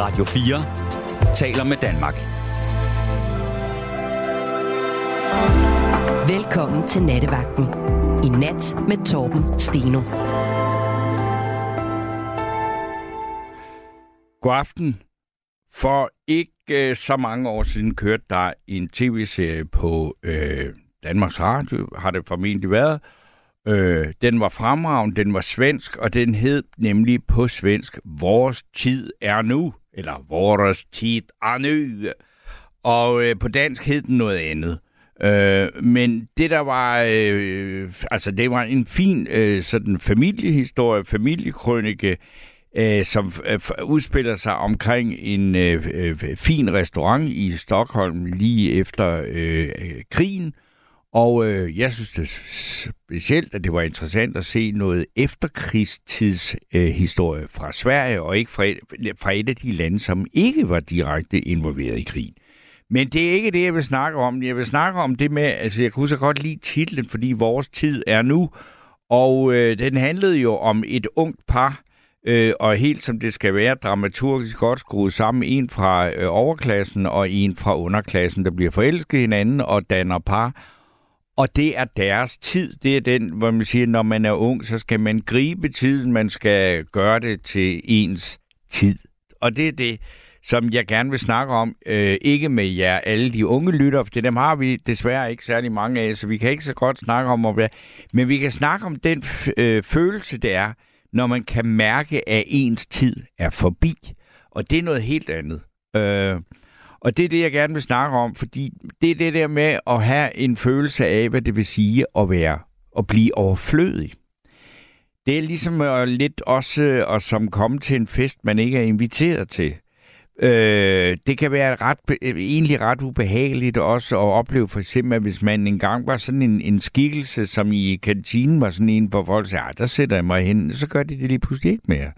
Radio 4 taler med Danmark. Velkommen til Nattevagten. I nat med Torben Steno. God aften. For ikke øh, så mange år siden kørte der en tv-serie på øh, Danmarks Radio, har det formentlig været. Øh, den var fremragende, den var svensk, og den hed nemlig på svensk, Vores tid er nu, eller Vores tid er nu. Og øh, på dansk hed den noget andet. Øh, men det der var, øh, altså det var en fin øh, sådan familiehistorie, familiekrønike, øh, som øh, udspiller sig omkring en øh, øh, fin restaurant i Stockholm lige efter øh, øh krigen. Og øh, jeg synes det specielt, at det var interessant at se noget efterkrigstidshistorie øh, historie fra Sverige, og ikke fra et, fra et af de lande, som ikke var direkte involveret i krigen. Men det er ikke det, jeg vil snakke om. Jeg vil snakke om det med, altså jeg kunne så godt lide titlen, fordi vores tid er nu. Og øh, den handlede jo om et ungt par, øh, og helt som det skal være, dramaturgisk godt skruet sammen. En fra øh, overklassen og en fra underklassen, der bliver forelsket hinanden og danner par. Og det er deres tid. Det er den, hvor man siger, når man er ung, så skal man gribe tiden. Man skal gøre det til ens tid. Og det er det, som jeg gerne vil snakke om. Øh, ikke med jer, alle de unge lytter, for dem har vi desværre ikke særlig mange af, så vi kan ikke så godt snakke om, det. Men vi kan snakke om den øh, følelse, det er, når man kan mærke, at ens tid er forbi. Og det er noget helt andet. Øh, og det er det, jeg gerne vil snakke om, fordi det er det der med at have en følelse af, hvad det vil sige at være at blive overflødig. Det er ligesom at lidt også øh, at som komme til en fest, man ikke er inviteret til. Øh, det kan være ret, øh, egentlig ret ubehageligt også at opleve for eksempel, at hvis man engang var sådan en, en skikkelse, som i kantinen var sådan en, hvor folk sagde, ah, der sætter jeg mig hen, så gør de det lige pludselig ikke mere.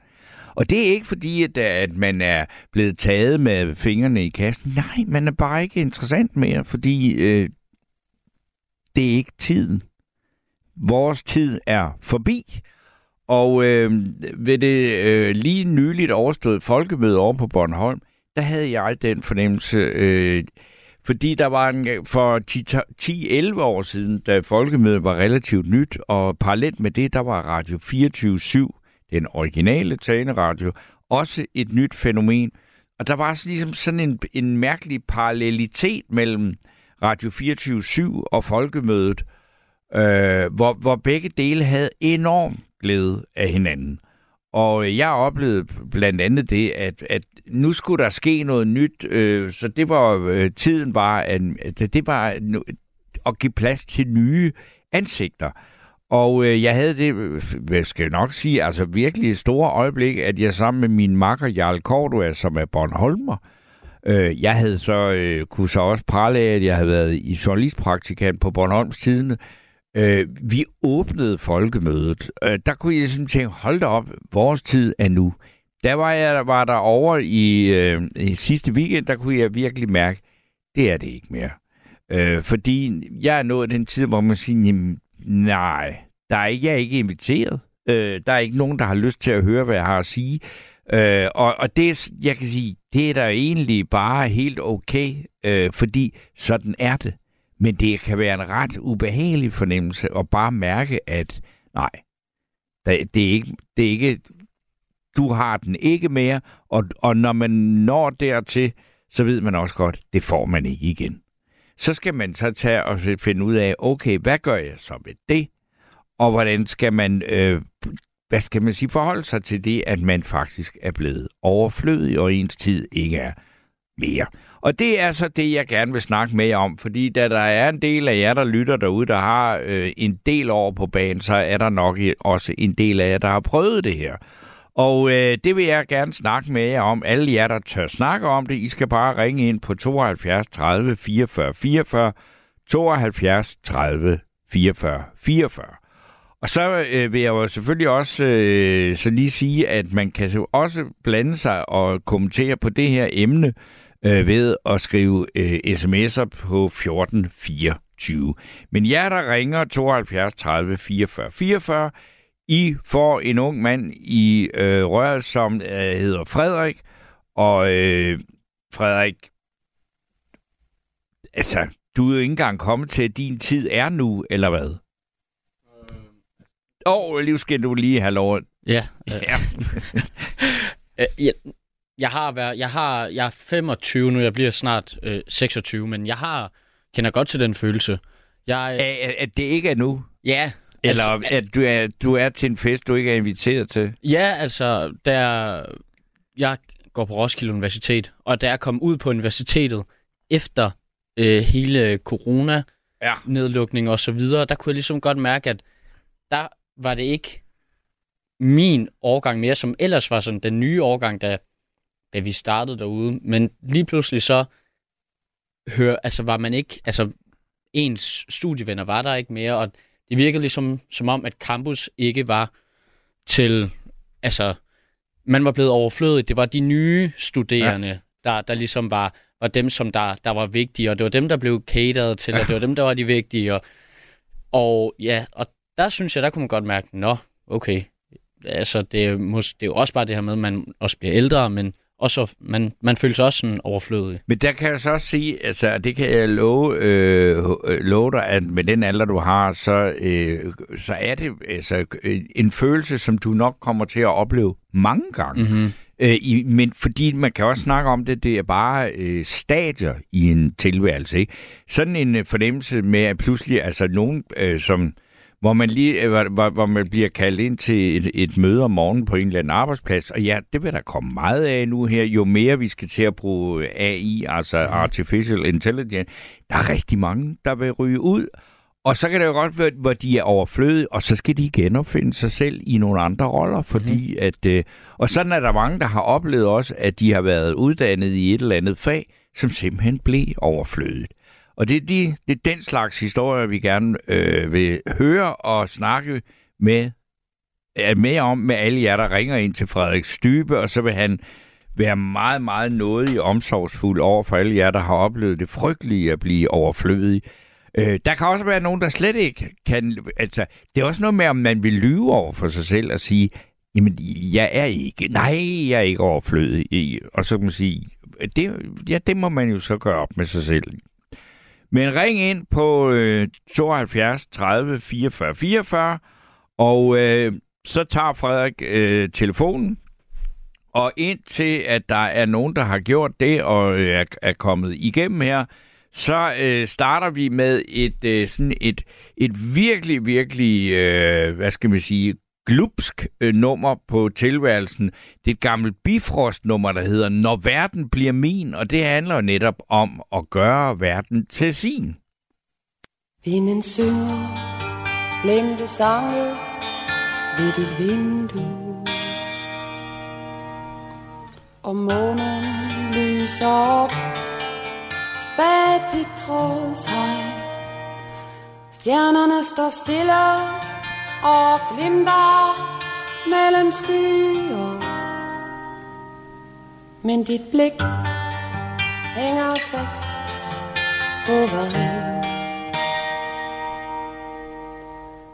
Og det er ikke fordi, at, at man er blevet taget med fingrene i kassen. Nej, man er bare ikke interessant mere, fordi øh, det er ikke tiden. Vores tid er forbi. Og øh, ved det øh, lige nyligt overstået folkemøde over på Bornholm, der havde jeg den fornemmelse, øh, fordi der var en, for 10-11 år siden, da folkemødet var relativt nyt, og parallelt med det, der var Radio 24 den originale taleradio, også et nyt fænomen. Og der var ligesom sådan en, en mærkelig parallelitet mellem Radio 24 og folkemødet, øh, hvor, hvor begge dele havde enorm glæde af hinanden. Og jeg oplevede blandt andet det, at, at nu skulle der ske noget nyt, øh, så det var øh, tiden var, at, det var at give plads til nye ansigter. Og øh, jeg havde det, jeg skal nok sige, altså virkelig et store øjeblik, at jeg sammen med min makker Jarl Cordua, som er Bornholmer, øh, jeg havde så, øh, kunne så også prale af, at jeg havde været i journalistpraktikant på Bornholms Tidene, Øh, vi åbnede folkemødet. Øh, der kunne jeg sådan tænke, hold da op, vores tid er nu. Der var jeg var der over i, øh, i sidste weekend, der kunne jeg virkelig mærke, det er det ikke mere. Øh, fordi jeg er nået den tid, hvor man siger, jamen, nej, der er ikke, jeg er ikke inviteret. Øh, der er ikke nogen, der har lyst til at høre, hvad jeg har at sige. Øh, og, og det, jeg kan sige, det er da egentlig bare helt okay, øh, fordi sådan er det. Men det kan være en ret ubehagelig fornemmelse at bare mærke, at nej, det er ikke, det er ikke du har den ikke mere, og, og når man når dertil, så ved man også godt, det får man ikke igen. Så skal man så tage og finde ud af, okay, hvad gør jeg så med det? Og hvordan skal man, øh, hvad skal man sige, forholde sig til det, at man faktisk er blevet overflødig, og ens tid ikke er mere. Og det er så det, jeg gerne vil snakke med jer om, fordi da der er en del af jer, der lytter derude, der har øh, en del over på banen, så er der nok også en del af jer, der har prøvet det her. Og øh, det vil jeg gerne snakke med jer om. Alle jer, der tør snakke om det, I skal bare ringe ind på 72 30 44 44, 72 30 44 44. Og så øh, vil jeg jo selvfølgelig også øh, så lige sige, at man kan jo også blande sig og kommentere på det her emne øh, ved at skrive øh, sms'er på 1424. Men jer, der ringer 72 30 44 44, i får en ung mand i øh, røret, som øh, hedder Frederik, Og øh, Frederik, altså, du er jo ikke engang kommet til, at din tid er nu, eller hvad? Åh, oh, lige skal du lige have lov. Ja. Øh, Ja. øh, jeg, jeg har været, jeg har, jeg er 25 nu, jeg bliver snart øh, 26, men jeg har kender godt til den følelse. Jeg, At, at- at det ikke er nu? ja, Eller altså, at du er, du er til en fest, du ikke er inviteret til? Ja, altså, der, jeg går på Roskilde Universitet, og da jeg kom ud på universitetet efter øh, hele corona, Ja. nedlukning og så videre, der kunne jeg ligesom godt mærke, at der var det ikke min årgang mere, som ellers var sådan den nye årgang, da, da vi startede derude. Men lige pludselig så hør, altså var man ikke, altså ens studievenner var der ikke mere, og det virkede ligesom som om, at campus ikke var til, altså man var blevet overflødig. Det var de nye studerende, ja. der, der ligesom var, var dem, som der, der var vigtige, og det var dem, der blev cateret til, og det var dem, der var de vigtige. Og, og ja, og der synes jeg, der kunne man godt mærke, nå, okay, altså det er, det er jo også bare det her med, at man også bliver ældre, men også, man, man føler sig også sådan overflødig. Men der kan jeg så også sige, altså det kan jeg love, øh, øh, love dig, at med den alder, du har, så, øh, så er det altså, øh, en følelse, som du nok kommer til at opleve mange gange. Mm-hmm. Øh, i, men fordi man kan også snakke om det, det er bare øh, stadier i en tilværelse. Ikke? Sådan en øh, fornemmelse med, at pludselig, altså nogen, øh, som, hvor man lige, øh, hvor, hvor, man bliver kaldt ind til et, et møde om morgenen på en eller anden arbejdsplads, og ja, det vil der komme meget af nu her, jo mere vi skal til at bruge AI, altså Artificial Intelligence, der er rigtig mange, der vil ryge ud, og så kan det jo godt være, hvor de er overflødige, og så skal de genopfinde sig selv i nogle andre roller, fordi mm-hmm. at... Øh, og sådan er der mange, der har oplevet også, at de har været uddannet i et eller andet fag, som simpelthen blev overflødigt. Og det er, de, det er den slags historier, vi gerne øh, vil høre og snakke med, er med om med alle jer, der ringer ind til Frederik Stybe, og så vil han være meget, meget nådig og omsorgsfuld over for alle jer, der har oplevet det frygtelige at blive overflødig. Øh, der kan også være nogen, der slet ikke kan... Altså, det er også noget med, om man vil lyve over for sig selv og sige, jamen, jeg er ikke... Nej, jeg er ikke overflødig. Og så kan man sige, det, ja, det må man jo så gøre op med sig selv. Men ring ind på øh, 72 30 44 44, og øh, så tager Frederik øh, telefonen, og indtil at der er nogen, der har gjort det og øh, er, er kommet igennem her, så øh, starter vi med et øh, sådan et, et virkelig, virkelig, øh, hvad skal man sige, glupsk øh, nummer på tilværelsen. Det er et gammelt Bifrost-nummer, der hedder Når verden bliver min, og det handler jo netop om at gøre verden til sin. Vinden synger glemte sange ved dit vindue Og månen lyser op bag dit trådshegn. Stjernerne står stille og glimter mellem skyer Men dit blik hænger fast på vejen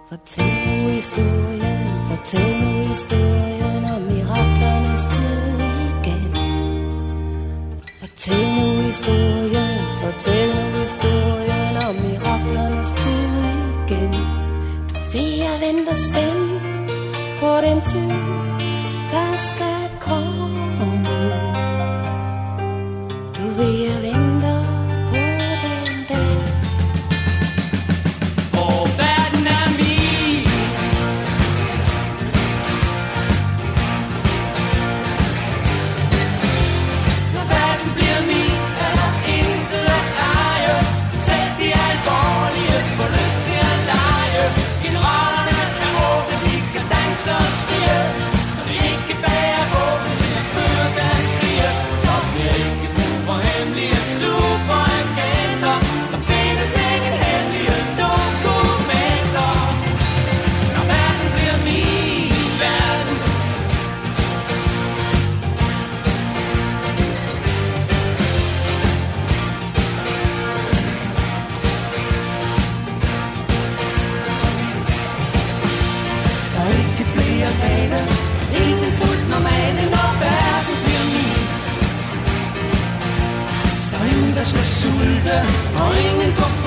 Fortæl nu historien, fortæl nu historien om miraklernes tid igen. Fortæl nu historien, fortæl nu historien Vi er venter spændt på den tid, der skal komme. Du vil sulte, og ingen forfulgte,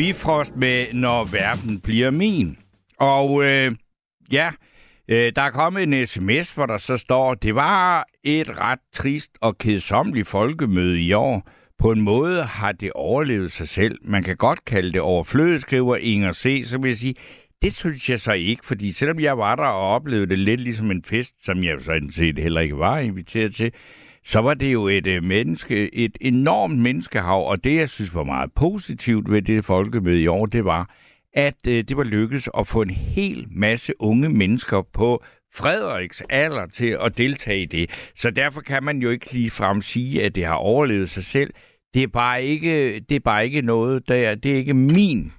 Bifrost med Når verden bliver min. Og øh, ja, øh, der er kommet en sms, hvor der så står, det var et ret trist og kedsommeligt folkemøde i år. På en måde har det overlevet sig selv. Man kan godt kalde det overflødigt, skriver Inger C., så vil jeg sige, det synes jeg så ikke, fordi selvom jeg var der og oplevede det lidt ligesom en fest, som jeg sådan set heller ikke var inviteret til, så var det jo et øh, menneske, et enormt menneskehav, og det, jeg synes var meget positivt ved det folkemøde i år, det var, at øh, det var lykkedes at få en hel masse unge mennesker på Frederiks alder til at deltage i det. Så derfor kan man jo ikke ligefrem sige, at det har overlevet sig selv. Det er bare ikke, det er bare ikke noget, der, det er ikke min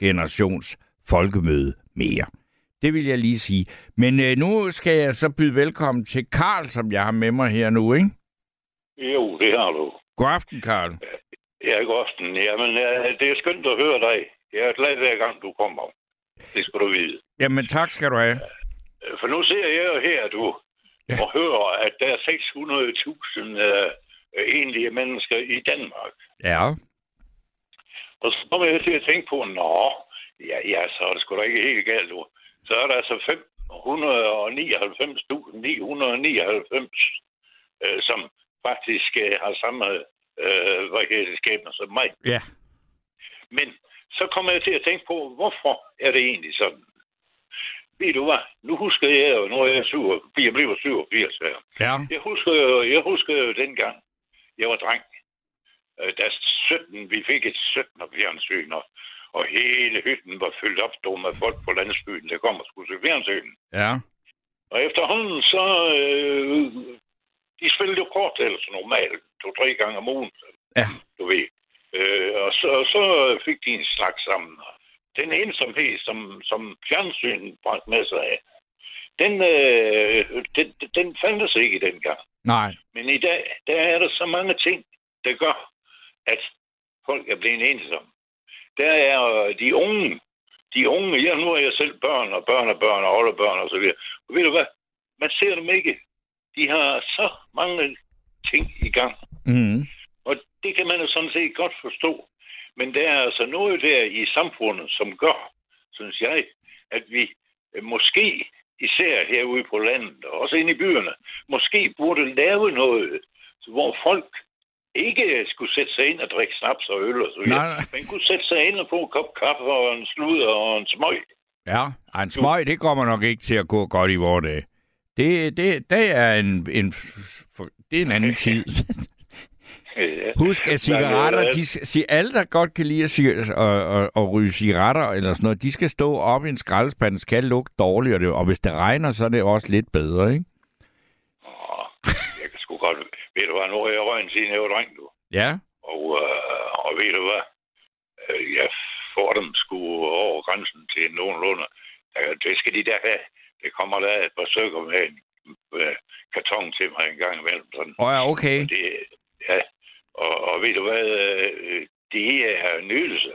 generations folkemøde mere. Det vil jeg lige sige. Men øh, nu skal jeg så byde velkommen til Karl, som jeg har med mig her nu, ikke? Jo, det har du. God aften, Karl. Ja, god aften. Jamen, det er skønt at høre dig. Jeg er glad hver gang, du kommer. Det skal du vide. Jamen, tak skal du have. For nu ser jeg jo her, du, Ja. og hører, at der er 600.000 øh, enlige mennesker i Danmark. Ja. Og så kommer jeg til at tænke på, nå, ja, ja så er det sgu da ikke helt galt, du. Så er der altså 599.999, øh, som faktisk øh, har samme øh, hvad hedder det, skæbner som mig. Ja. Men så kommer jeg til at tænke på, hvorfor er det egentlig sådan? Ved du hvad? Nu husker jeg jo, nu er jeg, 7, jeg bliver 87 her. Ja. Jeg husker jo, jeg husker jo dengang, jeg var dreng. Øh, Da 17, vi fik et 17 fjernsyn, og, og hele hytten var fyldt op dog med folk på landsbyen, der kom og skulle se fjernsyn. Ja. Og efterhånden så, øh, de spillede jo kort eller så normalt, to-tre gange om ugen, Ja. du ved. Øh, og så, så fik de en slags sammen. Den ensomhed, som, som fjernsynet bragte med sig af, den, øh, den, den fandtes ikke dengang. Nej. Men i dag, der er der så mange ting, der gør, at folk er blevet ensomme. Der er øh, de unge, de unge, ja, nu er jeg selv børn og børn og børn og oldebørn og så videre. Og ved du hvad? Man ser dem ikke. De har så mange ting i gang. Mm. Og det kan man jo sådan set godt forstå. Men der er altså noget der i samfundet, som gør, synes jeg, at vi øh, måske, især herude på landet, og også inde i byerne, måske burde lave noget, hvor folk ikke skulle sætte sig ind og drikke snaps og øl og så videre, Nej, nej. men kunne sætte sig ind og få en kop kaffe og en sludder og en smøg. Ja. En smøg, det kommer nok ikke til at gå godt i vores dag. Det, det, det er en, en, det er en anden tid. Husk, at cigaretter, de, alle, der godt kan lide at, at, at, at ryge cigaretter eller sådan noget, de skal stå op i en skraldespand, skal lugte dårligt, og, det, og hvis det regner, så er det også lidt bedre, ikke? Åh, jeg kan sgu godt... Ved du hvad, nu har jeg røgnet siden jeg var dreng, du. Ja. Og, øh, og ved du hvad? Øh, Jeg får dem sgu over grænsen til nogenlunde. Det skal de der have. Det kommer der et par stykker med en øh, karton til mig en gang imellem. Sådan. Og ja, okay. Det, ja, og, og ved du hvad? øh, Det er nydelse.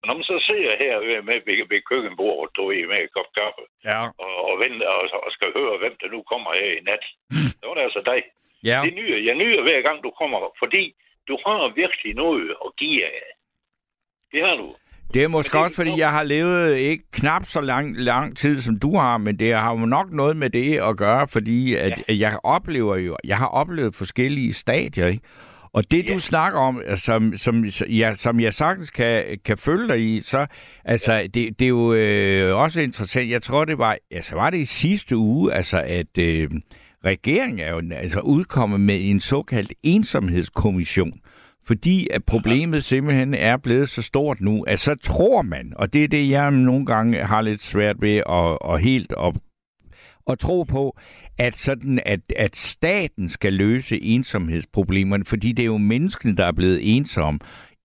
Og når man så sidder her ved, med, ved, ved køkkenbordet, du ved, med et kop kaffe, Ja. og, og vente og, og skal høre, hvem der nu kommer her i nat. Så var det altså dig. Ja. Det nyder, jeg nyder hver gang, du kommer, fordi du har virkelig noget at give af. Det har du. Det er måske det- også, fordi jeg har levet ikke knap så lang, lang tid, som du har, men det har jo nok noget med det at gøre, fordi at ja. jeg oplever jo, jeg har oplevet forskellige stadier, ikke? Og det. Ja. du snakker om, som, som, ja, som jeg sagtens kan, kan følge dig i, så altså, ja. det, det er jo øh, også interessant. Jeg tror, det var, altså, var det i sidste uge, altså, at øh, regeringen er jo altså, udkommet med en såkaldt ensomhedskommission. Fordi at problemet simpelthen er blevet så stort nu, at så tror man, og det er det, jeg nogle gange har lidt svært ved at, at helt at, at tro på, at sådan at, at staten skal løse ensomhedsproblemerne, fordi det er jo menneskene, der er blevet ensomme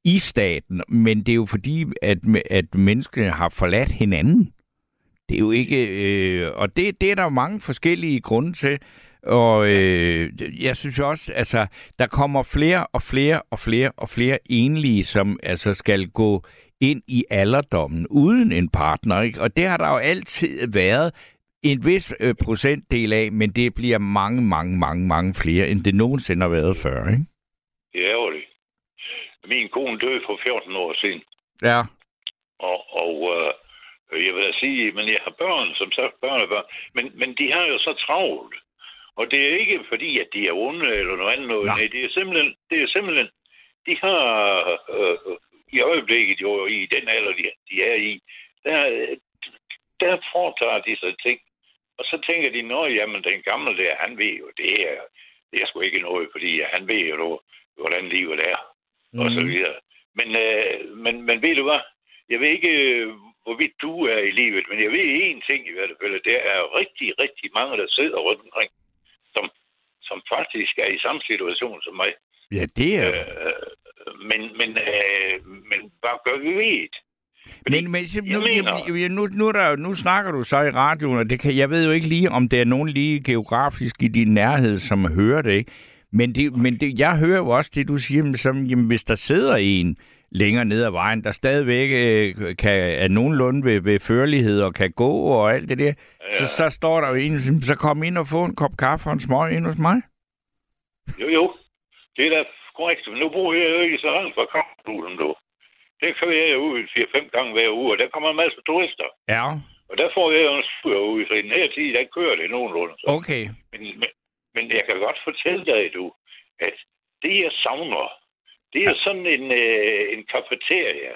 i staten, men det er jo fordi, at, at menneskene har forladt hinanden. Det er jo ikke... Øh, og det, det er der jo mange forskellige grunde til. Og øh, jeg synes også, altså, der kommer flere og flere og flere og flere enlige, som altså skal gå ind i alderdommen uden en partner. Ikke? Og det har der jo altid været en vis øh, procentdel af, men det bliver mange, mange, mange, mange flere, end det nogensinde har været før. Ikke? Det er ærgerligt. Min kone døde for 14 år siden. Ja. Og, og øh, jeg vil sige, men jeg har børn, som sagt børnebørn, men, men de har jo så travlt. Og det er ikke fordi, at de er onde eller noget andet. Noget. Nej, det er simpelthen, det er simpelthen, de har øh, i øjeblikket jo i den alder, de, de er i, der, der foretager de sig ting. Og så tænker de, nå jamen, den gamle der, han ved jo, det er, det er sgu ikke noget, fordi han ved jo, hvordan livet er, mm. og så videre. Men, øh, men, men ved du hvad? Jeg ved ikke, øh, hvorvidt du er i livet, men jeg ved én ting i hvert fald. Der er rigtig, rigtig mange, der sidder rundt omkring, som faktisk er i samme situation som mig. Ja, det er... Øh, men, men, øh, men hvad gør vi ved det? Men, men nu, mener- nu, nu, er der, nu snakker du så i radioen, og det kan, jeg ved jo ikke lige, om der er nogen lige geografisk i din nærhed, som hører det. ikke? Men, det, men det, jeg hører jo også det, du siger, som, jamen, hvis der sidder en længere ned ad vejen, der stadigvæk øh, kan, er nogenlunde ved, ved førlighed og kan gå og alt det der, ja. så, så står der jo en, så kom ind og få en kop kaffe og en smøg ind hos mig. Jo, jo. Det er da korrekt. Men nu bor jeg jo ikke så langt fra Kamphulen, du. Det kører jeg ud 4-5 gange hver uge, og der kommer en masse turister. Ja, Og der får jeg jo en sur ud, så i den her tid, der kører det nogenlunde. Så. okay. Men, men, men jeg kan godt fortælle dig, du, at det, jeg savner, det er sådan en, øh, en kafeteria,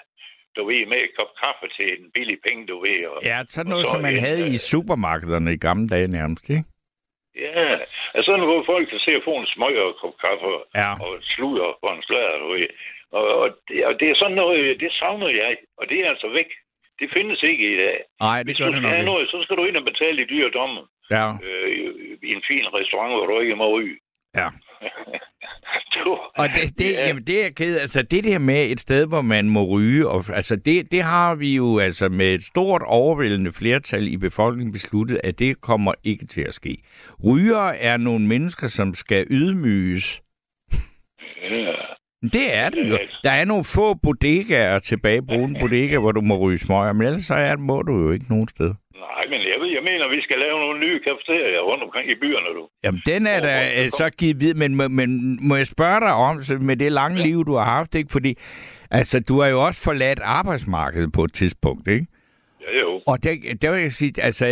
du ved, med et kop kaffe til en billig penge, du ved. Og, Ja, sådan og noget, så som man en, havde øh, i supermarkederne i gamle dage nærmest, ikke? Ja, altså sådan, hvor folk kan se at få en smøg og en kop kaffe Ja. og sludder på en slader, du ved. Og, og, det, og det er sådan noget, det savner jeg, og det er altså væk. Det findes ikke i dag. Nej, det Hvis gør du skal have noget, så skal du ind og betale i dyre domme Ja, øh, i- i en fin restaurant, hvor du ikke må ryge. ja. du, Og det, det, Ja. jamen, det er ked. Altså, det der med et sted, hvor man må ryge, og, altså, det, det har vi jo altså med et stort overvældende flertal i befolkningen besluttet, at det kommer ikke til at ske. Ryger er nogle mennesker, som skal ydmyges. ja. Det er det jo. Der er nogle få bodegaer tilbage, brune bodegaer, hvor du må ryge smøger, men ellers så er, må du jo ikke nogen sted. Nej, men jeg, ved, jeg mener, vi skal lave nogle nye kafeterier rundt omkring i byerne, du. Jamen, den er da øh, så givet vid, men, men, men må jeg spørge dig om, så med det lange liv, du har haft, ikke? Fordi, altså, du har jo også forladt arbejdsmarkedet på et tidspunkt, ikke? Ja, jo. Og der, der vil jeg sige, altså,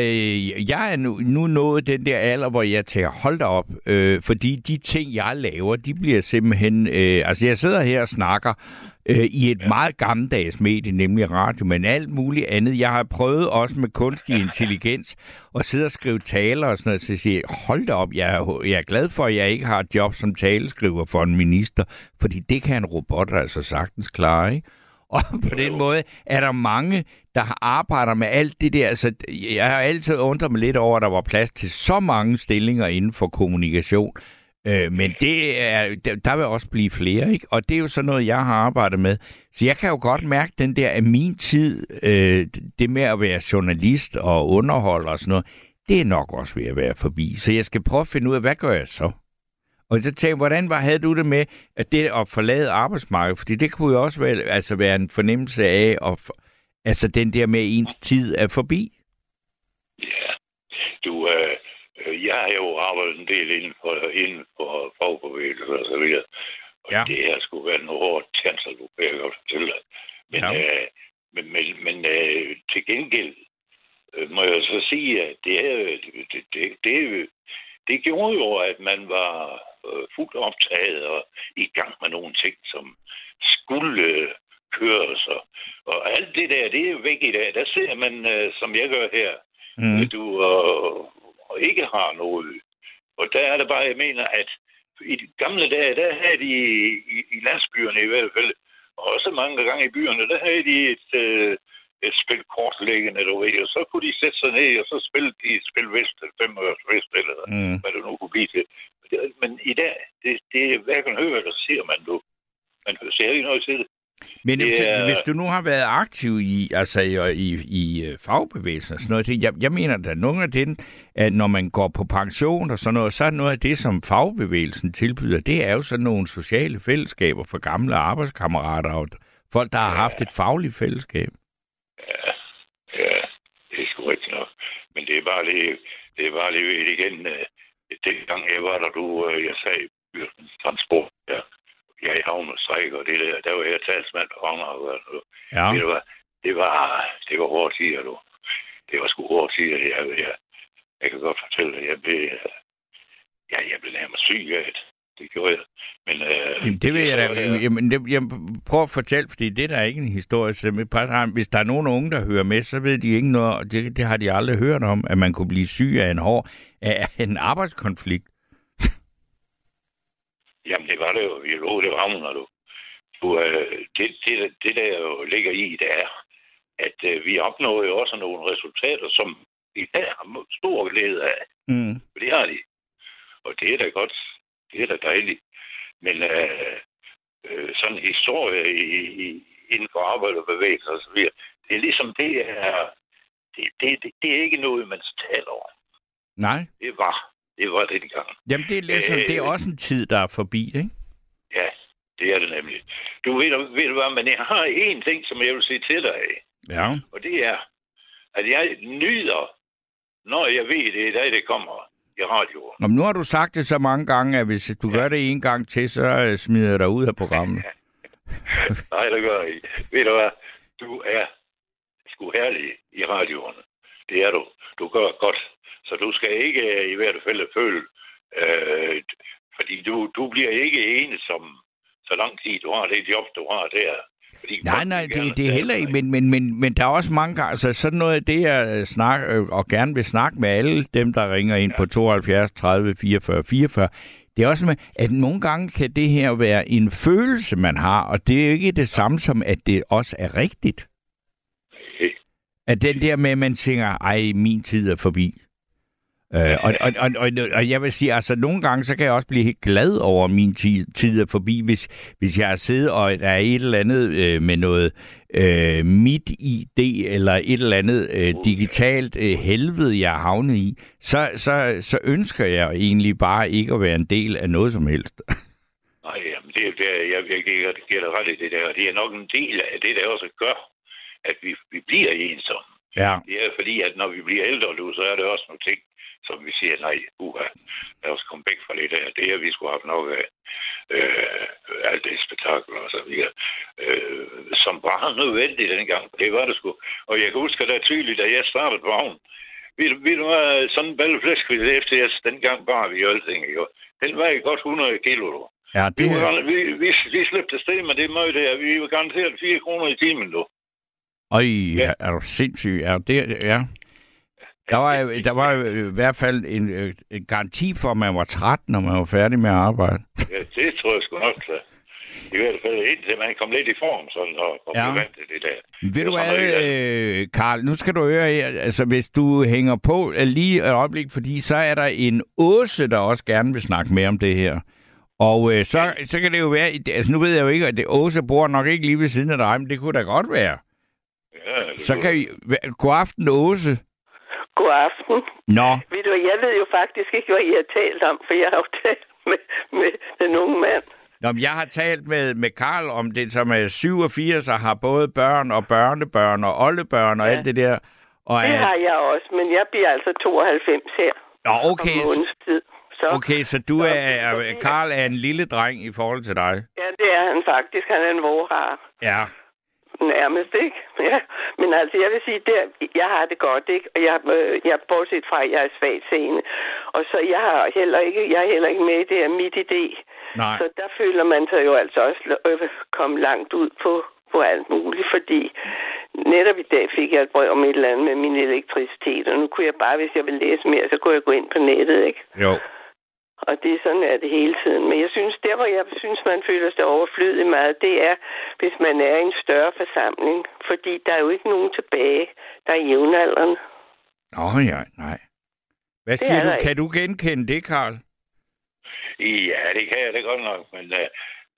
jeg er nu, nu nået den der alder, hvor jeg tænker, hold da op, øh, fordi de ting, jeg laver, de bliver simpelthen, øh, altså jeg sidder her og snakker øh, i et ja. meget gammeldags medie, nemlig radio, men alt muligt andet. Jeg har prøvet også med kunstig intelligens at sidde og skrive taler og sådan noget, så siger hold da op, jeg er, jeg er glad for, at jeg ikke har et job som taleskriver for en minister, fordi det kan en robot altså sagtens klare, ikke? Og på den måde er der mange, der arbejder med alt det der. Altså, jeg har altid undret mig lidt over, at der var plads til så mange stillinger inden for kommunikation. Øh, men det er, der, vil også blive flere, ikke? Og det er jo sådan noget, jeg har arbejdet med. Så jeg kan jo godt mærke den der, at min tid, øh, det med at være journalist og underholder og sådan noget, det er nok også ved at være forbi. Så jeg skal prøve at finde ud af, hvad gør jeg så? Og så tænkte hvordan var, havde du det med at det at forlade arbejdsmarkedet? Fordi det kunne jo også være, altså være en fornemmelse af, at, altså den der med, at ens tid er forbi. Ja jeg har jo arbejdet en del inden for, inden for fagbevægelser og så videre. Og Ja. det her skulle være en hårdt chancel, du kan jeg godt fortælle dig. Men, Ja. øh, men, men, men øh, til gengæld øh, må jeg så sige, at det, er, det, det, det, det, gjorde jo, at man var øh, fuldt optaget og i gang med nogle ting, som skulle øh, køres. Og, og alt det der, det er væk i dag. Der ser man, øh, som jeg gør her, Mm. at du øh, og ikke har noget. Og der er det bare, jeg mener, at i de gamle dage, der havde de i, i landsbyerne i hvert fald, og også mange gange i byerne, der havde de et, øh, et spil kortlæggende, du ved, og så kunne de sætte sig ned, og så spille de et spil vest, eller fem øres vest, eller Mm. hvad det nu kunne blive til. Men i dag, det, det er hverken hører eller ser man du. Man ser ikke noget til det. Men Det hvis, er- hvis du nu har været aktiv i, altså i, i, i øh, fagbevægelsen og sådan noget, jeg, jeg mener, at nogle af det, at når man går på pension og sådan noget, så er noget af det, som fagbevægelsen tilbyder, det er jo sådan nogle sociale fællesskaber for gamle arbejdskammerater og folk, der har haft et fagligt fællesskab. Ja, ja, det er sgu rigtigt nok. Men det er bare lige, det er bare lige igen. øh, Dengang jeg var der, du, øh, jeg sagde, transport, ja. Jeg i havn og stræk, og det der, der var jeg talsmand for fanger. Og, Ja. det, var, det var, det var hårde tider, du. Det var sgu hårde tider. Jeg, jeg, jeg kan godt fortælle dig, jeg blev, ja, jeg blev nærmest syg af det. Det gjorde jeg. Men, øh, Jamen, det vil jeg da. Jamen, det, jeg prøv at fortælle, fordi det der er ikke en historie. Så Hvis der er nogen unge, der hører med, så ved de ikke noget. og Det, det har de aldrig hørt om, at man kunne blive syg af en hård af en arbejdskonflikt. Jamen, det var det jo. Vi lå det rammer, du. du øh, det, det, det, der jo ligger i, det er, at øh, vi opnåede jo også nogle resultater, som i dag har stor glæde af. Mm. For det har de. Og det er da godt. Det er da dejligt. Men øh, øh, sådan historie i, i, inden for arbejde og bevægelse og så videre, det er ligesom det er... Det, det, det, det er ikke noget, man taler om. Nej. Det var. Det var det gang. Jamen, det er, ligesom, Øh. det er også en tid, der er forbi, ikke? Ja, det er det nemlig. Du ved, ved du hvad, men jeg har en ting, som jeg vil sige til dig, Ja. og det er, at jeg nyder, når jeg ved, det er i dag, det kommer i radioen. Om nu har du sagt det så mange gange, at hvis du gør det en gang til, så øh, smider jeg dig ud af programmet. Nej, det gør jeg ikke. Ved du hvad, du er sgu herlig i radioen. Det er du. Du gør godt. Så du skal ikke øh, i hvert fald føle, øh, fordi du, du bliver ikke ensom, så lang tid du har det job, du har der. Fordi Nej, nej, det, det er heller ikke, men, men, men, men der er også mange gange, altså sådan noget af det, jeg øh, snak, øh, og gerne vil snakke med alle dem, der ringer ind på 72 30 44 44, det er også med, at nogle gange kan det her være en følelse, man har, og det er jo ikke det samme som, at det også er rigtigt. At den der med, at man tænker, ej, min tid er forbi. Øh, og, og, og, og, og jeg vil sige, altså nogle gange, så kan jeg også blive helt glad over, min tid, tid er forbi, hvis, hvis jeg har siddet, og der er et eller andet øh, med noget øh, mit ID, eller et eller andet øh, digitalt øh, helvede, jeg har havnet i, så, så, så ønsker jeg egentlig bare ikke at være en del af noget som helst. Nej, jamen, det, det, er- jeg, jeg giver dig ret i det der. Det er nok en del af det, der også gør, at vi, vi bliver ensomme. Ja. Det er fordi, at når vi bliver ældre nu, så er det også nogle ting, som vi siger, nej, uha, lad os komme væk fra det der. Det er, vi skulle have haft nok af øh, alt det spektakel og så videre, øh, som var nødvendigt dengang. Det var det sgu. Og jeg kan huske da tydeligt, da jeg startede på havnen, ved du hvad, sådan en balleflæsk, efter jeg dengang bare vi alting, jo. Den var godt 100 kilo, du. Ja, Vi, det, var, gar- vi, vi, vi slæbte afsted med det møde der. Vi var garanteret 4 kroner i timen, du. Øj, Ja. er du sindssyg? Er det? Ja. Der var, der var i hvert fald en, øh, en garanti for, at man var træt, når man var færdig med at arbejde. Ja, det tror jeg sgu nok, så. I hvert fald indtil man kom lidt i form, sådan, og, og Ja. vant til det der. Ved du hvad, øh, Karl, nu skal du høre, her, altså hvis du hænger på øh, lige et øjeblik, fordi så er der en Åse, der også gerne vil snakke mere om det her. Og øh, så, så kan det jo være, altså nu ved jeg jo ikke, at det, Åse bor nok ikke lige ved siden af dig, men det kunne da godt være. Ja, det Så kunne- kan vi, god aften, Åse. God aften. Nå, Ved du, jeg ved jo faktisk ikke, hvad I har talt om, for jeg har jo talt med, med den unge mand. Nå, men jeg har talt med, med Karl om det, som er 87 og har både børn og børnebørn og oldebørn og Ja. alt det der. Og Det at, har jeg også, men jeg bliver altså 92 her. Nå, om okay. tid. Så, Okay, så du Så- er, så Karl er en lille dreng i forhold til dig. Ja, det er han faktisk. Han er en vorhar. Ja. Nærmest, ikke? Ja. Men altså, jeg vil sige, der, jeg har det godt, ikke? Og jeg, øh, jeg bortset fra, at jeg er svagt seende. Og så jeg har heller ikke, jeg er heller ikke med i det her mit idé. Nej. Så der føler man sig jo altså også øh, komme langt ud på, på alt muligt, fordi netop i dag fik jeg et brev om et eller andet med min elektricitet, og nu kunne jeg bare, hvis jeg ville læse mere, så kunne jeg gå ind på nettet, ikke? Jo. Og det er sådan, er det hele tiden. Men jeg synes, der hvor jeg synes, man føler sig overflødig meget, det er, hvis man er i en større forsamling. Fordi der er jo ikke nogen tilbage, der er jævnaldrende. Nå ja, nej. Hvad Det siger er du? der Kan du genkende det, Karl? Ja, det kan jeg da godt nok, men øh,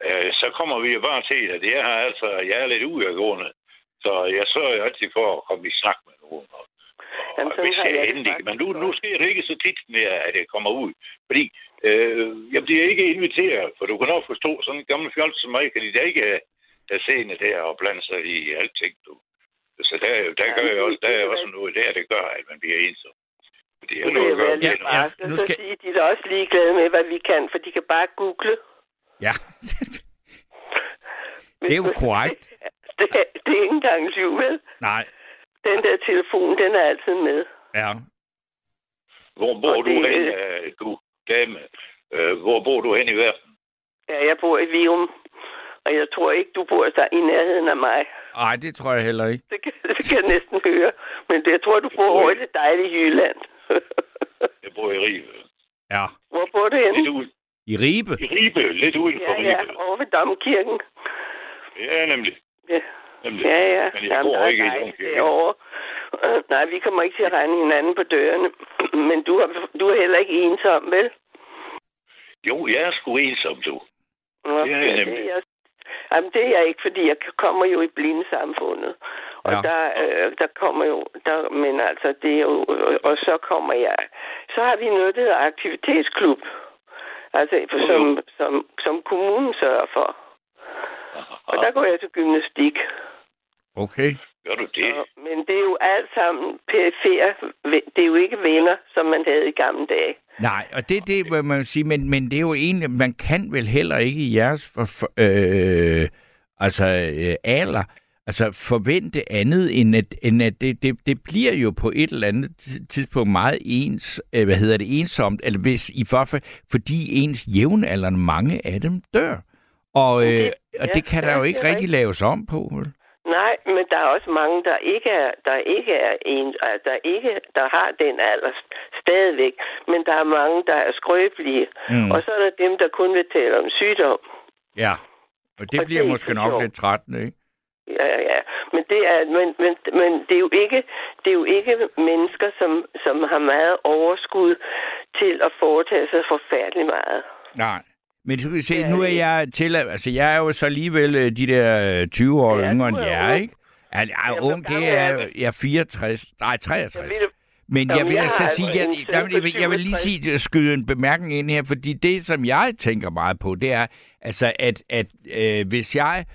øh, så kommer vi jo bare til, at jeg har altså, jeg er lidt udadgående, så jeg sørger jo altid for at komme i snak med nogen. Og, Jamen, sådan hvis har jeg jeg det endelig, men nu, nu sker det ikke så tit mere, at jeg kommer ud, fordi øh, jeg bliver ikke inviteret, for du kan nok forstå, sådan en gammel fjold som mig, kan de da ikke have der seende der og blande sig i alting, du. Så der, er der Ja, gør jeg det- også, der det er også noget der, det gør, at man bliver ensom. Nu nu vil jeg gør det. Ja, ja, nu og så skal- sige, de er også ligeglade med, hvad vi kan, for de kan bare google. Ja. Det er jo korrekt. det, er, det er ikke engang syv, vel? Nej. Den der telefon, den er altid med. Ja. Hvor bor Og du det- hen, øh, du dame? Øh, hvor bor du hen i verden? Ja, jeg bor i Virum, og jeg tror ikke, du bor der i nærheden af mig. Nej, det tror jeg heller ikke. Det kan, det kan jeg næsten høre. Men det, jeg tror, du bor over i det dejlige Jylland. Jeg bor i Ribe. Ja. Hvor bor du henne? Lidt ud, I Ribe? I Ribe, lidt uden for Ja, ja, Ribe. over ved Domkirken. Ja, nemlig. Ja, nemlig. ja. ja. Men jeg Jamen, bor er ikke i dejligt Domkirken. derovre. Øh, nej, vi kommer ikke til at regne hinanden på dørene. Men du, har, du er heller ikke ensom, vel? Jo, jeg er sgu ensom, du. Nå, Det er jeg ja, nemlig. det er jeg. Jamen, det er jeg ikke, fordi jeg kommer jo i blindesamfundet. Og Ja. der, øh, der kommer jo, der, men altså, det er jo, og så kommer jeg, så har vi noget, der hedder aktivitetsklub. Altså, for, som, som, som kommunen sørger for. Og der går jeg til gymnastik. Okay. Gør du det? Og, men det er jo alt sammen perifere. Det er jo ikke venner, som man havde i gamle dage. Nej, og det er det, hvad man sige, men, men det er jo egentlig, man kan vel heller ikke i jeres for, for, øh, altså, øh, alder, altså forvente andet, end at, end at det, det, det bliver jo på et eller andet ti- tidspunkt meget ens, øh, hvad hedder det, ensomt, eller hvis i hvert fald, fordi ens jævnaldrende, mange af dem dør. Og, øh, det- og ja, det kan der ja, jo det ikke rigtig laves om på, vel? Nej, men der er også mange, der ikke er, der ikke er en, øh, der ikke, der har den alder stadigvæk, men der er mange, der er skrøbelige. Mm. Og så er der dem, der kun vil tale om sygdom. Ja, og det Og bliver det måske nok lidt trættende, ikke? Ja, ja, ja. Men det er, men, men, men det er jo ikke, det er jo ikke mennesker, som, som har meget overskud til at foretage sig forfærdeligt meget. Nej. Men du kan se, er nu er jeg til, altså jeg er jo så alligevel øh, de der øh, 20 år Ja, yngre end er jer, ikke? Ja, jeg er Ja, ung, det er, jeg er 64, nej 63. Jeg ved, Men jeg vil altså har sige, altså jeg, jeg, jeg, jeg vil lige 67. sige, skyde en bemærkning ind her, fordi det, som jeg tænker meget på, det er, altså, at, at øh, hvis jeg øh,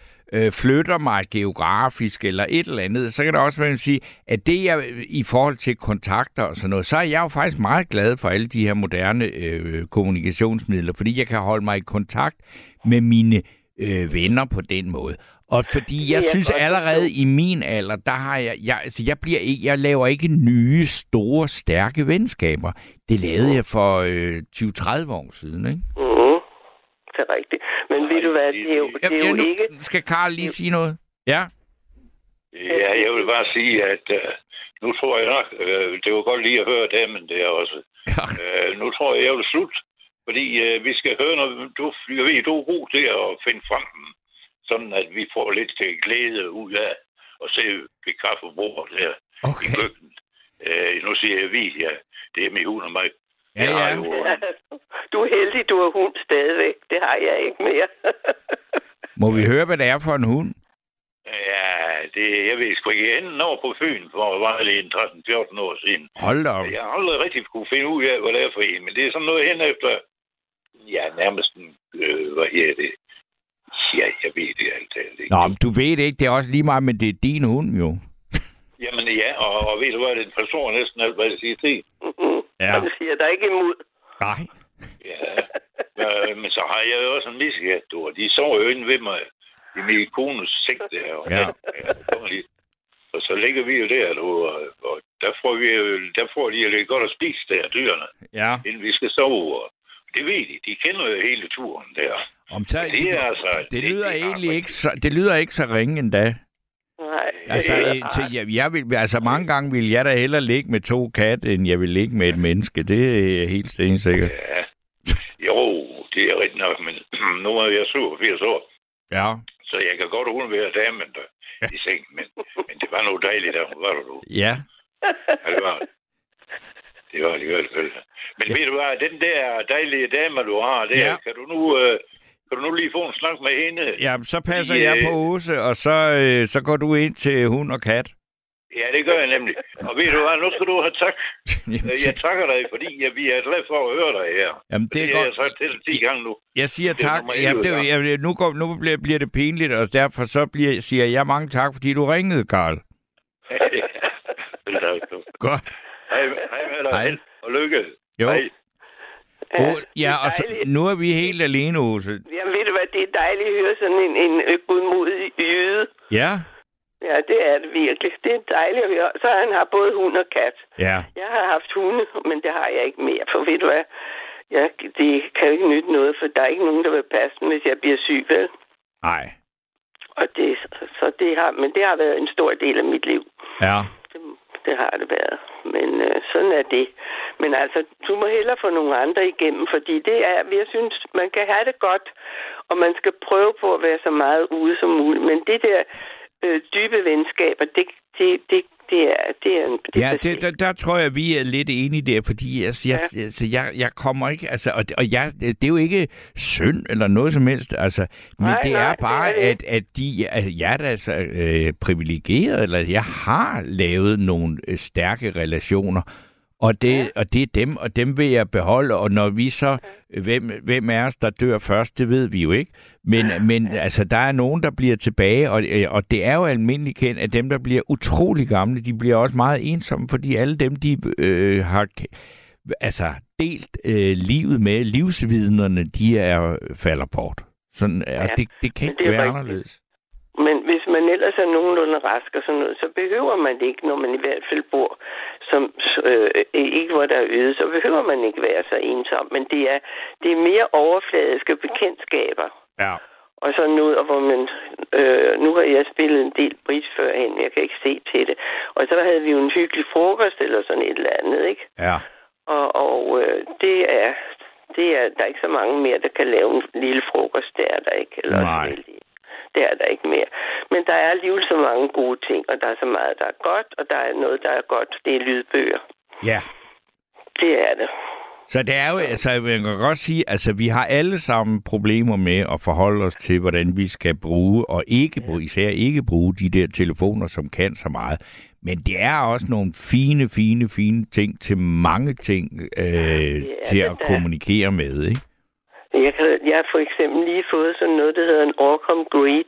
flytter mig geografisk eller et eller andet, så kan det også være at sige, at det jeg i forhold til kontakter og sådan noget, så er jeg jo faktisk meget glad for alle de her moderne øh, kommunikationsmidler, fordi jeg kan holde mig i kontakt med mine øh, venner på den måde. Og fordi jeg synes allerede i min alder, der har jeg, jeg, altså jeg bliver ikke, jeg laver ikke nye, store, stærke venskaber. Det lavede jeg for øh, 20-30 år siden, ikke? Det er rigtigt. Men Nej, ved du hvad, det- er jo, det- er jo nu, ikke... Skal Karl lige sige noget? Ja? Ja, jeg vil bare sige, at uh, nu tror jeg nok, uh, det var godt lige at høre det, men det er også. Ja. Uh, nu tror jeg, jeg vil slutte, fordi uh, vi skal høre noget. Du, jeg ved, du er god til at finde frem, sådan at vi får lidt til glæde ud af at se ved kaffebordet her i Okay. køkkenet. Uh, nu siger jeg vi, ja. Det er min hund og mig. Ja, ja. jo, Du er heldig, du har hund stadigvæk. Det har jeg ikke mere. Må vi høre, hvad det er for en hund? Ja, det, jeg ved sgu ikke. Enden over på Fyn for var det en 13-14 år siden. Hold da op. Jeg har aldrig rigtig kunne finde ud af, hvad det er for en, men det er sådan noget hen efter, ja, nærmest en, øh, hvad her det? Ja, jeg ved det alt ikke. Nå, men du ved det ikke. Det er også lige meget, men det er din hund jo. Jamen ja, og, og ved du hvad, den forstår næsten alt, hvad jeg siger til. Ja. Og det siger der ikke imod. Nej. Ja, øh, men så har jeg jo også en og de sover jo inde ved mig i min kones seng der. Og, Ja. ja det. Og så ligger vi jo der, du, og, og der, får vi, jo- der får de jo lidt godt at spise der, dyrene, Ja. inden vi skal sove. Og det ved de. De kender jo hele turen der. Om tager, Det er altså... det lyder er egentlig ikke så, det lyder ikke så ringe endda. Nej. Altså, det- til, jeg, jeg vil, altså mange gange vil jeg da hellere ligge med to katte, end jeg vil ligge med et menneske. Det er helt stensikkert. Ja. Jo, det er rigtigt nok, men nu er jeg 87 år, Ja. så jeg kan godt undvære damen der i seng, men, men det var noget dejligt, der var der, du. Ja. Ja, det var det. Det var det i hvert fald. Men ja. ved du hvad, den der dejlige dame, du har der, Ja. ja. kan du nu... Øh, kan du nu lige få en snak med hende? Ja, så passer Fordi, jeg øh, på Åse, og så, øh, så går du ind til hund og kat. Ja, det gør jeg nemlig. Og ved du hvad, nu skal du have tak. Øh, Jeg takker dig, fordi jeg, vi er glade for at høre dig her. Jamen, det er det har jeg godt. sagt til dig 10 gange nu. Jeg siger Det tak. Ja, 11 det, jeg, nu, går, nu bliver, bliver det pinligt, og derfor så bliver, siger jeg mange tak, fordi du ringede, Karl. Godt. hej, hej med dig. Hej. Og lykke. Jo. Hej. Ja, det ja og så, nu er vi helt alene, Åse. Jamen ved du hvad, det er dejligt at høre sådan en, en øh, godmodig jyde. Ja? Ja, det er det virkelig. Det er dejligt at høre. Så han har både hund og kat. Ja. Jeg har haft hunde, men det har jeg ikke mere. For ved du hvad, jeg, det kan jo ikke nytte noget, for der er ikke nogen, der vil passe den, hvis jeg bliver syg, vel? Nej. Og det, så det har, men det har været en stor del af mit liv. Ja. Det, det har det været. Men øh, sådan er det. Men altså, du må hellere få nogle andre igennem, fordi det er, jeg synes, man kan have det godt, og man skal prøve på at være så meget ude som muligt. Men det der øh, dybe venskaber, det, det, det, det er, det er, en- det Ja, det, der, der tror jeg, vi er lidt enige der, fordi altså, jeg, ja. altså, jeg, jeg kommer ikke, altså, og, og jeg, det er jo ikke synd eller noget som helst, altså, men Nej, det nej, er det bare, er det at, at de, at jeg er altså øh, privilegeret, eller jeg har lavet nogle øh, stærke relationer, og det, ja. og det er dem, og dem vil jeg beholde, og når vi så, hvem, hvem er os, der dør først, det ved vi jo ikke, men, ja. men altså, der er nogen, der bliver tilbage, og, øh, og det er jo almindeligt kendt, at dem, der bliver utrolig gamle, de bliver også meget ensomme, fordi alle dem, de øh, har altså, delt øh, livet med, livsvidnerne, de er falder bort. Sådan, ja, og det, det kan ikke det være rigtigt. anderledes. Men hvis man ellers er nogenlunde rask og sådan noget, så behøver man det ikke, når man i hvert fald bor som, øh, ikke hvor der er øde, så behøver man ikke være så ensom. Men det er, det er mere overfladiske bekendtskaber. Ja. Og så noget, hvor man, øh, nu har jeg spillet en del bridge førhen, jeg kan ikke se til det. Og så havde vi jo en hyggelig frokost eller sådan et eller andet, ikke? Ja. Og, og øh, det er, det er, der er ikke så mange mere, der kan lave en lille frokost, det er der ikke. Eller Nej. De. Det er der ikke mere. Men der er alligevel så mange gode ting, og der er så meget, der er godt, og der er noget, der er godt. Det er lydbøger. Ja. Det er det. Så det er jo, altså, jeg kan godt sige, altså, vi har alle sammen problemer med at forholde os til, hvordan vi skal bruge, og ikke bruge, især ikke bruge de der telefoner, som kan så meget. Men det er også nogle fine, fine, fine ting til mange ting øh, til det at da. kommunikere med, ikke? Jeg, kan, jeg har for eksempel lige fået sådan noget, der hedder en Orcom Grid.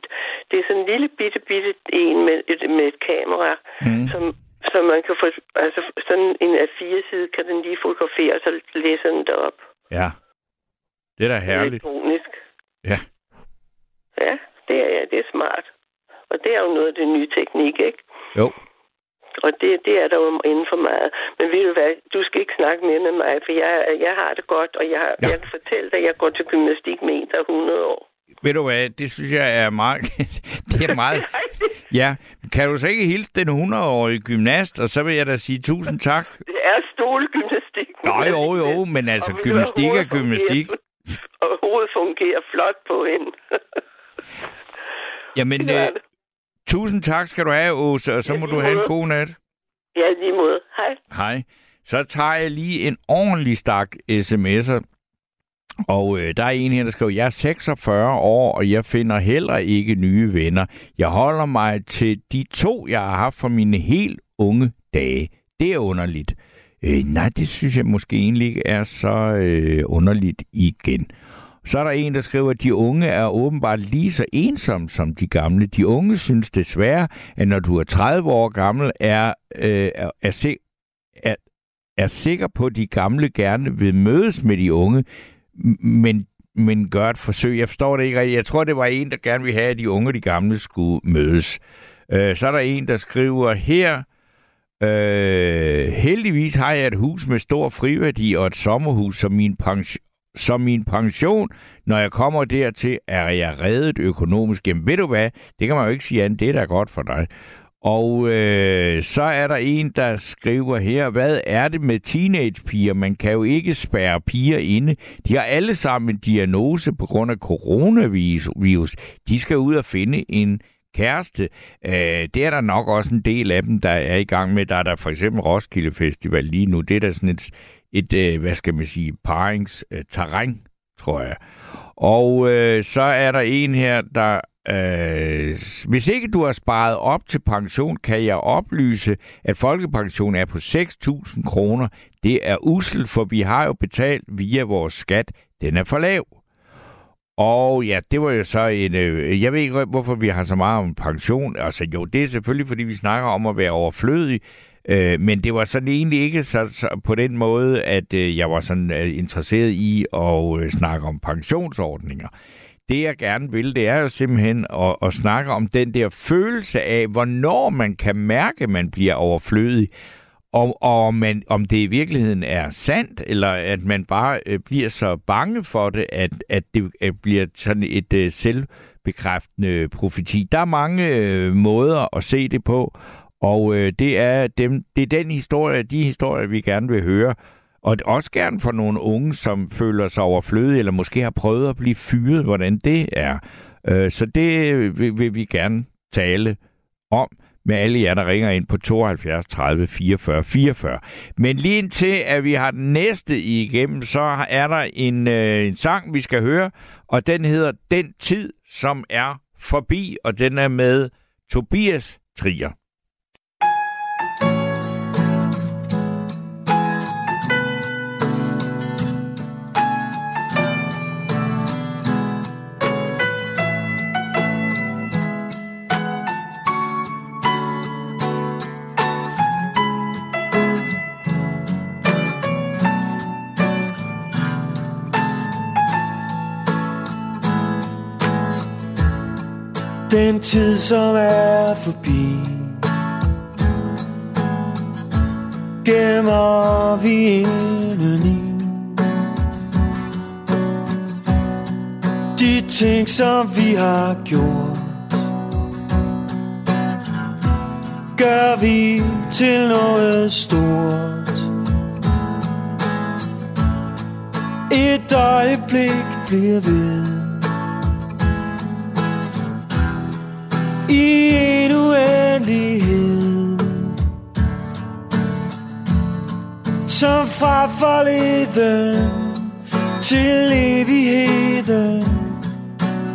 Det er sådan en lille bitte, bitte en med et, med et kamera, Mm. som, som man kan få, altså sådan en af fire side kan den lige fotografere, og så læser den det op. Ja. Det er da herligt. Elektronisk. Ja. Ja, det er, ja, det er smart. Og det er jo noget af det nye teknik, ikke? Jo. Og det, det er der jo inden for meget. Men ved du hvad, du skal ikke snakke mere med mig, for jeg, jeg har det godt, og jeg, Ja. jeg kan fortælle dig, at jeg går til gymnastik med en, der er 100 år. Ved du hvad, det synes jeg er meget... det er meget... Ja, kan du så ikke hilse den 100-årige gymnast, og så vil jeg da sige tusind tak. Det er stolgymnastik. Nå, jo, jo, men altså, Og gymnastik er gymnastik. fungerer- Og hovedet fungerer flot på hende. Jamen, øh. Tusind tak skal du have, Åse, og så Ja, må du have en god nat. ja, lige måde. Hej. Hej. Så tager jeg lige en ordentlig stak sms'er. Og øh, der er en her, der skriver, jeg er 46 år, og jeg finder heller ikke nye venner. Jeg holder mig til de to, jeg har haft fra mine helt unge dage. Det er underligt. Øh, nej, det synes jeg måske egentlig ikke er så øh, underligt igen. Så er der en, der skriver, at de unge er åbenbart lige så ensomme som de gamle. De unge synes desværre, at når du er 30 år gammel, er, øh, er, er, se, er, er sikker på, at de gamle gerne vil mødes med de unge, men, men gør et forsøg. Jeg forstår det ikke rigtigt. Jeg tror, det var en, der gerne ville have, at de unge og de gamle skulle mødes. Øh, så er der en, der skriver her, øh, heldigvis har jeg et hus med stor friværdi og et sommerhus som min, pension, som min pension. Når jeg kommer dertil, er jeg reddet økonomisk. Jamen ved du hvad, det kan man jo ikke sige andet, det er da godt for dig. Og øh, så er der en, der skriver her, hvad er det med teenagepiger? Man kan jo ikke spærre piger inde. De har alle sammen en diagnose på grund af coronavirus. De skal ud og finde en kæreste. Øh, det er der nok også en del af dem, der er i gang med. Der er der for eksempel Roskilde Festival lige nu. Det er der sådan et, et øh, hvad skal man sige, paringsterræn, tror jeg. Og øh, så er der en her, der Øh, hvis ikke du har sparet op til pension, kan jeg oplyse, at folkepension er på 6.000 kroner. Det er usel, for vi har jo betalt via vores skat. Den er for lav. Og ja, det var jo så en... Øh, jeg ved ikke, hvorfor vi har så meget om pension. Altså jo, det er selvfølgelig, fordi vi snakker om at være overflødig. Øh, men det var sådan egentlig ikke så, så på den måde, at øh, jeg var sådan øh, interesseret i at øh, snakke om pensionsordninger det jeg gerne vil, det er jo simpelthen at, at snakke om den der følelse af, hvornår man kan mærke, at man bliver overflødig, og, og man, om det i virkeligheden er sandt, eller at man bare øh, bliver så bange for det, at, at det at bliver sådan et øh, selvbekræftende profeti. Der er mange øh, måder at se det på, og øh, det, er dem, det er den historie, de historier, vi gerne vil høre. Og også gerne for nogle unge, som føler sig overflødige, eller måske har prøvet at blive fyret, hvordan det er. Øh, så det øh, vil, vil vi gerne tale om med alle jer, der ringer ind på 72 30 44 44. Men lige indtil, at vi har den næste igennem, så er der en, øh, en sang, vi skal høre, og den hedder Den Tid, som er forbi, og den er med Tobias Trier. Den tid, som er forbi. Gemmer vi indeni. De ting, som vi har gjort Gør vi til noget stort. Et øjeblik bliver ved. I en uendelighed. Som fra forleden til evigheden.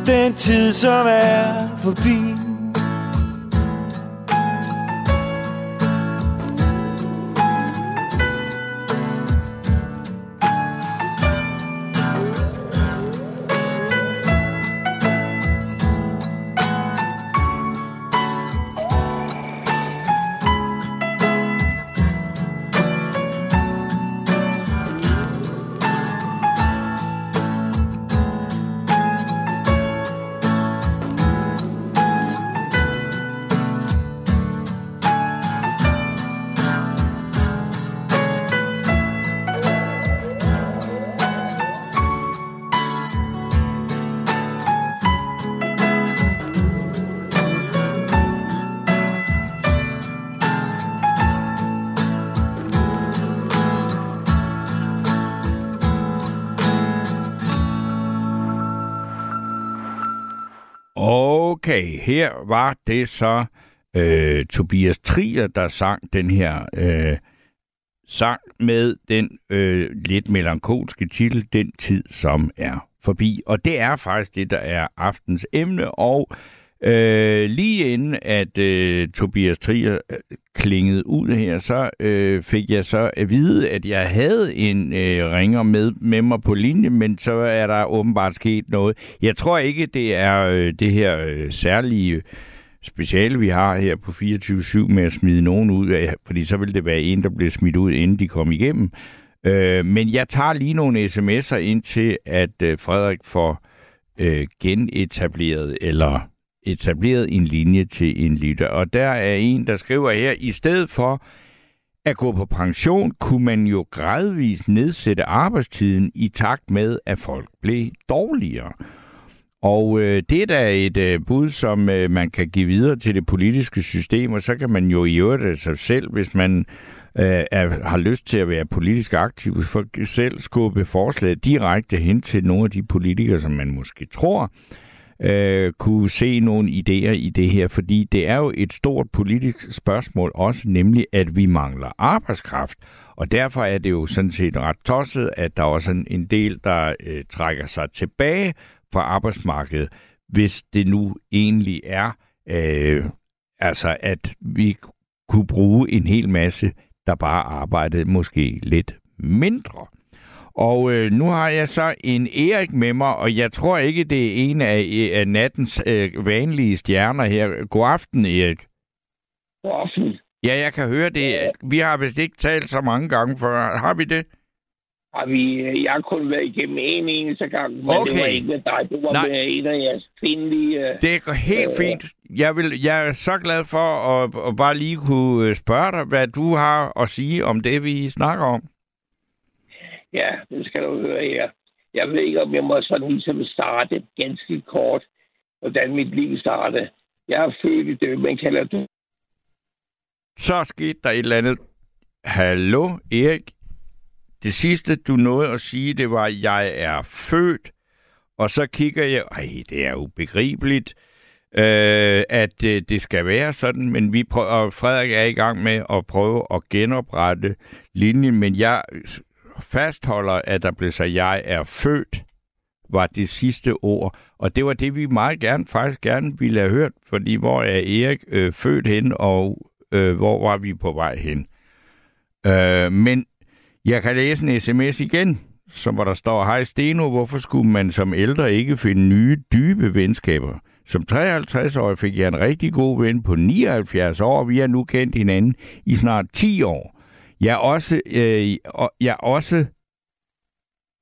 Den tid, som er forbi. Her var det så øh, Tobias Trier, der sang den her øh, sang med den øh, lidt melankolske titel, Den tid, som er forbi. Og det er faktisk det, der er aftens emne, og øh, Øh, lige inden at øh, Tobias Trier øh, klingede ud her, så øh, fik jeg så at vide, at jeg havde en øh, ringer med, med mig på linje, men så er der åbenbart sket noget. Jeg tror ikke, det er øh, det her øh, særlige speciale, vi har her på 24-7 med at smide nogen ud af, fordi så vil det være en, der bliver smidt ud, inden de kommer igennem. Øh, men jeg tager lige nogle sms'er ind til, at øh, Frederik får øh, genetableret eller etableret en linje til en lytter. Og der er en, der skriver her, i stedet for at gå på pension, kunne man jo gradvist nedsætte arbejdstiden i takt med, at folk blev dårligere. Og øh, det er da et øh, bud, som øh, man kan give videre til det politiske system, og så kan man jo i øvrigt af sig selv, hvis man øh, er, har lyst til at være politisk aktiv, for selv skubbe forslaget direkte hen til nogle af de politikere, som man måske tror, øh, Øh, kunne se nogle idéer i det her, fordi det er jo et stort politisk spørgsmål også, nemlig at vi mangler arbejdskraft. Og derfor er det jo sådan set ret tosset, at der også er en del, der øh, trækker sig tilbage fra arbejdsmarkedet, hvis det nu egentlig er, øh, altså at vi kunne bruge en hel masse, der bare arbejdede måske lidt mindre. Og øh, nu har jeg så en Erik med mig, og jeg tror ikke, det er en af, af nattens øh, vanlige stjerner her. God aften, Erik. God aften. Ja, jeg kan høre det. Vi har vist ikke talt så mange gange før. Har vi det? Har vi, øh, jeg har kun været igennem en eneste gang, men Okay. det var ikke med dig. Det var Nej. med en af jeres kvindelige... øh, Det går helt Øh. fint. Jeg, vil, jeg er så glad for at, at bare lige kunne øh, spørge dig, hvad du har at sige om det, vi snakker om. Ja, det skal du høre her. Jeg ved ikke, om jeg må sådan ligesom starte ganske kort, hvordan mit liv startede. Jeg er født i det, man kalder du. Så skete der et eller andet. Hallo, Erik. Det sidste, du nåede at sige, det var, jeg er født. Og så kigger jeg, ej, det er ubegribeligt, øh, at øh, det skal være sådan, men vi prøver, og Frederik er i gang med at prøve at genoprette linjen, men jeg fastholder, at der blev så, jeg er født, var det sidste ord. Og det var det, vi meget gerne, faktisk gerne ville have hørt, fordi hvor er Erik øh, født hen, og øh, hvor var vi på vej hen? Øh, men jeg kan læse en sms igen, som hvor der står, Hej Steno, hvorfor skulle man som ældre ikke finde nye, dybe venskaber? Som 53-årig fik jeg en rigtig god ven på 79 år, og vi har nu kendt hinanden i snart 10 år. Jeg også, øh, jeg også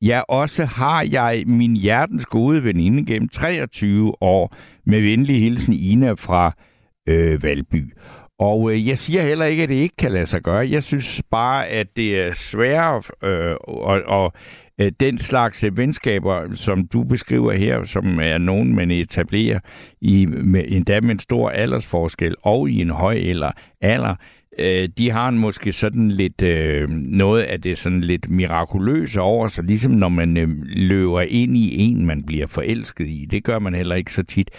Ja, også har jeg min hjertens gode veninde gennem 23 år med venlig hilsen Ina fra øh, Valby. Og øh, jeg siger heller ikke, at det ikke kan lade sig gøre. Jeg synes bare, at det er sværere, øh, og, og øh, den slags øh, venskaber, som du beskriver her, som er nogen, man etablerer i, med, endda med en stor aldersforskel og i en høj eller alder, øh, de har en måske sådan lidt øh, noget af det sådan lidt mirakuløse over sig, ligesom når man øh, løber ind i en, man bliver forelsket i. Det gør man heller ikke så tit.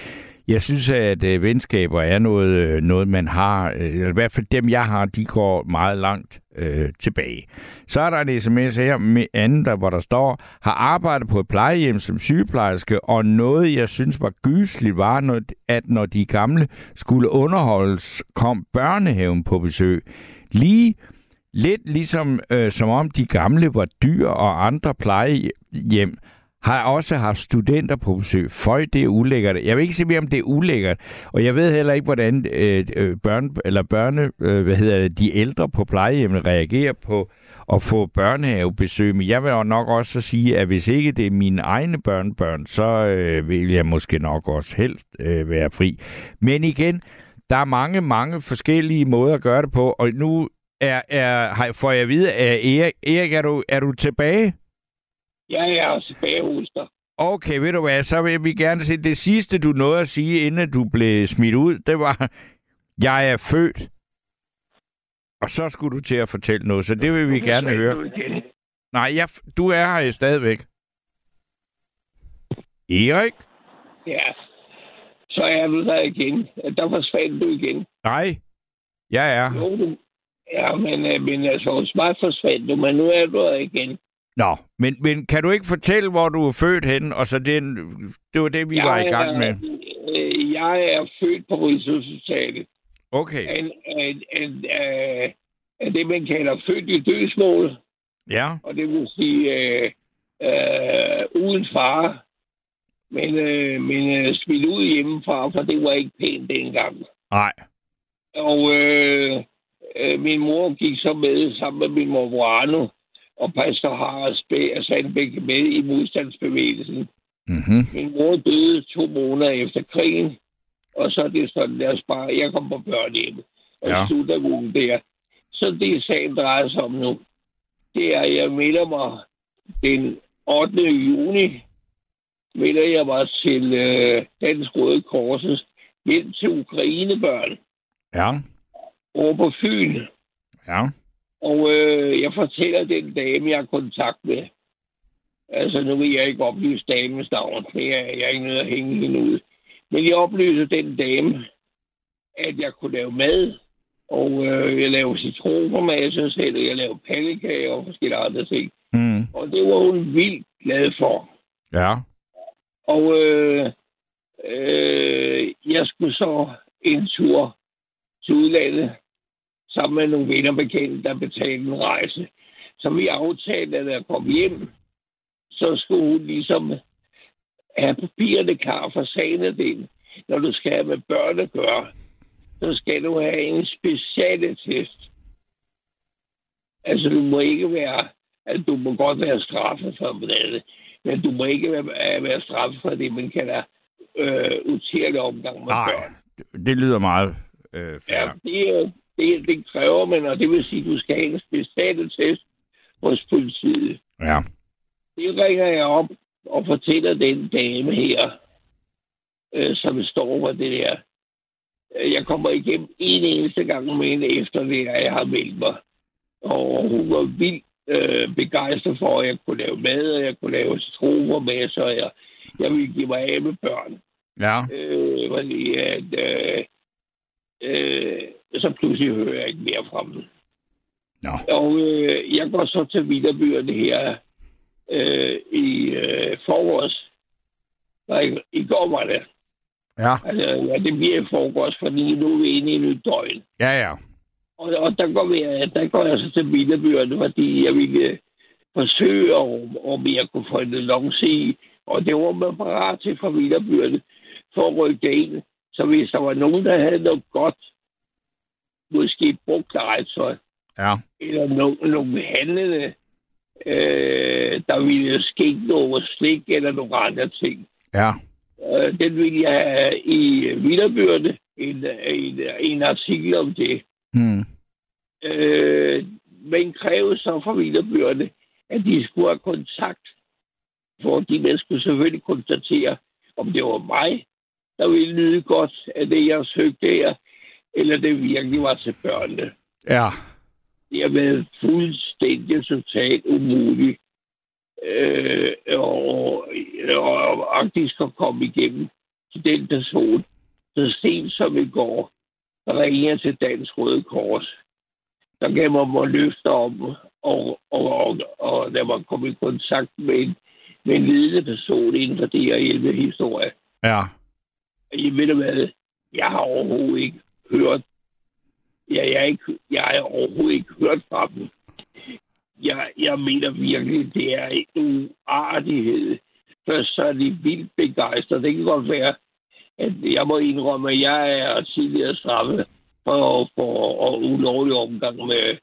Jeg synes, at øh, venskaber er noget, øh, noget man har, øh, eller i hvert fald dem, jeg har, de går meget langt øh, tilbage. Så er der en sms her med anden, der, hvor der står, har arbejdet på et plejehjem som sygeplejerske, og noget, jeg synes var gysligt, var, når- at når de gamle skulle underholdes, kom børnehaven på besøg. Lige lidt ligesom, øh, som om de gamle var dyr, og andre plejehjem har også haft studenter på besøg. Føj, det er ulækkert. Jeg vil ikke se mere, om det er ulækkert. Og jeg ved heller ikke, hvordan øh, øh, børn, eller børne, øh, hvad hedder det, de ældre på plejehjemmet reagerer på at få børnehavebesøg. Men jeg vil jo nok også sige, at hvis ikke det er mine egne børnebørn, så øh, vil jeg måske nok også helst øh, være fri. Men igen, der er mange, mange forskellige måder at gøre det på, og nu er, er, får jeg at vide, at Erik, Erik er, du, er du tilbage? Jeg er hos dig. Okay, ved du hvad, så vil vi gerne se, det sidste du nåede at sige, inden du blev smidt ud, det var, jeg er født. Og så skulle du til at fortælle noget, så det vil vi gerne høre. Nej, jeg, du er her stadigvæk. Erik? Ja. Så er du der igen. Der forsvandt du igen. Nej, jeg er. Jo, du... Ja, men, øh, men altså, hos mig forsvandt du, men nu er du der igen. Nå, men, men kan du ikke fortælle, hvor du er født hen? Og så den, det var det, vi var i gang med. Øh, jeg er født på Rigshospitalet. Okay, En, en, en, øh, af det, man kalder født i dødsmål. ja. Og det vil sige øh, øh, uden far. Men, øh, men øh, smidt ud hjemmefra, for det var ikke pænt dengang. Nej. Og øh, øh, min mor gik så med sammen med min mor Arno og pastor Harald Sp- Sandbæk med i modstandsbevægelsen. Mm-hmm. Min mor døde to måneder efter krigen, og så er det sådan, lad os bare, jeg kom på børnehjem, og ja. slutter ugen der. Så det sagen drejer sig om nu, det er, at jeg melder mig den 8. juni, melder jeg mig til øh, Dansk Røde Korsets hjælp til Ukrainebørn Ja. over på Fyn. Ja. Og øh, jeg fortæller den dame, jeg har kontakt med. Altså, nu vil jeg ikke oplyse damens navn, for jeg, jeg er ikke nødt at hænge hende ud. Men jeg oplyser den dame, at jeg kunne lave mad, og øh, jeg laver citronformasse selv, og jeg laver pandekager og forskellige andre ting. Mm. Og det var hun vildt glad for. Ja. Og øh, øh, jeg skulle så en tur til udlandet sammen med nogle venner bekendte, der betalte en rejse. Så vi aftalte, at jeg kom hjem, så skulle hun ligesom have papirerne klar for sagen af den. Når du skal have med børn at gøre, så skal du have en specielle test. Altså, du må ikke være... Altså, du må godt være straffet for det, men du må ikke være, være straffet for det, man kalder øh, utærlig omgang med Nej, børn. det, lyder meget øh, Ja, fair. det, er- det, det kræver man, og det vil sige, at du skal have en specielle test hos politiet. Ja. Det ringer jeg op og fortæller den dame her, øh, som står for det der. Jeg kommer igennem en eneste gang med hende efter det, at jeg har meldt mig. Og hun var vildt øh, begejstret for, at jeg kunne lave mad, og jeg kunne lave citroner med, så jeg, jeg ville give mig af med børn. Ja. Øh, fordi at, øh, øh, så pludselig hører jeg ikke mere fra dem. Nå. Og øh, jeg går så til Villerbyen her øh, i øh, forårs. Nej, i går var det. Ja. Altså, ja, det bliver i forårs, fordi nu er vi inde i nyt døgn. Ja, ja. Og, og der, går vi, der går jeg så til Villerbyen, fordi jeg ville forsøge, om, om jeg kunne få en annonce i. Og det var man parat til fra Villerbyen for at rykke ind. Så hvis der var nogen, der havde noget godt, måske brugt legetøj, Ja. eller no- nogle handlende, øh, der ville ske noget slik eller nogle andre ting. Ja. Øh, den ville jeg have i Villerbyrde, en, en, en artikel om det. Mm. Øh, men krævede så fra Villerbyrde, at de skulle have kontakt, fordi man skulle selvfølgelig konstatere, om det var mig, der ville nyde godt af det, jeg søgte her, eller det virkelig var til børnene. Ja. Det har været fuldstændig totalt umuligt øh, og, og faktisk at komme igennem til den person. Så sent som i går, der ringede jeg til Dansk Røde Kors. Der gav mig mig løfter om, og, og, og, og der var kommet i kontakt med en, med en ledende person inden for det her hjælpe historie. Ja. Jeg ved du hvad, jeg har overhovedet ikke hørt, Ja, jeg, er ikke, jeg har overhovedet ikke hørt fra dem. Jeg, jeg mener virkelig, det er en uartighed. Først så er de vildt begejstrede. Det kan godt være, at jeg må indrømme, at jeg er tidligere straffet for, for for ulovlig omgang med,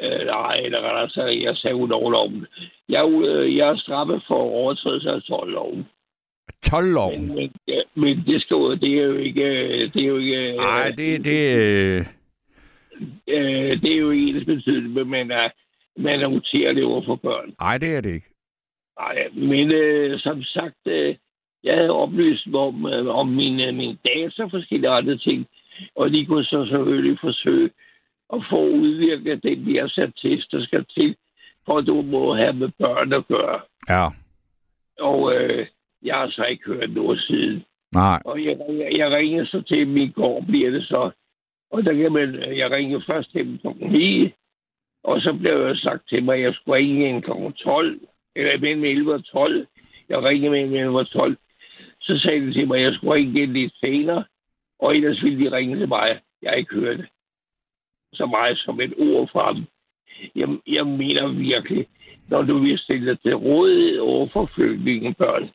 øh, nej, eller rettere sagt, jeg sagde ulovlig om. Jeg, øh, jeg er straffet for overtrædelse af 12-loven. 12-loven. Men, men, ja, men det, skal, det er jo ikke... Det er jo ikke Nej, det, det, øh, øh, det er jo ens betydning, men man er, man er utærlig over for børn. nej, det er det ikke. Nej, men øh, som sagt, øh, jeg havde oplyst om, øh, om mine, mine data og forskellige andre ting, og de kunne så selvfølgelig forsøge at få udvirket der sat test, der skal til, for at du må have med børn at gøre. Ja. Og øh, jeg har så ikke hørt noget siden. Nej. Og jeg, jeg, jeg ringede så til dem i går, bliver det så. Og der kan man, jeg ringede først til dem kl. 9, og så blev jeg sagt til mig, at jeg skulle ringe en kl. 12, eller mellem 11 og 12. Jeg ringede mellem 11 og 12. Så sagde de til mig, at jeg skulle ringe igen lidt senere, og ellers ville de ringe til mig. Jeg har ikke hørt så meget som et ord fra dem. Jeg, jeg mener virkelig, når du vil stille dig til rådighed over for flygtningebørn,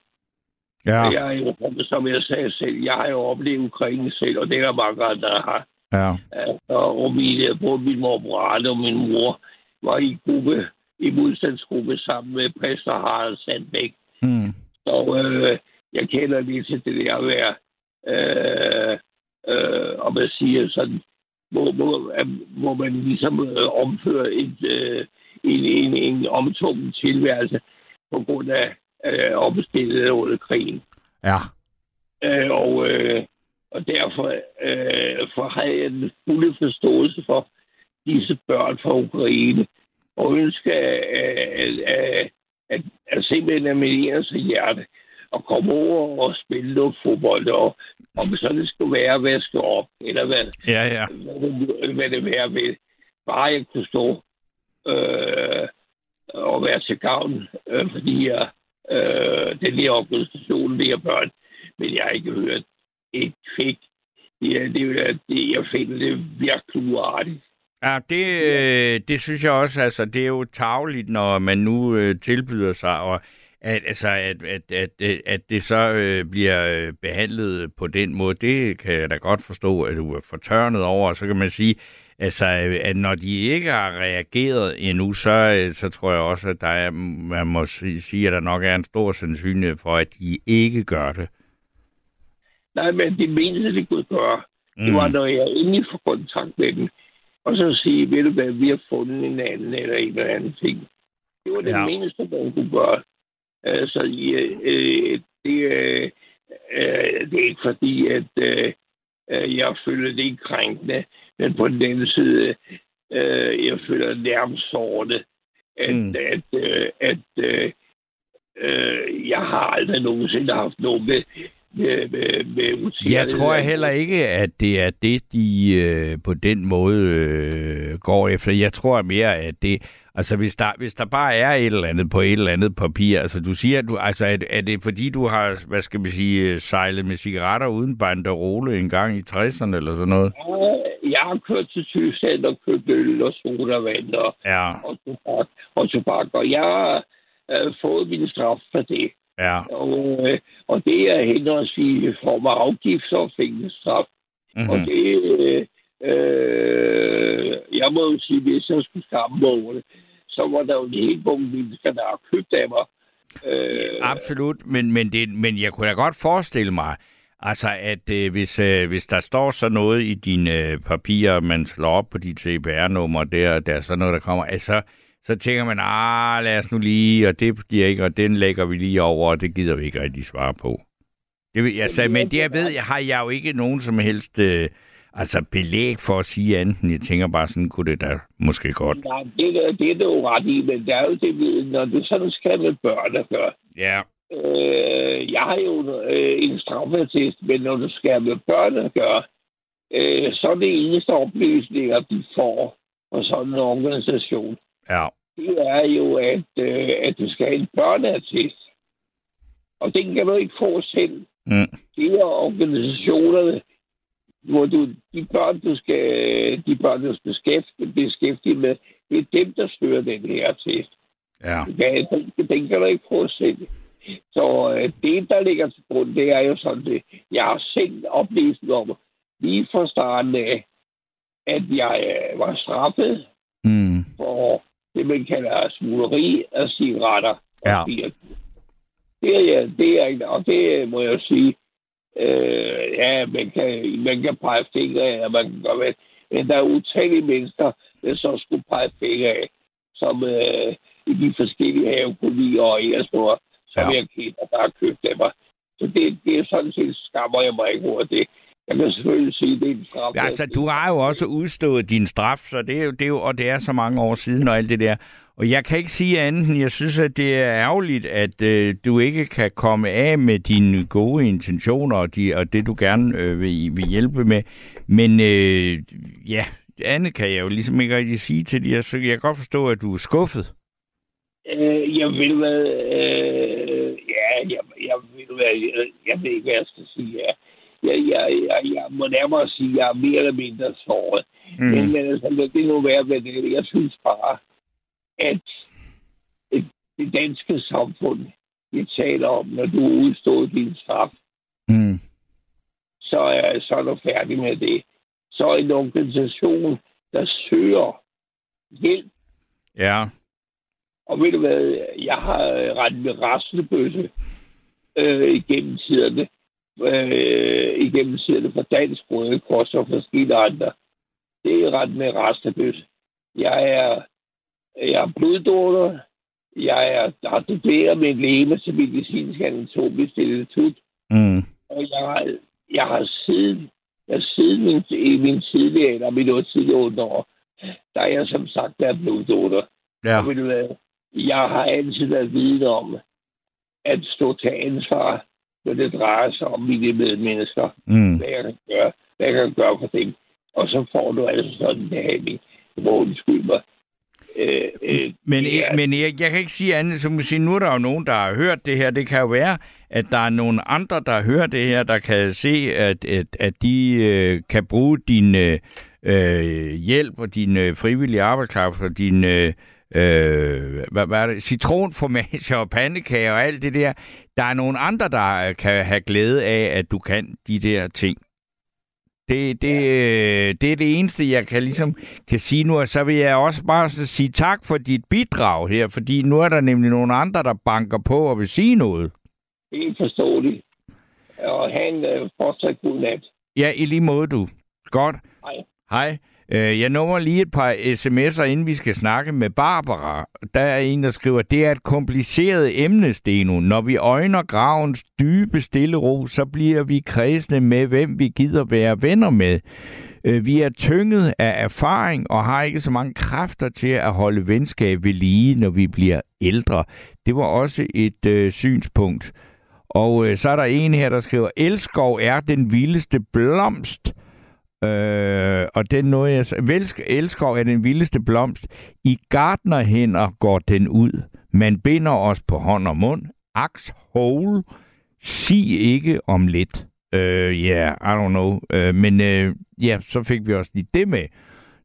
Ja, Jeg er jo, som jeg sagde selv, jeg har jo oplevet krigen selv, og det er der mange andre, der har. ja. Altså, og min, både min mor og min mor var i gruppe, i modstandsgruppe sammen med præster Harald Sandbæk. Mm. Så øh, jeg kender lidt til det der at være, øh, øh, og man siger sådan, hvor, hvor, hvor man ligesom øh, omfører et, øh, en, en, en omtummen tilværelse på grund af øh, opstillet under krigen. Ja. Øh, og, øh, og derfor øh, for har jeg en fulde forståelse for disse børn fra Ukraine, og ønsker at, at, at, at, at simpelthen med jeres hjerte og komme over og spille noget fodbold, og om så det skulle være at vaske op, eller hvad, Ja, ja. hvad, det, hvad det være vil. Bare jeg kunne stå øh, og være til gavn, øh, fordi jeg, øh, den her organisation, det her børn, men jeg har ikke hørt et fik. Det, det, er- det, jeg finder det virkelig uartigt. Ja, det, øh, det synes jeg også, altså, det er jo tageligt, når man nu øh, tilbyder sig, og at, altså, at, at, at, øh, at, det så øh, bliver øh, behandlet på den måde, det kan jeg da godt forstå, at du er fortørnet over, og så kan man sige, altså, øh, at når de ikke har reageret endnu, så, øh, så tror jeg også, at der er, man må si- sige, at der nok er en stor sandsynlighed for, at de ikke gør det. Nej, men det mindste, det kunne gøre, mm. det var, når jeg endelig får kontakt med dem, og så sige, ved du hvad, vi har fundet en anden eller en eller anden ting. Det var det Ja. mindste, man kunne gøre. Øh, Så øh, øh, det, øh, det er ikke fordi, at øh, jeg føler det ikke krænkende, men på den anden side, øh, jeg føler nærmest sårende, at, Mm. at, øh, at øh, øh, jeg har aldrig nogensinde haft noget med, med, med, med Jeg tror heller ikke, at det er det, de øh, på den måde øh, går efter. Jeg tror mere, at det... Altså, hvis der, hvis der bare er et eller andet på et eller andet papir, altså du siger, at du, altså, er, er det fordi, du har, hvad skal vi sige, sejlet med cigaretter uden banderole en gang i 60'erne eller sådan noget? Ja, Jeg har kørt til Tyskland og købt øl og sodavand og, Ja, og, tobak, og tobak, og jeg har øh, fået min straf for det. ja. Og, øh, og det er henholdsvis form af afgift og fængselsstraf. Mm-hmm. Og det, øh, øh, jeg må jo sige, hvis jeg skulle skamme mig over det, så var der jo en hel bunke mennesker, der har købt af mig. Øh, Absolut, men, men, det, men jeg kunne da godt forestille mig, altså at øh, hvis, øh, hvis der står så noget i dine øh, papirer, man slår op på dit CPR-nummer der, og der er sådan noget, der kommer, altså, så tænker man, ah, lad os nu lige, og det bliver ikke, og den lægger vi lige over, og det gider vi ikke rigtig svare på. Det, altså, men det jeg ved, jeg har jeg jo ikke nogen som helst øh, altså belæg for at sige andet. Jeg tænker bare, sådan kunne det da måske godt. Nej, det, er- det er det jo ret i, men der er jo det, når det sådan skal med børn at gøre. Ja, Øh, jeg har jo øh, en straffetest, men når du skal med børn at gøre, øh, så er det eneste oplysninger, de får fra sådan en organisation, ja, det er jo, at, øh, at du skal have en børneattest. Og den kan du ikke få selv. mm, Det er organisationerne, hvor du, de børn, du skal, de børn, du skal beskæftige, beskæftige med, det er dem, der styrer den her test. ja, Ja, den, den kan du ikke få selv. Så øh, det, der ligger til grund, det er jo sådan det. Jeg har selv oplevet om, lige fra starten af, at jeg øh, var straffet mm, for det, man kalder smugleri af cigaretter. Ja. Det er, jeg- det er, ikke- og det må jeg sige, øh, ja, man kan, man kan pege fingre af, og man kan gøre hvad. Men der er utallige mennesker, der så skulle pege fingre af, som øh, i de forskellige havekolonier og Egersborg, som Ja. ja. jeg der har købt af mig. Så det, det er sådan set, skammer jeg mig ikke over det. Jeg kan selvfølgelig sige, det er en straf. Ja, altså, du har jo også udstået din straf, så det er jo, det er jo, og det er så mange år siden og alt det der. Og jeg kan ikke sige andet end, jeg synes, at det er ærgerligt, at øh, du ikke kan komme af med dine gode intentioner og, de, og det, du gerne øh, vil, vil hjælpe med. Men øh, ja, andet kan jeg jo ligesom ikke rigtig sige til dig, så jeg kan godt forstå, at du er skuffet. Øh, jeg vil hvad... Øh, jeg, jeg vil hvad... Jeg, jeg ved ikke, hvad jeg skal sige. Ja. Jeg, jeg, jeg, jeg må nærmere sige, at jeg er mere eller mindre såret. Mm. Men, men altså, det nu være med det. Jeg synes bare, at et- det danske samfund, vi taler om, når du har udstået din straf, Mm. så er, så er du færdig med det. Så er en organisation, der søger hjælp. Ja. Og ved du hvad, jeg har ret med rastlebøsse øh, igennem tiderne. Øh, igennem tiderne for Dansk Røde Kors og forskellige andre. Det er ret med rastlebøsse. Jeg er, jeg er bloddonor. Jeg er har studeret med en læge til medicinsk anatomisk institut. Mm. Og jeg har, jeg har siden, jeg siden min, i min tidligere, eller min tidligere år, der er jeg som sagt været bloddonor. Ja. Og ved du hvad, jeg har altid været viden om at stå til ansvar, når det drejer sig om mine medmennesker. Mm. Hvad jeg kan gøre, hvad jeg kan gøre for dem. Og så får du altså sådan en behandling. Du må undskylde mig. Øh, øh, Men, er- men jeg, jeg kan ikke sige andet, som at sige, nu er der jo nogen, der har hørt det her. Det kan jo være, at der er nogle andre, der hører det her, der kan se, at, at, at de øh, kan bruge din øh, øh, hjælp og din øh, frivillige arbejdskraft og din øh, øh, hvad, hvad er det? citronformage og pandekager og alt det der. Der er nogle andre, der øh, kan have glæde af, at du kan de der ting. Det, det, øh, det er det eneste, jeg kan ligesom kan sige nu, og så vil jeg også bare sige tak for dit bidrag her, fordi nu er der nemlig nogle andre, der banker på og vil sige noget. Helt forståeligt. Og han øh, fortsat god nat. Ja, i lige måde du. Godt. Hej. Hej. Øh, jeg nummer lige et par sms'er, inden vi skal snakke med Barbara. Der er en, der skriver, det er et kompliceret emne, Steno. Når vi øjner gravens dybe stille ro, så bliver vi kredsende med, hvem vi gider være venner med. Øh, vi er tynget af erfaring og har ikke så mange kræfter til at holde venskab ved lige, når vi bliver ældre. Det var også et øh, synspunkt. Og øh, så er der en her, der skriver, Elskov er den vildeste blomst. Øh, og den noget, jeg... Velsk, elskov er den vildeste blomst. I gardnerhænder går den ud. Man binder os på hånd og mund. Aks hole. Sig ikke om lidt. Øh, ja, yeah, I don't know. Uh, men øh, ja, så fik vi også lige det med.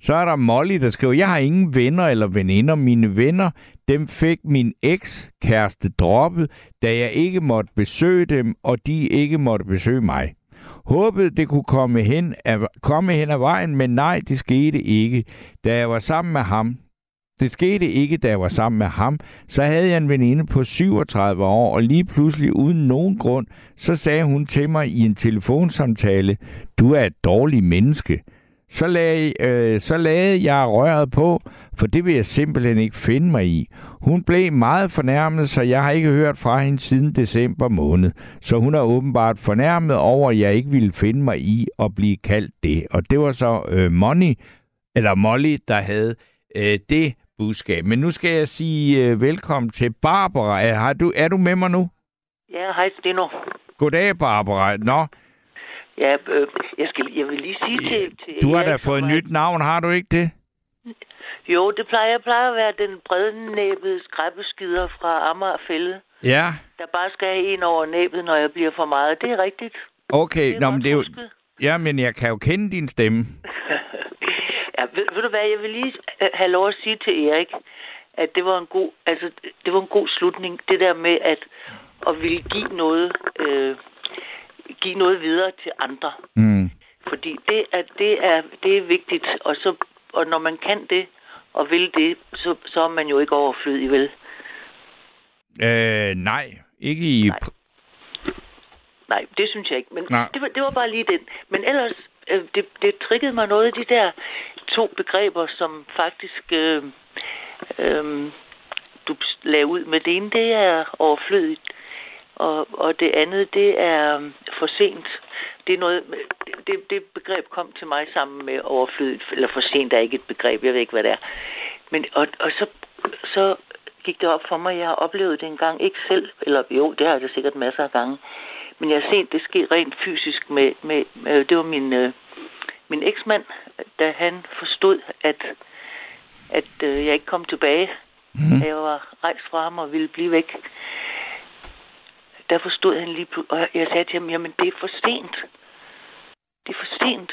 Så er der Molly, der skriver, jeg har ingen venner eller veninder. Mine venner, dem fik min ekskæreste droppet, da jeg ikke måtte besøge dem, og de ikke måtte besøge mig. Håbede, det kunne komme hen, af, komme hen ad vejen, men nej, det skete ikke, da jeg var sammen med ham. Det skete ikke, da jeg var sammen med ham. Så havde jeg en veninde på 37 år, og lige pludselig uden nogen grund, så sagde hun til mig i en telefonsamtale, du er et dårligt menneske. Så lagde, øh, så lagde jeg røret på, for det vil jeg simpelthen ikke finde mig i. Hun blev meget fornærmet, så jeg har ikke hørt fra hende siden december måned. Så hun er åbenbart fornærmet over, at jeg ikke ville finde mig i at blive kaldt det. Og det var så øh, Money, eller Molly, der havde øh, det budskab. Men nu skal jeg sige øh, velkommen til Barbara. Er, har du, er du med mig nu? Ja, hej Steno. Goddag, Barbara. Nå, Ja, øh, jeg, skal, jeg vil lige sige til... til du har da fået er- nyt navn, har du ikke det? Jo, det plejer, jeg plejer at være den brednæbede skræppeskider fra Amagerfælde, Ja, der bare skal have en over næbet, når jeg bliver for meget. Det er rigtigt. okay. Det er Nå, men det er jo, ja, men jeg kan jo kende din stemme. Ja, ved, ved du hvad, jeg vil lige øh, have lov at sige til Erik, at det var en god, altså, det var en god slutning, det der med at, at ville give noget, øh, give noget videre til andre. Mm. Fordi det er, det er, det er vigtigt, og, så, og når man kan det og vil det, så, så er man jo ikke overflødig, vel? Øh, nej, ikke i... Nej. Nej, det synes jeg ikke. Men Nej. det var, det var bare lige den. Men ellers, øh, det, det triggede mig noget af de der to begreber, som faktisk øh, øh, du lagde ud med. Det ene, det er overflødigt, og, og det andet, det er øh, for sent. Det, er noget, det, det begreb kom til mig sammen med overflødigt, eller for sent er ikke et begreb, jeg ved ikke, hvad det er. Men, og, og så, så gik det op for mig, jeg har oplevet det engang, ikke selv, eller jo, det har jeg da sikkert masser af gange, men jeg har set det ske rent fysisk med, med, med det var min, øh, min eksmand, da han forstod, at, at øh, jeg ikke kom tilbage, mm. jeg var rejst fra ham og ville blive væk. Der forstod han lige pludselig, og jeg sagde til ham, jamen det er for sent. Det er for sent.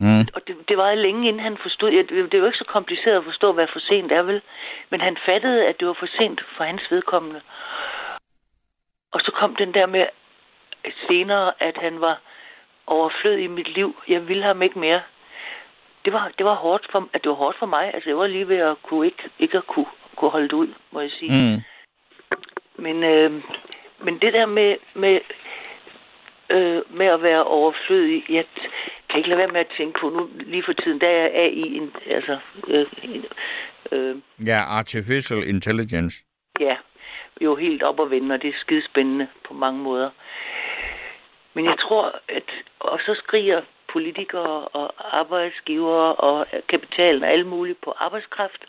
Mm. Og det, det var længe inden han forstod. Ja, det, det er jo ikke så kompliceret at forstå, hvad for sent er, vel? Men han fattede, at det var for sent for hans vedkommende. Og så kom den der med senere, at han var overflødig i mit liv. Jeg ville ham ikke mere. Det var, det var hårdt for, at det var hårdt for mig. Altså, jeg var lige ved at kunne ikke, ikke at kunne, kunne holde det ud, må jeg sige. Mm. Men, øh, men det der med, med, øh, med at være overflødig, jeg kan ikke lade være med at tænke på nu lige for tiden, der er AI, en, altså, øh, en- øh, Ja, artificial intelligence. ja, jo helt op og vende, og det er skidespændende på mange måder. Men jeg tror, at og så skriger politikere og arbejdsgivere og kapitalen og alle mulige på arbejdskraft.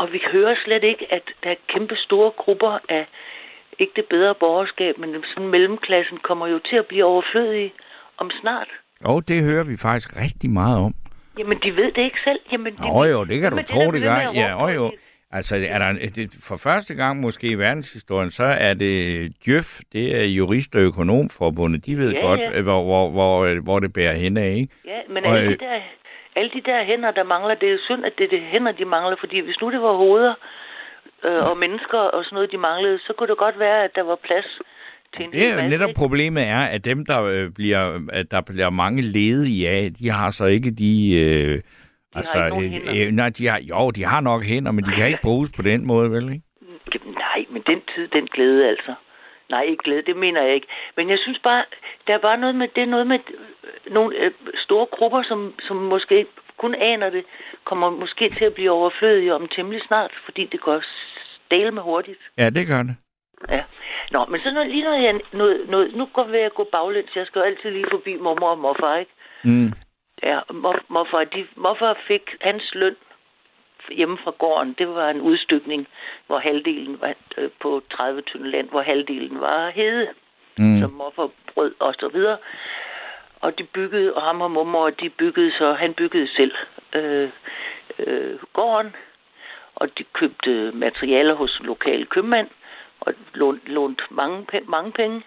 Og vi hører slet ikke, at der er kæmpe store grupper af ikke det bedre borgerskab, men sådan mellemklassen kommer jo til at blive overflødige om snart. Og det hører vi faktisk rigtig meget om. Jamen, de ved det ikke selv. Jamen, det, Nå jo, det kan du Jamen, tro, der det ved gør. Ja, og jo. det. Altså, er der, det, for første gang måske i verdenshistorien, så er det Djøf, det er jurist- og økonomforbundet. De ved Ja, godt, ja. øh, hvor, hvor, hvor, øh, hvor det bærer hen af, ikke? Ja, men Og, alle, øh, de der, alle de der hænder, der mangler, det er synd, at det er det hænder, de mangler, fordi hvis nu det var hoveder øh, og mennesker og sådan noget, de manglede, så kunne det godt være, at der var plads til en Det er jo netop problemet er, at dem, der øh, bliver, at der bliver mange ledige af, de har så ikke de... Øh, altså, ikke øh, øh, nej, de har, jo, de har nok hænder, men de kan ikke bruges på den måde, vel? Ikke? Nej, men den tid, den glæde altså. Nej, ikke glæde, det mener jeg ikke. Men jeg synes bare, der er bare noget med, det er noget med øh, nogle øh, store grupper, som, som måske kun aner det, kommer måske til at blive overflødige om temmelig snart, fordi det går stale med hurtigt. Ja, det gør det. Ja. Nå, men så noget, lige noget, jeg, noget, noget, nu går jeg at gå baglæns. Jeg skal jo altid lige forbi mormor og morfar, ikke? Mm. Ja, mor, morfar, de, morfar fik hans løn hjemme fra gården. Det var en udstykning, hvor halvdelen var øh, på 30 tynde land, hvor halvdelen var hede, Mm. som morfar brød og så videre. Og de byggede, og ham og mormor, de byggede så, han byggede selv øh, øh, gården, og de købte materialer hos en lokal købmand, og lånt, lånt mange, mange penge.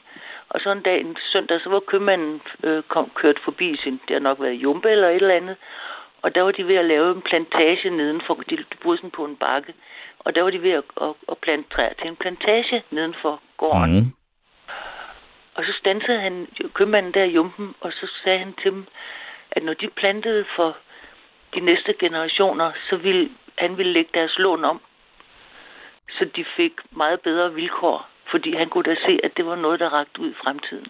Og så en dag, en søndag, så var købmanden øh, kom, kørt forbi sin, det har nok været Jumbe eller et eller andet, og der var de ved at lave en plantage nedenfor, de, de boede sådan på en bakke, og der var de ved at, at, at plante træer til en plantage nedenfor gården. Mm. Og så stansede han købmanden der i Jumpen, og så sagde han til dem, at når de plantede for de næste generationer, så ville han ville lægge deres lån om, så de fik meget bedre vilkår, fordi han kunne da se, at det var noget, der rakte ud i fremtiden.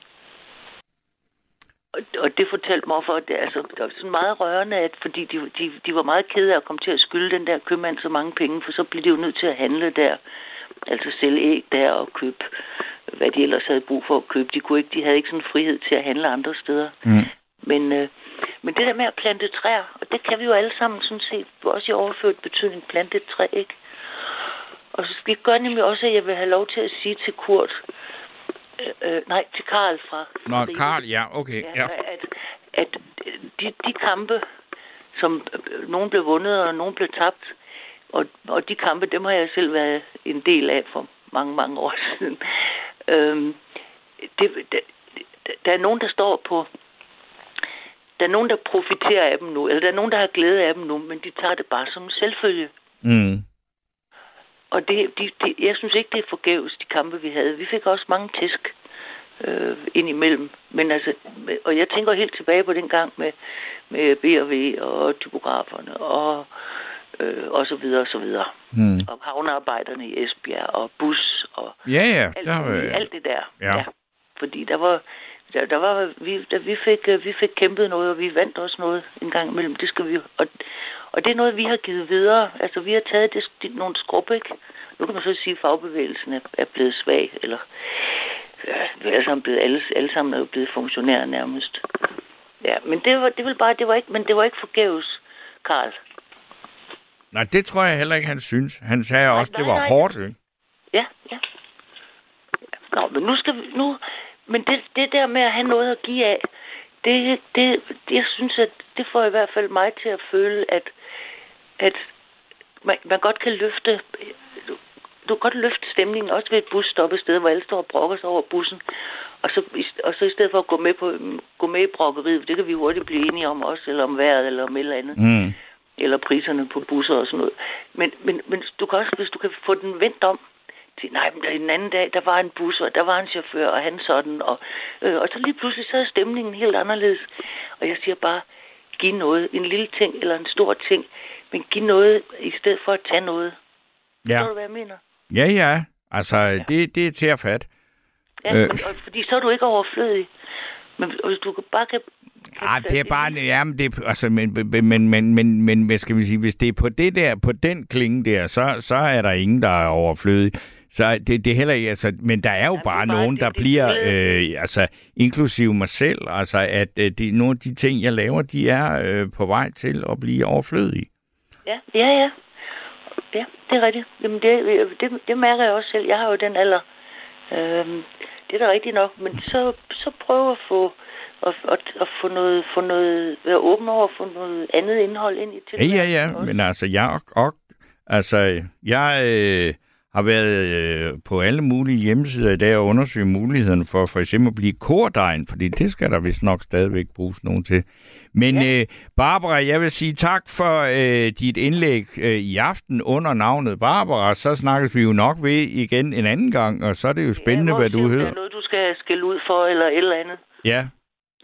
Og, og det fortalte morfar, at det, altså, det var sådan meget rørende, at fordi de, de, de var meget kede af at komme til at skylde den der købmand så mange penge, for så blev de jo nødt til at handle der, altså sælge æg der og købe, hvad de ellers havde brug for at købe. De, kunne ikke, de havde ikke sådan frihed til at handle andre steder. Mm. Men, øh, men det der med at plante træer, og det kan vi jo alle sammen sådan set, også i overført betydning, plante et træ, ikke? Og så skal gør nemlig også, at jeg vil have lov til at sige til Kurt, øh, øh, nej, til Karl fra... Nå, fra Karl, ja, okay. Ja. at, at de, de kampe, som øh, nogen blev vundet, og nogen blev tabt, og, og de kampe, dem har jeg selv været en del af for mange, mange år siden. Øhm, det, det, der er nogen, der står på... Der er nogen, der profiterer af dem nu, eller der er nogen, der har glæde af dem nu, men de tager det bare som en selvfølge. Mm. Og det, de, de, jeg synes ikke, det er forgæves, de kampe, vi havde. Vi fik også mange tæsk øh, indimellem. Men altså, og jeg tænker helt tilbage på den gang med, med B&V og typograferne og, øh, og så videre og så videre. Mm. Og havnearbejderne i Esbjerg og bus og Ja, ja. alt, Der, øh, alt det der. ja. Fordi der var, der, der var vi, der, vi, fik, øh, vi fik kæmpet noget, og vi vandt også noget en gang imellem. Det skal vi og, og det er noget, vi har givet videre. Altså, vi har taget det, det, nogle skrub, ikke? Nu kan man så sige, at fagbevægelsen er, er blevet svag, eller ja, er alle sammen blevet, alle, alle sammen er jo blevet funktionærer nærmest. Ja, men det var, det var bare, det var ikke, men det var ikke forgæves, Karl. Nej, det tror jeg heller ikke, han synes. Han sagde Nej, også, det nej, var nej. hårdt. Ikke? Ja, ja. Nå, men nu skal vi, nu, men det, det der med at have noget at give af, det, det, det, jeg synes, at det får i hvert fald mig til at føle, at, at man, man godt kan løfte, du, kan godt løfte stemningen også ved et busstop et sted, hvor alle står og brokker sig over bussen. Og så, og så i stedet for at gå med, på, gå med i brokkeriet, det kan vi hurtigt blive enige om også, eller om vejret, eller om et eller andet Mm. Eller priserne på busser og sådan noget. Men, men, men du kan også, hvis du kan få den vendt om siger, nej, men den anden dag, der var en bus, og der var en chauffør, og han sådan, og, øh, og så lige pludselig, så er stemningen helt anderledes. Og jeg siger bare, giv noget, en lille ting eller en stor ting, men giv noget i stedet for at tage noget. Ja, Forstår du, hvad jeg mener? ja, ja. Altså, ja. Det, det er til at fatte. Ja, øh. men, og, fordi så er du ikke overflødig. Men hvis du bare kan... kan Ah, det er bare, ja, men det, altså, men, men, men, men, men, hvad skal vi sige, hvis det er på det der, på den klinge der, så, så er der ingen, der er overflødig. Så det, det er heller ikke, altså, men der er jo Ja, bare bare nogen, det- der det- bliver, øh, altså, inklusive mig selv, altså, at øh, de, nogle af de ting, jeg laver, de er øh, på vej til at blive overflødige. Ja, ja, ja. Ja, det er rigtigt. Jamen, det, det, det mærker jeg også selv. Jeg har jo den alder. Øhm, det er da rigtigt nok. Men så, så prøv at få at, at, at få noget, få noget, være åben over at få noget andet indhold ind i Ja, tilværelsen. ja, ja, også. men altså, jeg, og, og, altså, jeg øh, har været øh, på alle mulige hjemmesider i dag og undersøge mulighederne for for eksempel at blive kordegn, fordi det skal der vist nok stadigvæk bruges nogen til. Men ja. øh, Barbara, jeg vil sige tak for øh, dit indlæg øh, i aften under navnet Barbara. Så snakkes vi jo nok ved igen en anden gang, og så er det jo spændende, ja, hvad du Det hedder. er noget, du skal skille ud for, eller et eller andet. Ja,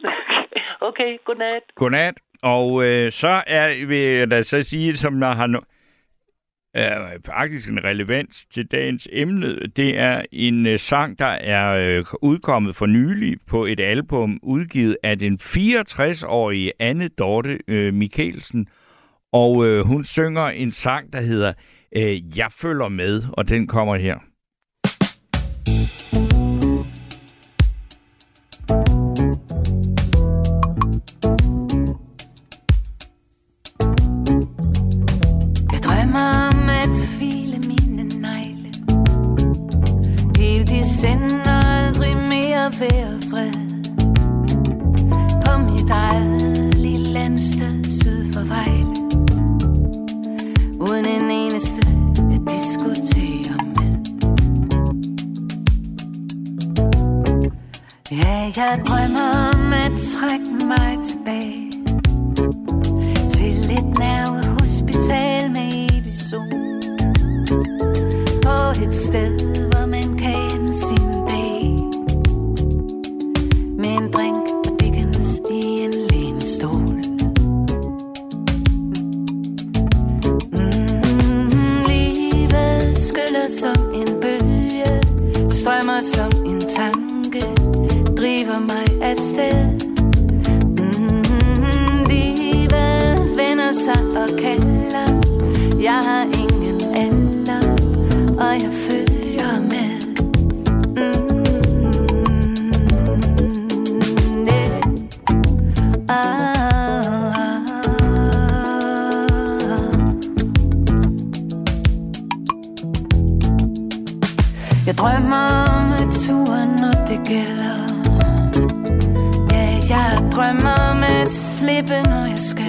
okay, godnat. Godnat. Og øh, så er, vil jeg da så sige, som jeg har no- er faktisk en relevans til dagens emne. Det er en øh, sang, der er øh, udkommet for nylig på et album, udgivet af den 64-årige Anne Dorte øh, Mikkelsen. Og øh, hun synger en sang, der hedder øh, Jeg følger med, og den kommer her. Jeg kalder Jeg har ingen alder Og jeg følger med mm, yeah. ah, Jeg drømmer om at turen, når det gælder Ja, jeg drømmer om at slippe, når jeg skal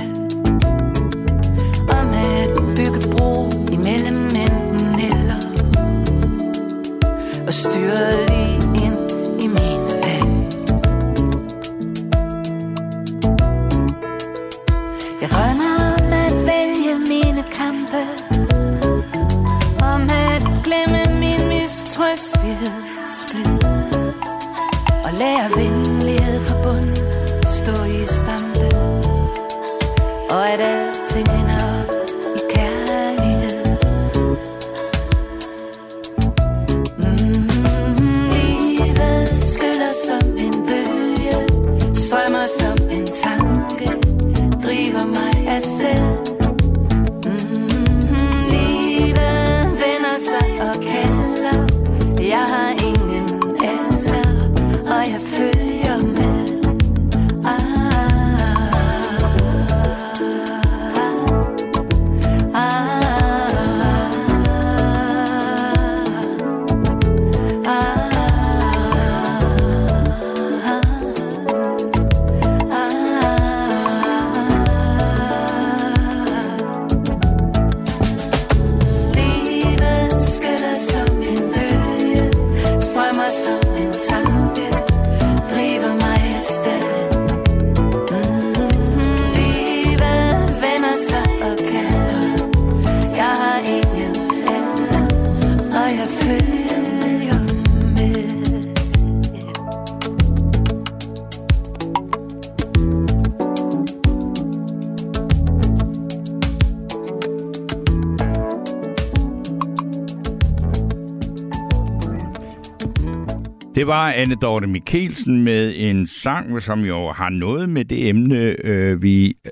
Det var Anne Dorte Mikkelsen med en sang, som jo har noget med det emne, øh, vi øh,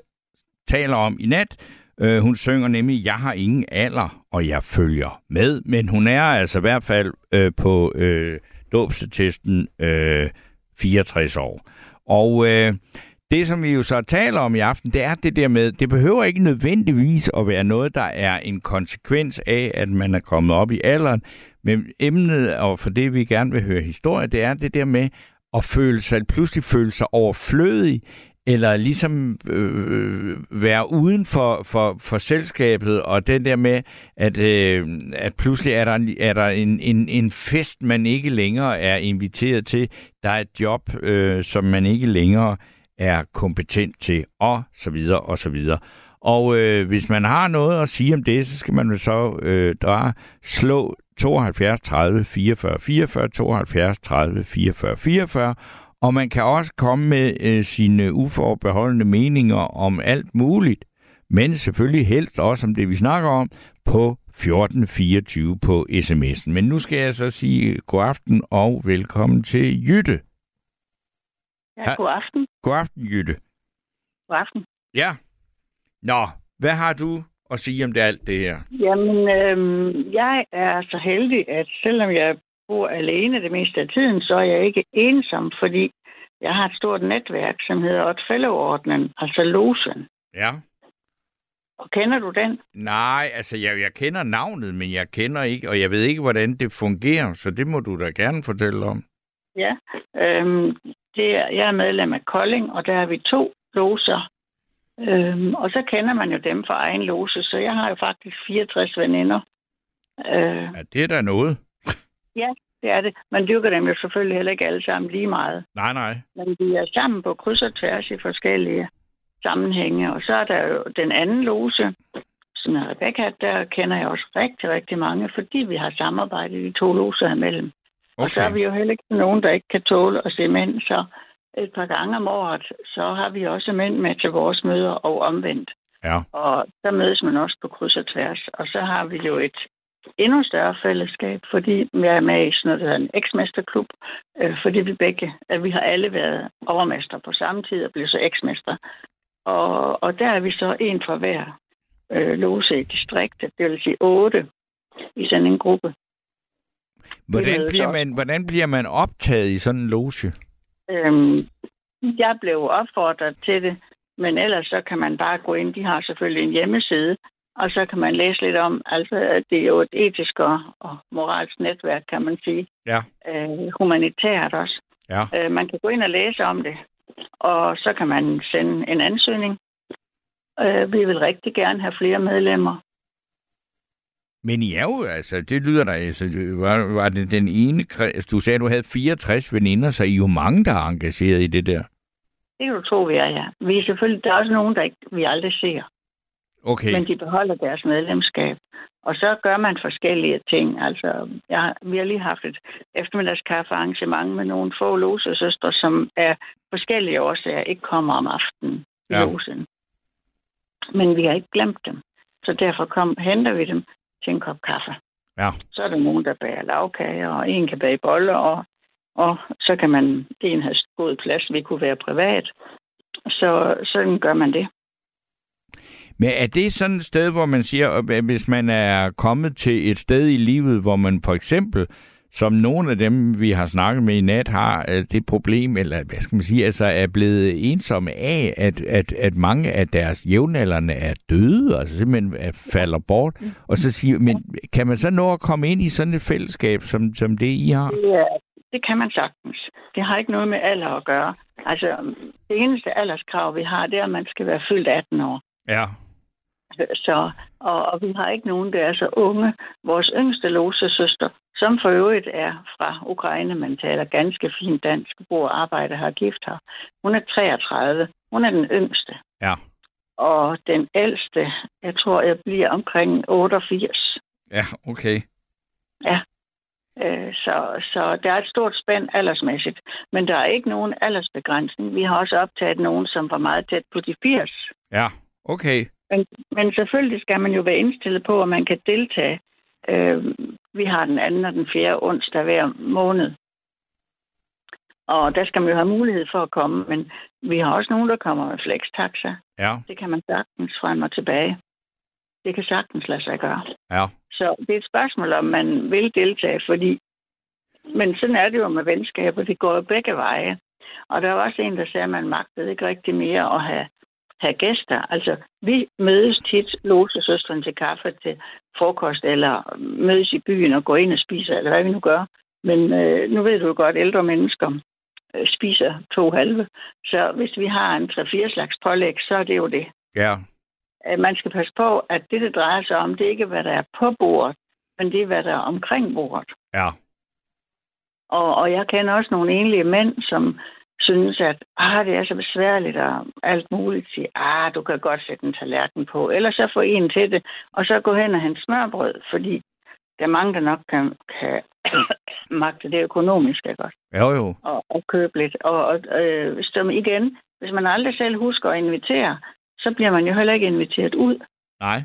taler om i nat. Øh, hun synger nemlig, jeg har ingen alder, og jeg følger med. Men hun er altså i hvert fald øh, på øh, dåbstesten øh, 64 år. Og øh, det, som vi jo så taler om i aften, det er det der med, det behøver ikke nødvendigvis at være noget, der er en konsekvens af, at man er kommet op i alderen. Men emnet, og for det vi gerne vil høre historie, det er det der med at føle sig, pludselig føle sig overflødig, eller ligesom øh, være uden for, for, for selskabet, og den der med, at, øh, at pludselig er der, en, er der en, en, en fest, man ikke længere er inviteret til. Der er et job, øh, som man ikke længere er kompetent til, og så videre, og så videre. Og øh, hvis man har noget at sige om det, så skal man jo så øh, der slå 72 30 44 44, 72 30 44 44, og man kan også komme med øh, sine uforbeholdende meninger om alt muligt, men selvfølgelig helst også om det, vi snakker om, på 1424 på sms'en. Men nu skal jeg så sige god aften og velkommen til Jytte. Ja, god aften. God aften, Jytte. God aften. Ja. Nå, hvad har du at sige om det alt det her? Jamen, øhm, jeg er så heldig, at selvom jeg bor alene det meste af tiden, så er jeg ikke ensom, fordi jeg har et stort netværk, som hedder Odd Fellow-ordnen, altså Losen. Ja. Og kender du den? Nej, altså jeg, jeg kender navnet, men jeg kender ikke, og jeg ved ikke, hvordan det fungerer, så det må du da gerne fortælle om. Ja. Øhm, det er, jeg er medlem af Kolding, og der er vi to loser. Øhm, og så kender man jo dem fra egen lose, så jeg har jo faktisk 64 veninder. Øh, Ja, det er da noget. ja, det er det. Man dyrker dem jo selvfølgelig heller ikke alle sammen lige meget. Nej, nej. Men vi er sammen på kryds og tværs i forskellige sammenhænge. Og så er der jo den anden lose, som er Rebecca, der kender jeg også rigtig, rigtig mange, fordi vi har samarbejdet de to loser imellem. Okay. Og så er vi jo heller ikke nogen, der ikke kan tåle at se mænd, så et par gange om året, så har vi også mænd med til vores møder og omvendt. Ja. Og der mødes man også på kryds og tværs. Og så har vi jo et endnu større fællesskab, fordi vi er med i sådan noget, der hedder en eksmesterklub, øh, fordi vi begge, at vi har alle været overmester på samme tid og blev så eksmester. Og, og der er vi så en fra hver øh, lose i distriktet, det vil sige otte i sådan en gruppe. Hvordan bliver, man, hvordan bliver man optaget i sådan en loge? Øhm, jeg blev opfordret til det, men ellers så kan man bare gå ind. De har selvfølgelig en hjemmeside, og så kan man læse lidt om, altså at det er jo et etisk og, og moralsk netværk, kan man sige. Ja. Øh, humanitært også. Ja. Øh, man kan gå ind og læse om det, og så kan man sende en ansøgning. Øh, vi vil rigtig gerne have flere medlemmer. Men I er jo, altså, det lyder da, altså, var, var det den ene, kre- altså, du sagde, at du havde 64 veninder, så I er jo mange, der er engageret i det der. Det kan du tro, vi er, ja. Vi er selvfølgelig, der er også nogen, der ikke, vi aldrig ser. Okay. Men de beholder deres medlemskab. Og så gør man forskellige ting. Altså, jeg, vi har lige haft et eftermiddagskaffearrangement med nogle få losesøstre, som af forskellige årsager ikke kommer om aftenen i Ja. losen. Men vi har ikke glemt dem. Så derfor kom, henter vi dem til en kop kaffe. Ja. Så er der nogen, der bager lavkager, og en kan bage boller, og, og så kan man, en have god plads, vi kunne være privat. Så sådan gør man det. Men er det sådan et sted, hvor man siger, at hvis man er kommet til et sted i livet, hvor man for eksempel, som nogle af dem, vi har snakket med i nat, har øh, det problem, eller hvad skal man sige, altså er blevet ensomme af, at, at, at mange af deres jævnaldrende er døde, altså simpelthen er, falder bort. Og så siger, men kan man så nå at komme ind i sådan et fællesskab, som, som det I har? Ja, det kan man sagtens. Det har ikke noget med alder at gøre. Altså, det eneste alderskrav, vi har, det er, at man skal være fyldt 18 år. Ja. Så, og, og vi har ikke nogen, der er så unge. Vores yngste losesøster, som for øvrigt er fra Ukraine, men taler ganske fint dansk, bor og arbejder her, er gift her. Hun er 33. Hun er den yngste. Ja. Og den ældste, jeg tror, jeg bliver omkring 88. Ja, okay. Ja. Øh, Så, så der er et stort spænd aldersmæssigt. Men der er ikke nogen aldersbegrænsning. Vi har også optaget nogen, som var meget tæt på de 80. Ja, okay. Men, men selvfølgelig skal man jo være indstillet på, at man kan deltage. Øh, vi har den anden og den fjerde onsdag hver måned. Og der skal man jo have mulighed for at komme, men vi har også nogen, der kommer med flextaxa. Ja, Det kan man sagtens frem og tilbage. Det kan sagtens lade sig gøre. ja. Så det er et spørgsmål, om man vil deltage, fordi... Men sådan er det jo med venskaber. Det går jo begge veje. Og der var også en, der sagde, at man magtede ikke rigtig mere at have, have gæster. Altså, vi mødes tit, lose søsteren til kaffe til frokost, eller mødes i byen og går ind og spiser, eller hvad vi nu gør. Men øh, nu ved du jo godt, at ældre mennesker øh, spiser to halve. Så hvis vi har en 3-4 slags pålæg, så er det jo det. Ja, Øh, Man skal passe på, at det, det drejer sig om, det er ikke, hvad der er på bordet, men det er, hvad der er omkring bordet. ja. Og, og jeg kender også nogle enlige mænd, som synes, at ah, det er så besværligt og alt muligt. Sige, ah, du kan godt sætte en tallerken på. Eller så få en til det, og så gå hen og hente smørbrød, fordi der er mange, der nok kan, kan magte det økonomisk, ikke godt? Jo, jo. Og, og købe lidt. Og, og øh, hvis igen, hvis man aldrig selv husker at invitere, så bliver man jo heller ikke inviteret ud. Nej.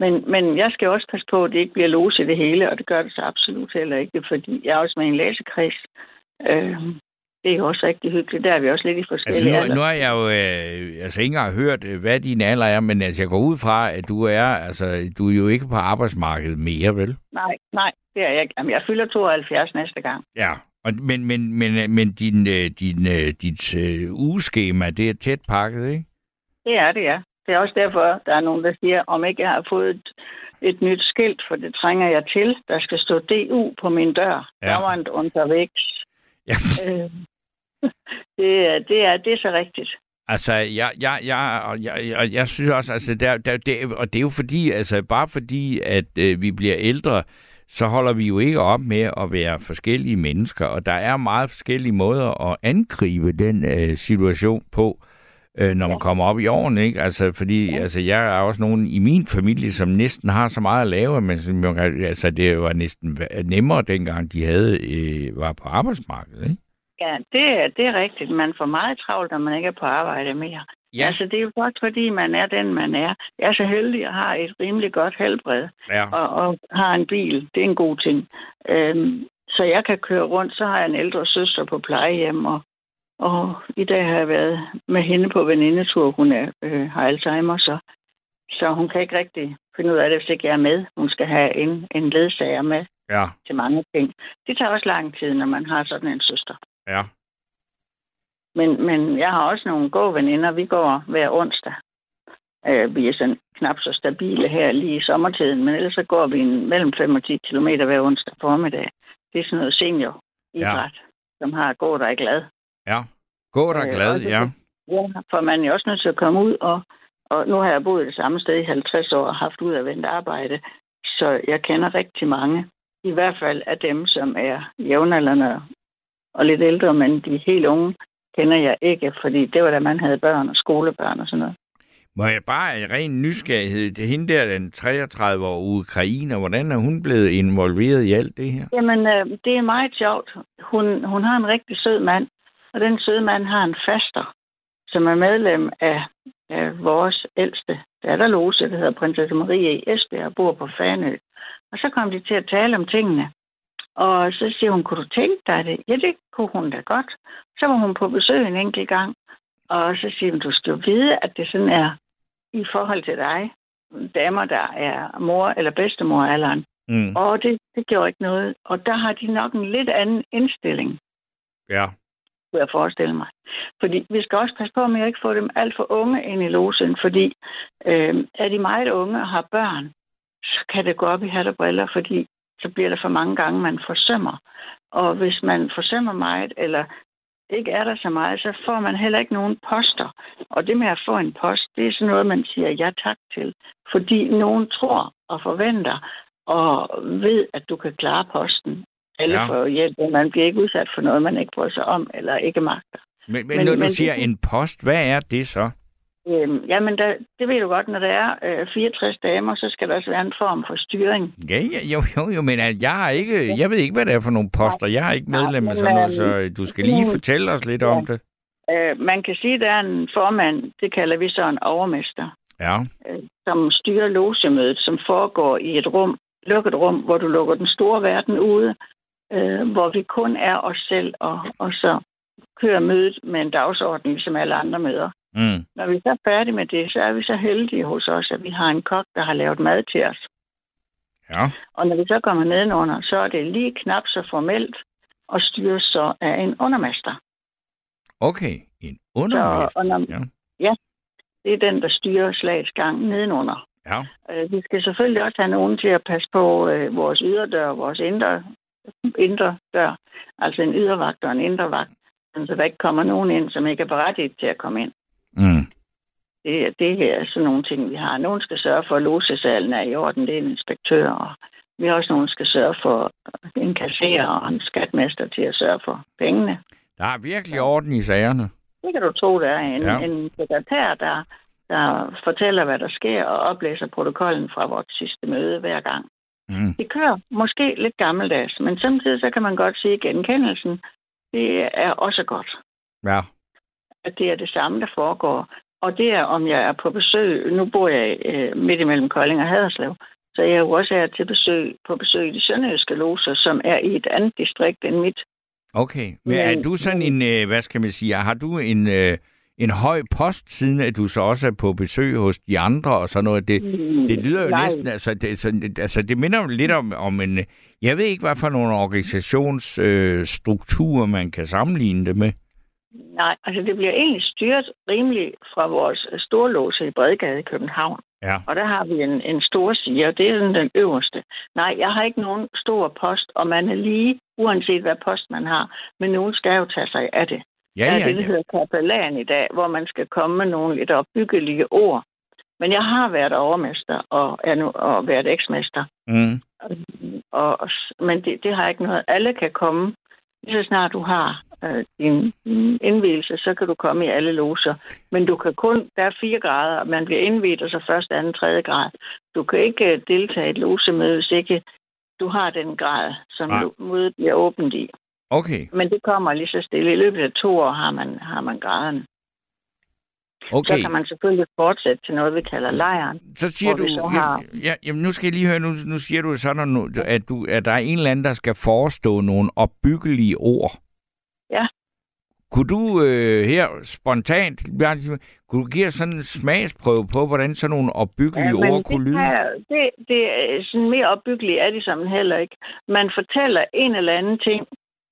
Men, men jeg skal også passe på, at det ikke bliver lose det hele, og det gør det så absolut heller ikke, fordi jeg er også med i en læsekreds. Øh, det er også rigtig hyggeligt. Der er vi også lidt i Altså, forskellige nu, alder. nu har jeg jo, øh, altså ikke engang hørt, øh, hvad din alder er, men altså, jeg går ud fra, at du er, altså, du er jo ikke på arbejdsmarkedet mere, vel? Nej, nej, det er jeg ikke. Jamen, jeg fylder 72 næste gang. Ja. Og, men, men, men, men din, øh, din, øh, dit øh, ugeskema, det er tæt pakket, ikke? Det er det, ja. Det er også derfor, der er nogen, der siger, om ikke jeg har fået et, et nyt skilt, for det trænger jeg til. Der skal stå DU på min dør. Ja. Ja. Dauernd unterwegs. Ja. Øh, det, er, det, er, det er så rigtigt. Altså, jeg, jeg, jeg, og jeg, jeg, jeg synes også, altså, der, der, det, og det er jo fordi, altså, bare fordi, at øh, vi bliver ældre, så holder vi jo ikke op med at være forskellige mennesker, og der er meget forskellige måder at angribe den øh, situation på, øh, når man Ja. kommer op i årene, ikke? Altså, fordi Ja. altså, jeg er også nogen i min familie, som næsten har så meget at lave, men som, altså, det var næsten nemmere dengang, de havde øh, var på arbejdsmarkedet, ikke? Ja, det, er- det er rigtigt. Man får meget travlt, når man ikke er på arbejde mere. Ja. Altså, det er jo godt, fordi man er den, man er. Jeg er så heldig at have et rimelig godt helbred. Ja. og, og har en bil. Det er en god ting. Øhm, så jeg kan køre rundt. Så har jeg en ældre søster på plejehjem, og, og i dag har jeg været med hende på venindetur. Hun er, øh, har Alzheimer, så, så hun kan ikke rigtig finde ud af det, hvis ikke jeg er med. Hun skal have en, en ledsager med Ja, til mange ting. Det tager også lang tid, når man har sådan en søster. ja. Men, men jeg har også nogle gode veninder. Vi går hver onsdag. Øh, vi er sådan knap så stabile her lige i sommertiden, men ellers så går vi en, mellem 5 og 10 km hver onsdag formiddag. Det er sådan noget senior idræt, ja. som har gå der er glad. Ja. Gå der Øh, glad, ja. Ja, for man er jo også nødt til at komme ud, og, og nu har jeg boet det samme sted i 50 år og haft ud af vendt arbejde, så jeg kender rigtig mange. I hvert fald af dem, som er jævnaldrende og lidt ældre, men de helt unge kender jeg ikke, fordi det var da man havde børn og skolebørn og sådan noget. Må jeg bare af ren nysgerrighed, det hende der, den 33 år ukrainer, hvordan er hun blevet involveret i alt det her? Jamen, øh, det er meget sjovt. Hun, hun har en rigtig sød mand, og den søde mand har en faster, som er medlem af, af vores ældste datterlose, der hedder Prinsesse Marie i Esbjerg, og bor på Fanø. Og så kom de til at tale om tingene. Og så siger hun, kunne du tænke dig det? Ja, det kunne hun da godt. Så var hun på besøg en enkelt gang, og så siger hun, du skal jo vide, at det sådan er i forhold til dig, damer, der er mor- eller bedstemoralderen. Mm. Og det, det gjorde ikke noget. Og der har de nok en lidt anden indstilling, Ja kunne jeg forestille mig. Fordi vi skal også passe på med at ikke få dem alt for unge ind i losen, fordi øh, er de meget unge og har børn, så kan det gå op i hat og briller, fordi så bliver der for mange gange, man forsømmer. Og hvis man forsømmer meget, eller ikke er der så meget, så får man heller ikke nogen poster. Og det med at få en post, det er sådan noget, man siger ja tak til. Fordi nogen tror og forventer, og ved, at du kan klare posten. Alle Ja. får hjælp, og man bliver ikke udsat for noget, man ikke bryder sig om, eller ikke magter. Men, men, men når du men siger det- en post, hvad er det så? Øhm, jamen, der, det ved du godt, når der er øh, 64 damer, så skal der også være en form for styring. Ja, ja, jo, jo, jo, men jeg har ikke, jeg ved ikke, hvad det er for nogle poster. Jeg er ikke medlem af sådan noget, øhm, så du skal lige fortælle os lidt ja. om det. Øh, man kan sige, at der er en formand, det kalder vi så en overmester, Ja, øh, som styrer logemødet, som foregår i et rum, lukket rum, hvor du lukker den store verden ude, øh, hvor vi kun er os selv, og, og så kører mødet med en dagsorden, ligesom alle andre møder. Mm. Når vi så er færdige med det, så er vi så heldige hos os, at vi har en kok, der har lavet mad til os. Ja. Og når vi så kommer nedenunder, så er det lige knap så formelt, og styres så af en undermester. Okay, en undermester. Så, og når, Ja. ja, det er den, der styrer slagets gang nedenunder. Ja. Øh, vi skal selvfølgelig også have nogen til at passe på øh, vores yderdør, vores indre, indre dør, altså en ydervagt og en indre vagt, så der ikke kommer nogen ind, som ikke er berettiget til at komme ind. Mm. Det, er- det er sådan nogle ting, vi har. Nogen skal sørge for, at losesalen er i orden, det er en inspektør, og vi har også nogen, der skal sørge for en kasserer og en skatmester til at sørge for pengene. Der er virkelig orden i sagerne. Det kan du tro, der er en, ja. en sekretær, der, der fortæller, hvad der sker, og oplæser protokollen fra vores sidste møde hver gang. Mm. Det kører måske lidt gammeldags, men samtidig så kan man godt sige, at genkendelsen, det er også godt. Ja. At det er det samme, der foregår. Og det er, om jeg er på besøg, nu bor jeg øh, midt imellem Kolding og Haderslev, så jeg er jo også her til besøg, på besøg i de sønderjyske loser, som er i et andet distrikt end mit. Okay, men er Men- du sådan en, øh, hvad skal man sige, har du en, øh, en høj post, siden at du så også er på besøg hos de andre og sådan noget? Det, det lyder jo nej. næsten, altså det, sådan, altså det minder lidt om, om en, jeg ved ikke, hvad for nogle organisationsstrukturer øh, man kan sammenligne det med. Nej, altså det bliver egentlig styret rimelig fra vores storlåse i Bredgade i København. Ja. Og der har vi en, en stor siger, det er den, den øverste. Nej, jeg har ikke nogen stor post, og man er lige, uanset hvad post man har, men nogen skal jo tage sig af det. Ja, er ja, det, der ja. hedder kapellan i dag, hvor man skal komme med nogle lidt opbyggelige ord. Men jeg har været overmester og, er nu, og været eksmester. Mm. Og, og, men det, det har ikke noget. Alle kan komme. Lige så snart du har øh, din indvielse, så kan du komme i alle loser. Men du kan kun, der er fire grader, og man bliver indviet, og så første, anden, tredje grad. Du kan ikke øh, deltage i et losemøde, hvis ikke du har den grad, som Nej. lo- mødet bliver åbent i. Okay, Men det kommer lige så stille. I løbet af to år har man, har man graden. okay. Så kan man selvfølgelig fortsætte til noget, vi kalder lejren. Så siger du, så har- ja, jamen, nu skal jeg lige høre, nu, nu siger du sådan, at, du, at der er en eller anden, der skal forestå nogle opbyggelige ord. Ja. Kunne du øh, her spontant, kunne du give sådan en smagsprøve på, hvordan sådan nogle opbyggelige men ord kunne det, lyde? kan- det, det er sådan mere opbyggeligt er de sammen heller ikke. Man fortæller en eller anden ting,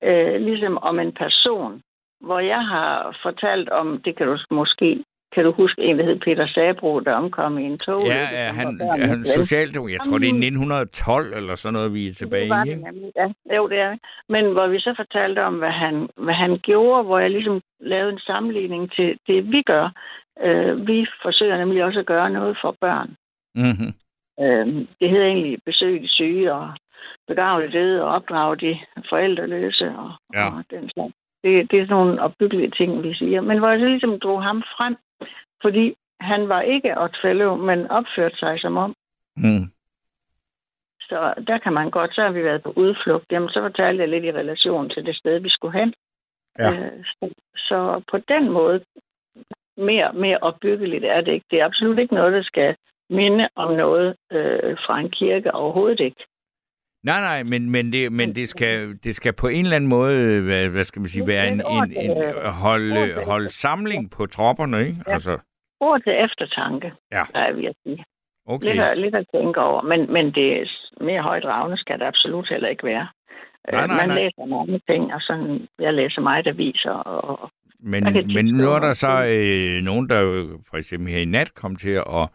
øh, ligesom om en person, hvor jeg har fortalt om, det kan du måske, kan du huske en, der hed Peter Sabro, der omkom i en tog. Ja, er han, er han socialdemokrat? Jeg tror, det er 1912 eller sådan noget, vi er tilbage Det var i. det ikke? nemlig, ja. Jo, det er. Men hvor vi så fortalte om, hvad han, hvad han gjorde, hvor jeg ligesom lavede en sammenligning til det, vi gør. Øh, vi forsøger nemlig også at gøre noget for børn. Mm-hmm. Øh, det hedder egentlig besøg de syge og begrave de døde og opdrage de forældreløse og, Ja. og den slags. Det, det er sådan nogle opbyggelige ting, vi siger. Men hvor jeg så ligesom drog ham frem, fordi han var ikke Odd Fellow, men opførte sig som om. Mm. Så der kan man godt, så har vi været på udflugt. Jamen, så fortalte jeg lidt i relation til det sted, vi skulle hen. Ja. Øh, så, så på den måde, mere, mere opbyggeligt er det ikke. Det er absolut ikke noget, der skal minde om noget øh, fra en kirke overhovedet ikke. Nej, nej, men, men, det, men det, skal, det skal på en eller anden måde, hvad, hvad skal man sige, være en, en, en holde, holde samling på tropperne, ikke? Ja. Altså, Ord til eftertanke, Ja. der er vi at sige. okay. Lidt, at, lidt at tænke over, men, men det er mere højdragende skal det absolut heller ikke være. Nej, Øh, nej, Man nej. læser mange ting, og sådan, jeg læser meget aviser, og, og Men, men nu er der så øh, nogen, der jo for eksempel her i nat kom til at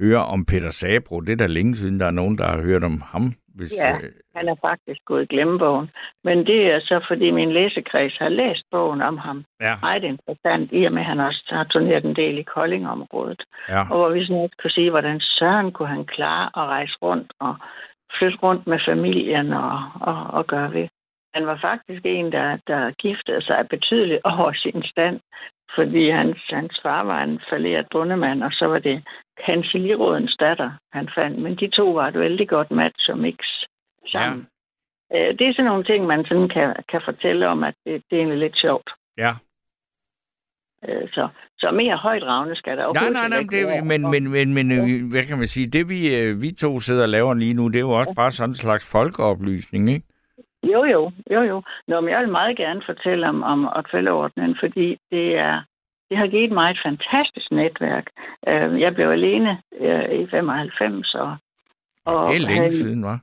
høre om Peter Sabro. Det er da længe siden, der er nogen, der har hørt om ham. Hvis, Ja, øh, han er faktisk gået i glemmebogen. Men det er så, fordi min læsekreds har læst bogen om ham. ja, Meget interessant, i og med, at han også har turneret en del i Koldingområdet. ja. Og hvor vi sådan også kunne sige, hvordan søren kunne han klare at rejse rundt og flytte rundt med familien og, og, og gøre ved. Han var faktisk en, der, der giftede sig betydeligt over sin stand, fordi hans, hans far var en falderet bundemand, og så var det kancellirådens datter, han fandt. Men de to var et vældig godt match og mix sammen. Ja. Det er sådan nogle ting, man sådan kan, kan fortælle om, at det, det er egentlig lidt sjovt. ja. Øh, Så, så mere højdragende skal der Nej, overhovedet nej, nej, ikke det, være. men, men, men, men øh, hvad kan man sige? Det, vi, øh, vi to sidder og laver lige nu, det er jo også bare sådan en slags folkeoplysning, ikke? Jo, jo, jo, jo. Nå, men jeg vil meget gerne fortælle om, om Otfellow-ordningen, fordi det er det har givet mig et fantastisk netværk. Øh, Jeg blev alene øh, i 95, og, og Det er længe havde- siden, var.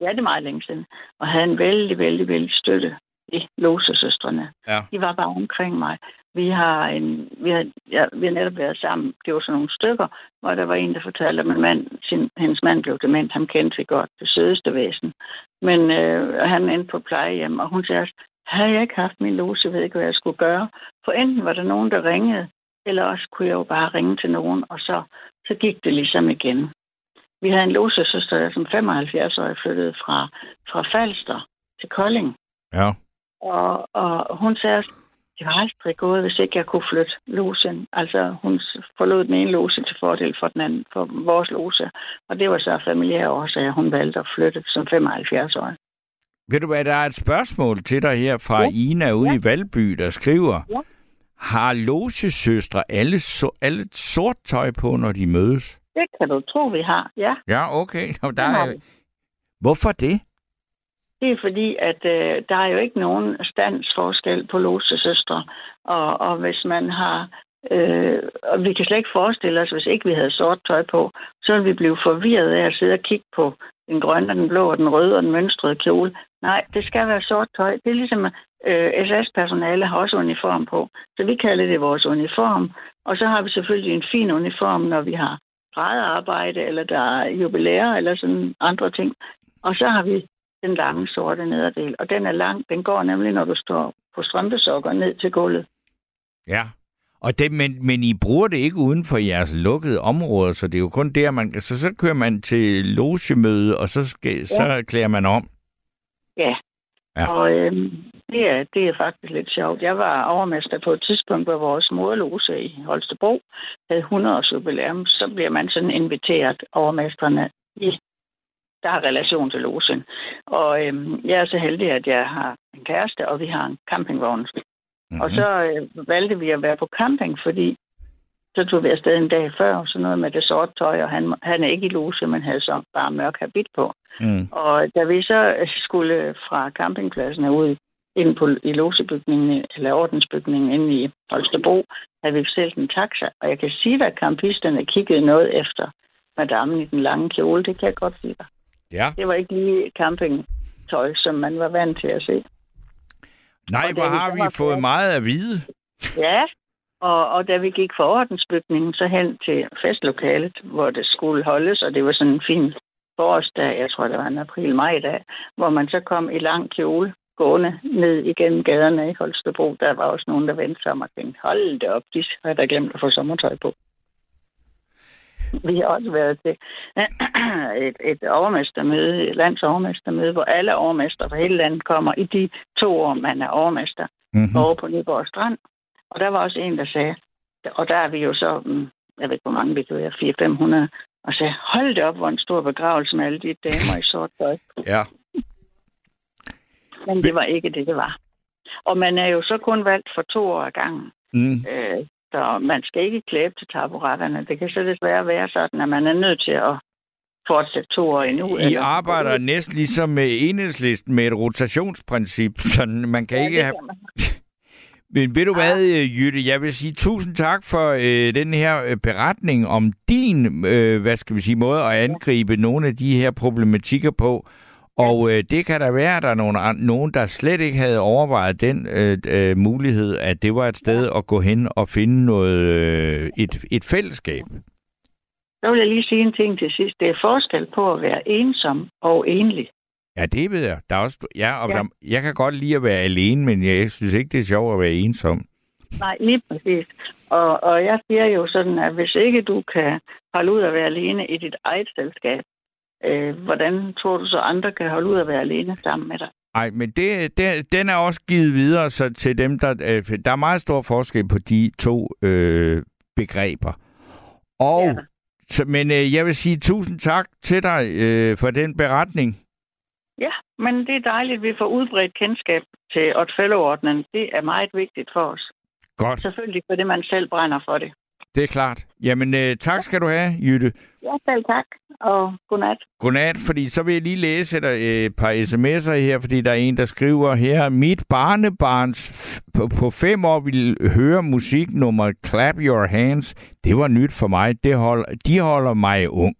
Ja, det er meget længe siden. Og havde en vældig, vældig, vældig støtte i Losesøstrene. Ja. De var bare omkring mig. Vi har, en, vi, har, ja, vi har netop været sammen. Det var sådan nogle stykker, hvor der var en, der fortalte, at min mand, sin, hendes mand blev dement. Han kendte vi godt, det sødeste væsen. Men øh, han endte på plejehjem, og hun sagde, også, havde jeg ikke haft min lose, jeg ved ikke, hvad jeg skulle gøre. For enten var der nogen, der ringede, eller også kunne jeg jo bare ringe til nogen, og så, så gik det ligesom igen. Vi havde en losesøster, der som 75-årig flyttede fra, fra Falster til Kolding. Ja. Og, og hun sagde, også, det var aldrig gået, hvis ikke jeg kunne flytte losen. Altså, hun forlod den ene lose til fordel for den anden, for vores lose. Og det var så familiære årsager, hun valgte at flytte som 75-årig. Ved du hvad, der er et spørgsmål til dig her fra ja. Ina ude ja. i Valby, der skriver, Ja. har logesøstre alle, so, alle sort tøj på, når de mødes? Det kan du tro, vi har, ja. Ja, okay. Nå, Der Det er... Hvorfor det? Det er fordi, at øh, der er jo ikke nogen standsforskel på losesøstre. Og, og hvis man har... Øh, og vi kan slet ikke forestille os, hvis ikke vi havde sort tøj på, så ville vi blive forvirret af at sidde og kigge på den grønne, den blå, den røde og den mønstrede kjole. Nej, det skal være sort tøj. Det er ligesom, øh, SS-personale har også uniform på. Så vi kalder det vores uniform. Og så har vi selvfølgelig en fin uniform, når vi har gradearbejde, eller der er jubilæer, eller sådan andre ting. Og så har vi den lange sorte nederdel. Og den er lang. Den går nemlig, når du står på strømpesokker ned til gulvet. Ja. Og det, men, men I bruger det ikke uden for jeres lukkede områder, så det er jo kun der, man... Så, så kører man til logemøde, og så, skal, så klæder man om. Ja. Ja. Og øhm, det, er, det er faktisk lidt sjovt. Jeg var overmester på et tidspunkt, hvor vores moderlose i Holstebro havde 100 års jubilæum. Så bliver man sådan inviteret overmesterne i der har relation til losen. Og øhm, jeg er så heldig, at jeg har en kæreste, og vi har en campingvogn. Mm-hmm. Og så øh, valgte vi at være på camping, fordi så tog vi afsted en dag før, så noget med det sorte tøj, og han, han er ikke i lose, men havde så bare mørk habit på. Mm. Og da vi så skulle fra campingpladsen og ud ind på, i losebygningen, eller ordensbygningen inde i Holstebro, havde vi bestilt en taxa. Og jeg kan sige at campisterne kiggede noget efter madammen i den lange kjole. Det kan jeg godt sige dig. Ja. Det var ikke lige campingtøj, som man var vant til at se. Nej, Og hvor har vi fået på- meget at vide. Ja, og, og da vi gik fra ordensbygningen så hen til festlokalet, hvor det skulle holdes, og det var sådan en fin forårsdag, jeg tror det var en april-maj-dag, hvor man så kom i lang kjole gående ned igennem gaderne i Holstebro. Der var også nogen, der vendte sig om og tænkte, hold det op, de har da glemt at få sommertøj på. Vi har også været til et, et overmestermøde, et landsovermestermøde, hvor alle overmester fra hele landet kommer i de to år, man er overmester Mm-hmm. over på Nyborg Strand. Og der var også en, der sagde, og der er vi jo så, mm, jeg ved ikke, hvor mange vi kan være, 400-500, og sagde, hold det op, hvor en stor begravelse med alle de damer i sort tøj. Ja. Men det var ikke det, det var. Og man er jo så kun valgt for to år ad gangen. Mm. Øh, så man skal ikke klæbe til taburetterne. Det kan så desværre være sådan, at man er nødt til at fortsætte to år endnu. I arbejder næsten ligesom med enhedslisten med et rotationsprincip, så man kan Ja, ikke have... Men ved du hvad, øh, Jytte, jeg vil sige tusind tak for øh, den her øh, beretning om din, øh, hvad skal vi sige, måde at angribe nogle af de her problematikker på. Og øh, det kan da være, at der er nogen, nogen, der slet ikke havde overvejet den øh, øh, mulighed, at det var et sted at gå hen og finde noget, øh, et, et fællesskab. Så vil jeg lige sige en ting til sidst. Det er forskel på at være ensom og enlig. Ja, det ved jeg. Der er også, ja, og Ja. Der, jeg kan godt lide at være alene, men jeg synes ikke, det er sjovt at være ensom. Nej, lige præcis. Og, og jeg siger jo sådan, at hvis ikke du kan holde ud at være alene i dit eget selskab, øh, hvordan tror du så andre kan holde ud at være alene sammen med dig? Nej, men det, det, den er også givet videre så til dem, der... Øh, der er meget stor forskel på de to øh, begreber. Og, ja. så, men øh, jeg vil sige tusind tak til dig øh, for den beretning. Ja, men det er dejligt, at vi får udbredt kendskab til Otfellow-ordnen. Det er meget vigtigt for os. Godt. Selvfølgelig, fordi man selv brænder for det. Det er klart. Jamen, øh, tak skal du have, Jytte. Ja, selv tak, og godnat. Godnat, fordi så vil jeg lige læse et, øh, et par sms'er her, fordi der er en, der skriver her, mit barnebarns på, på fem år vil høre musiknummer Clap Your Hands. Det var nyt for mig. Det holder, de holder mig ung.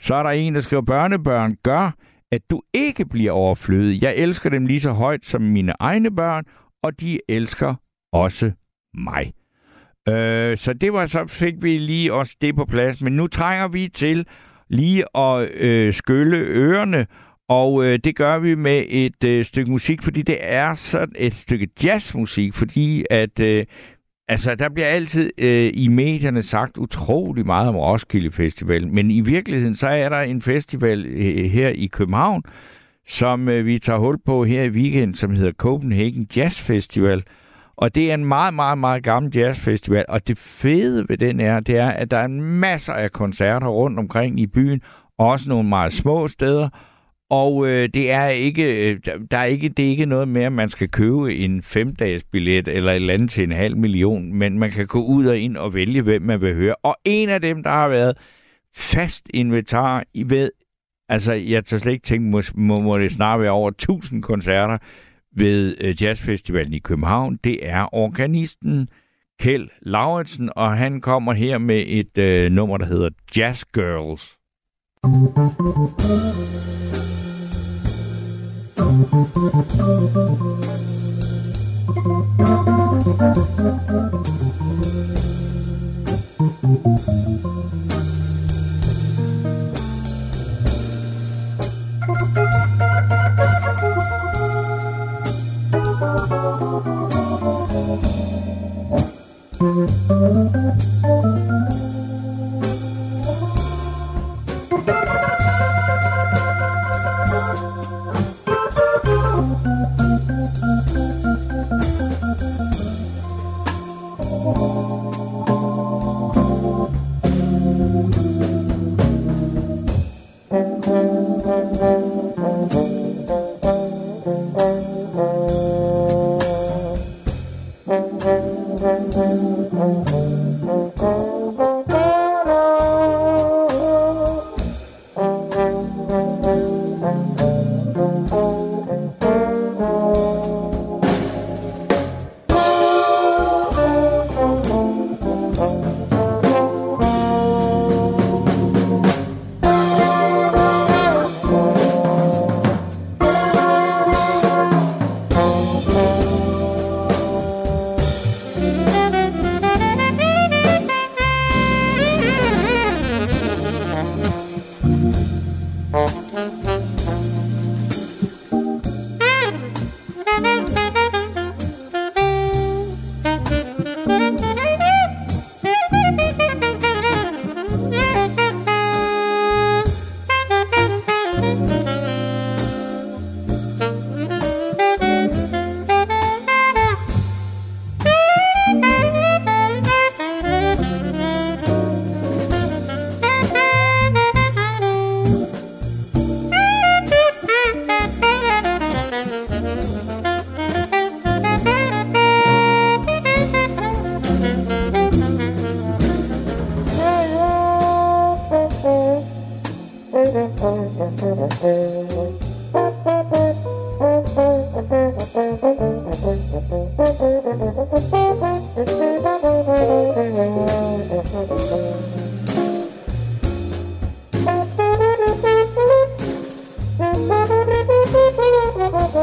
Så er der en, der skriver, børnebørn gør, at du ikke bliver overflødig. Jeg elsker dem lige så højt som mine egne børn, og de elsker også mig. Øh, så det var så fik vi lige også det på plads. Men nu trænger vi til lige at øh, skylle ørerne, og øh, det gør vi med et øh, stykke musik, fordi det er sådan et stykke jazzmusik, fordi at øh, altså der bliver altid øh, i medierne sagt utrolig meget om Roskilde Festival, men i virkeligheden så er der en festival øh, her i København, som øh, vi tager hul på her i weekend, som hedder Copenhagen Jazz Festival. Og det er en meget, meget, meget gammel jazzfestival. Og det fede ved den er, det er, at der er masser af koncerter rundt omkring i byen. Også nogle meget små steder. Og øh, det er ikke, øh, der- er ikke, det er ikke noget med, at man skal købe en femdages billet eller et eller andet til en halv million, men man kan gå ud og ind og vælge, hvem man vil høre. Og en af dem, der har været fast inventar i ved, altså jeg tør slet ikke tænke, må, må, må det snart være over 1000 koncerter ved øh, Jazzfestivalen i København, det er organisten Kjeld Lauritsen, og han kommer her med et øh, nummer, der hedder Jazz Girls. Thank you. Thank you.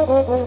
Mm-hmm.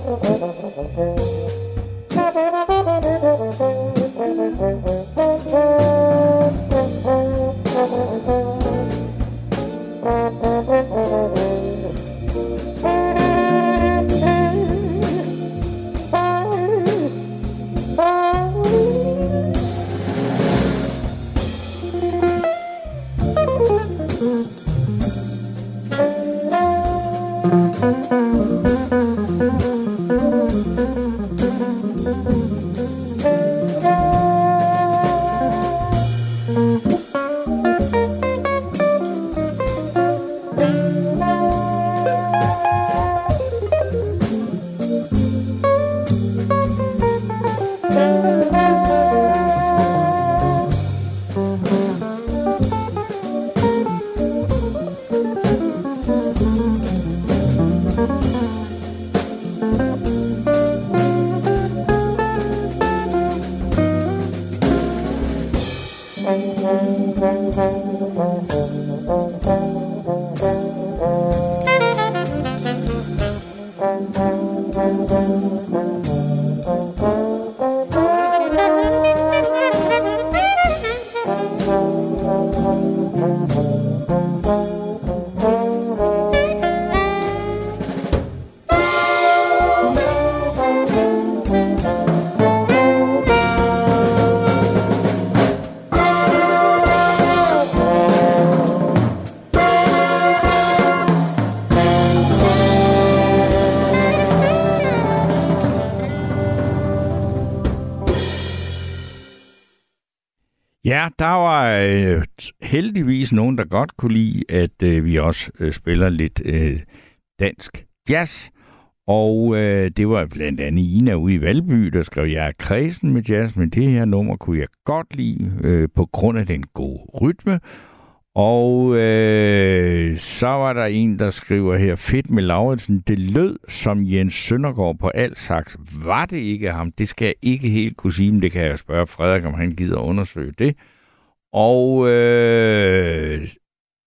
Ja, der var øh, heldigvis nogen, der godt kunne lide, at øh, vi også øh, spiller lidt øh, dansk jazz. Og øh, det var blandt andet Ina ude i Valby, der skrev, jeg er kredsen med jazz, men det her nummer kunne jeg godt lide øh, på grund af den gode rytme. Og øh, så var der en, der skriver her, fedt med Lauritsen, det lød som Jens Søndergaard på Alsax. Var det ikke ham? Det skal jeg ikke helt kunne sige, men det kan jeg spørge Frederik, om han gider undersøge det. Og øh,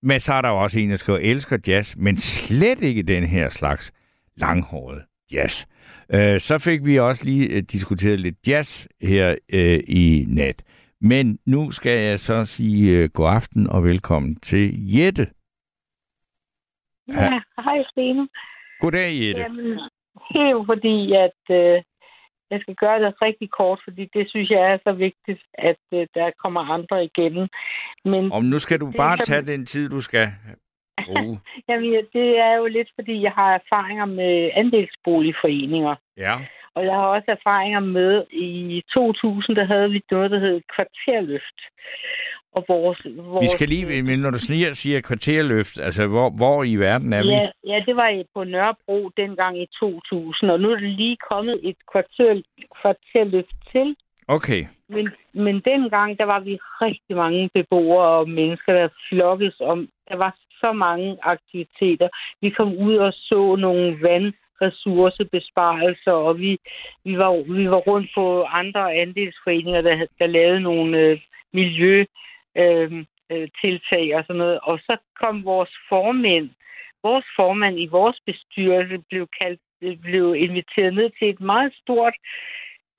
men så er der jo også en, der skriver, elsker jazz, men slet ikke den her slags langhåret jazz. Øh, så fik vi også lige øh, diskuteret lidt jazz her øh, i nat. Men nu skal jeg så sige øh, god aften og velkommen til Jette. Ja, hej Stine. Goddag, Jette. Jamen, det er jo fordi, at øh, jeg skal gøre det rigtig kort, fordi det synes jeg er så vigtigt, at øh, der kommer andre igennem. Men Om nu skal du det, bare som- tage den tid, du skal bruge. Jamen, ja, det er jo lidt, fordi jeg har erfaringer med andelsboligforeninger. Ja. Og jeg har også erfaringer med, i 2000, der havde vi noget, der hed kvarterløft. Og vores, vores, Vi skal lige, men når du siger, siger kvarterløft, altså hvor, hvor i verden er vi? Ja, ja, det var på Nørrebro dengang i 2000, og nu er der lige kommet et kvarter, kvarterløft til. Okay. Men, men dengang, der var vi rigtig mange beboere og mennesker, der flokkedes om. Der var så mange aktiviteter. Vi kom ud og så nogle ressourcebesparelser, og vi, vi, var, vi var rundt på andre andelsforeninger, der, der lavede nogle øh, miljø øh, øh, tiltag og sådan noget. Og så kom vores formænd, vores formand i vores bestyrelse blev kaldt blev inviteret ned til et meget stort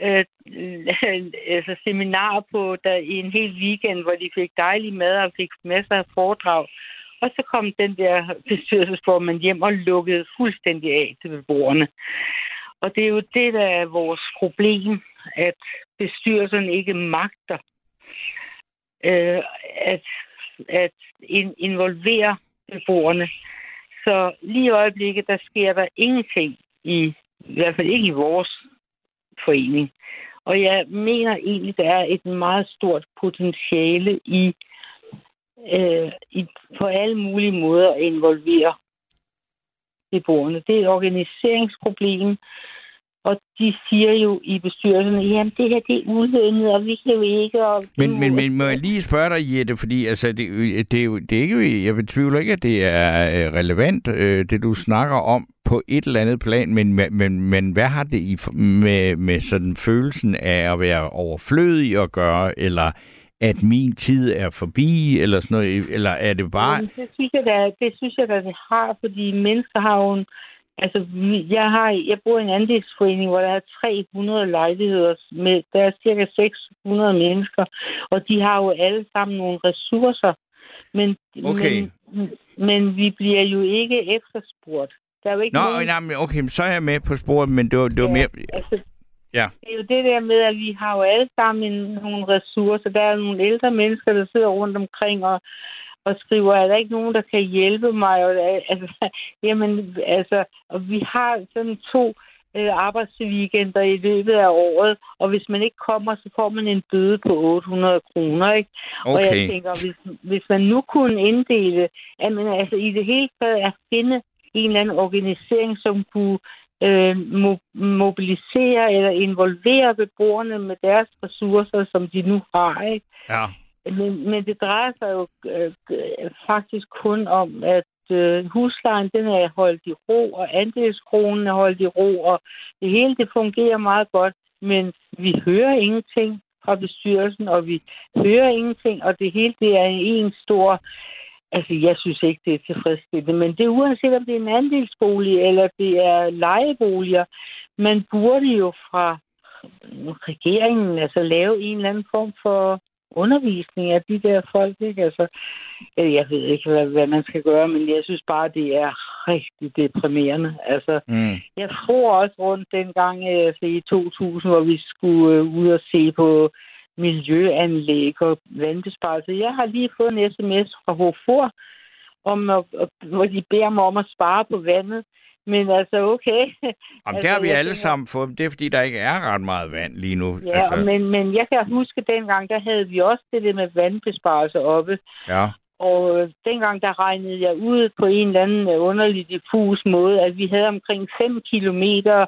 øh, altså seminar på der, i en hel weekend, hvor de fik dejlig mad og fik masser af foredrag. Og så kom den der bestyrelsesformand hjem og lukkede fuldstændig af til beboerne. Og det er jo det, der er vores problem, at bestyrelsen ikke magter øh, at, at in, involvere beboerne. Så lige i øjeblikket, der sker der ingenting i, i hvert fald ikke i vores forening. Og jeg mener egentlig, der er et meget stort potentiale i, øh, i på alle mulige måder at involvere beboerne. Det er et organiseringsproblem, og de siger jo i bestyrelserne, jamen det her det er ulønnet, og vi kan jo ikke... Og Men, men, men må jeg lige spørge dig, Jette, fordi altså, det, det, er jo, det er ikke, jeg betvivler ikke, at det er øh, relevant, øh, det du snakker om på et eller andet plan, men, men, men hvad har det i, med, med sådan følelsen af at være overflødig at gøre, eller at min tid er forbi, eller sådan noget, eller er det bare... Jamen, det synes jeg da, det synes jeg da, det har, fordi mennesker har jo en, Altså, vi- jeg, har, jeg bor i en andelsforening, hvor der er 300 lejligheder. Med, der er cirka 600 mennesker, og de har jo alle sammen nogle ressourcer. Men, Okay. men, men vi bliver jo ikke efterspurgt. Der er jo ikke Nå, nogen, nej, men okay, så er jeg med på sporet, men det var, det var Ja, mere... altså, Ja. det er jo det der med, at vi har jo alle sammen nogle ressourcer. Der er nogle ældre mennesker, der sidder rundt omkring og, og skriver, er der ikke nogen, der kan hjælpe mig? Og, altså, jamen, altså, og vi har sådan to øh, arbejdsweekender i løbet af året, og hvis man ikke kommer, så får man en bøde på 800 kroner, ikke? Og Okay. jeg tænker, hvis, hvis man nu kunne inddele, at man altså i det hele taget at finde en eller anden organisering, som kunne øh, mo- mobilisere eller involvere beboerne med deres ressourcer, som de nu har, ikke? Ja. Men, men det drejer sig jo øh, øh, faktisk kun om, at øh, huslejen den er holdt i ro, og andelskronen er holdt i ro, og det hele det fungerer meget godt, men vi hører ingenting fra bestyrelsen, og vi hører ingenting, og det hele det er en stor... Altså, jeg synes ikke, det er tilfredsstillende, men det er uanset, om det er en andelsbolig, eller det er lejeboliger. Man burde jo fra regeringen altså lave en eller anden form for undervisning af de der folk, ikke? Altså, øh, jeg ved ikke, hvad, hvad man skal gøre, men jeg synes bare, det er rigtig deprimerende. Altså, Mm. jeg får også rundt dengang øh, altså i 2000, hvor vi skulle øh, ud og se på miljøanlæg og vandbesparelser. Jeg har lige fået en sms fra HFOR, om, at, hvor de beder mig om at spare på vandet. men altså, okay. Jamen, altså, det har vi alle tænker- sammen fået. Det er, fordi der ikke er ret meget vand lige nu. Ja, altså... men, men jeg kan huske, dengang, der havde vi også det der med vandbesparelse oppe. ja. Og øh, dengang, der regnede jeg ud på en eller anden underlig diffus måde, at vi havde omkring 5 kilometer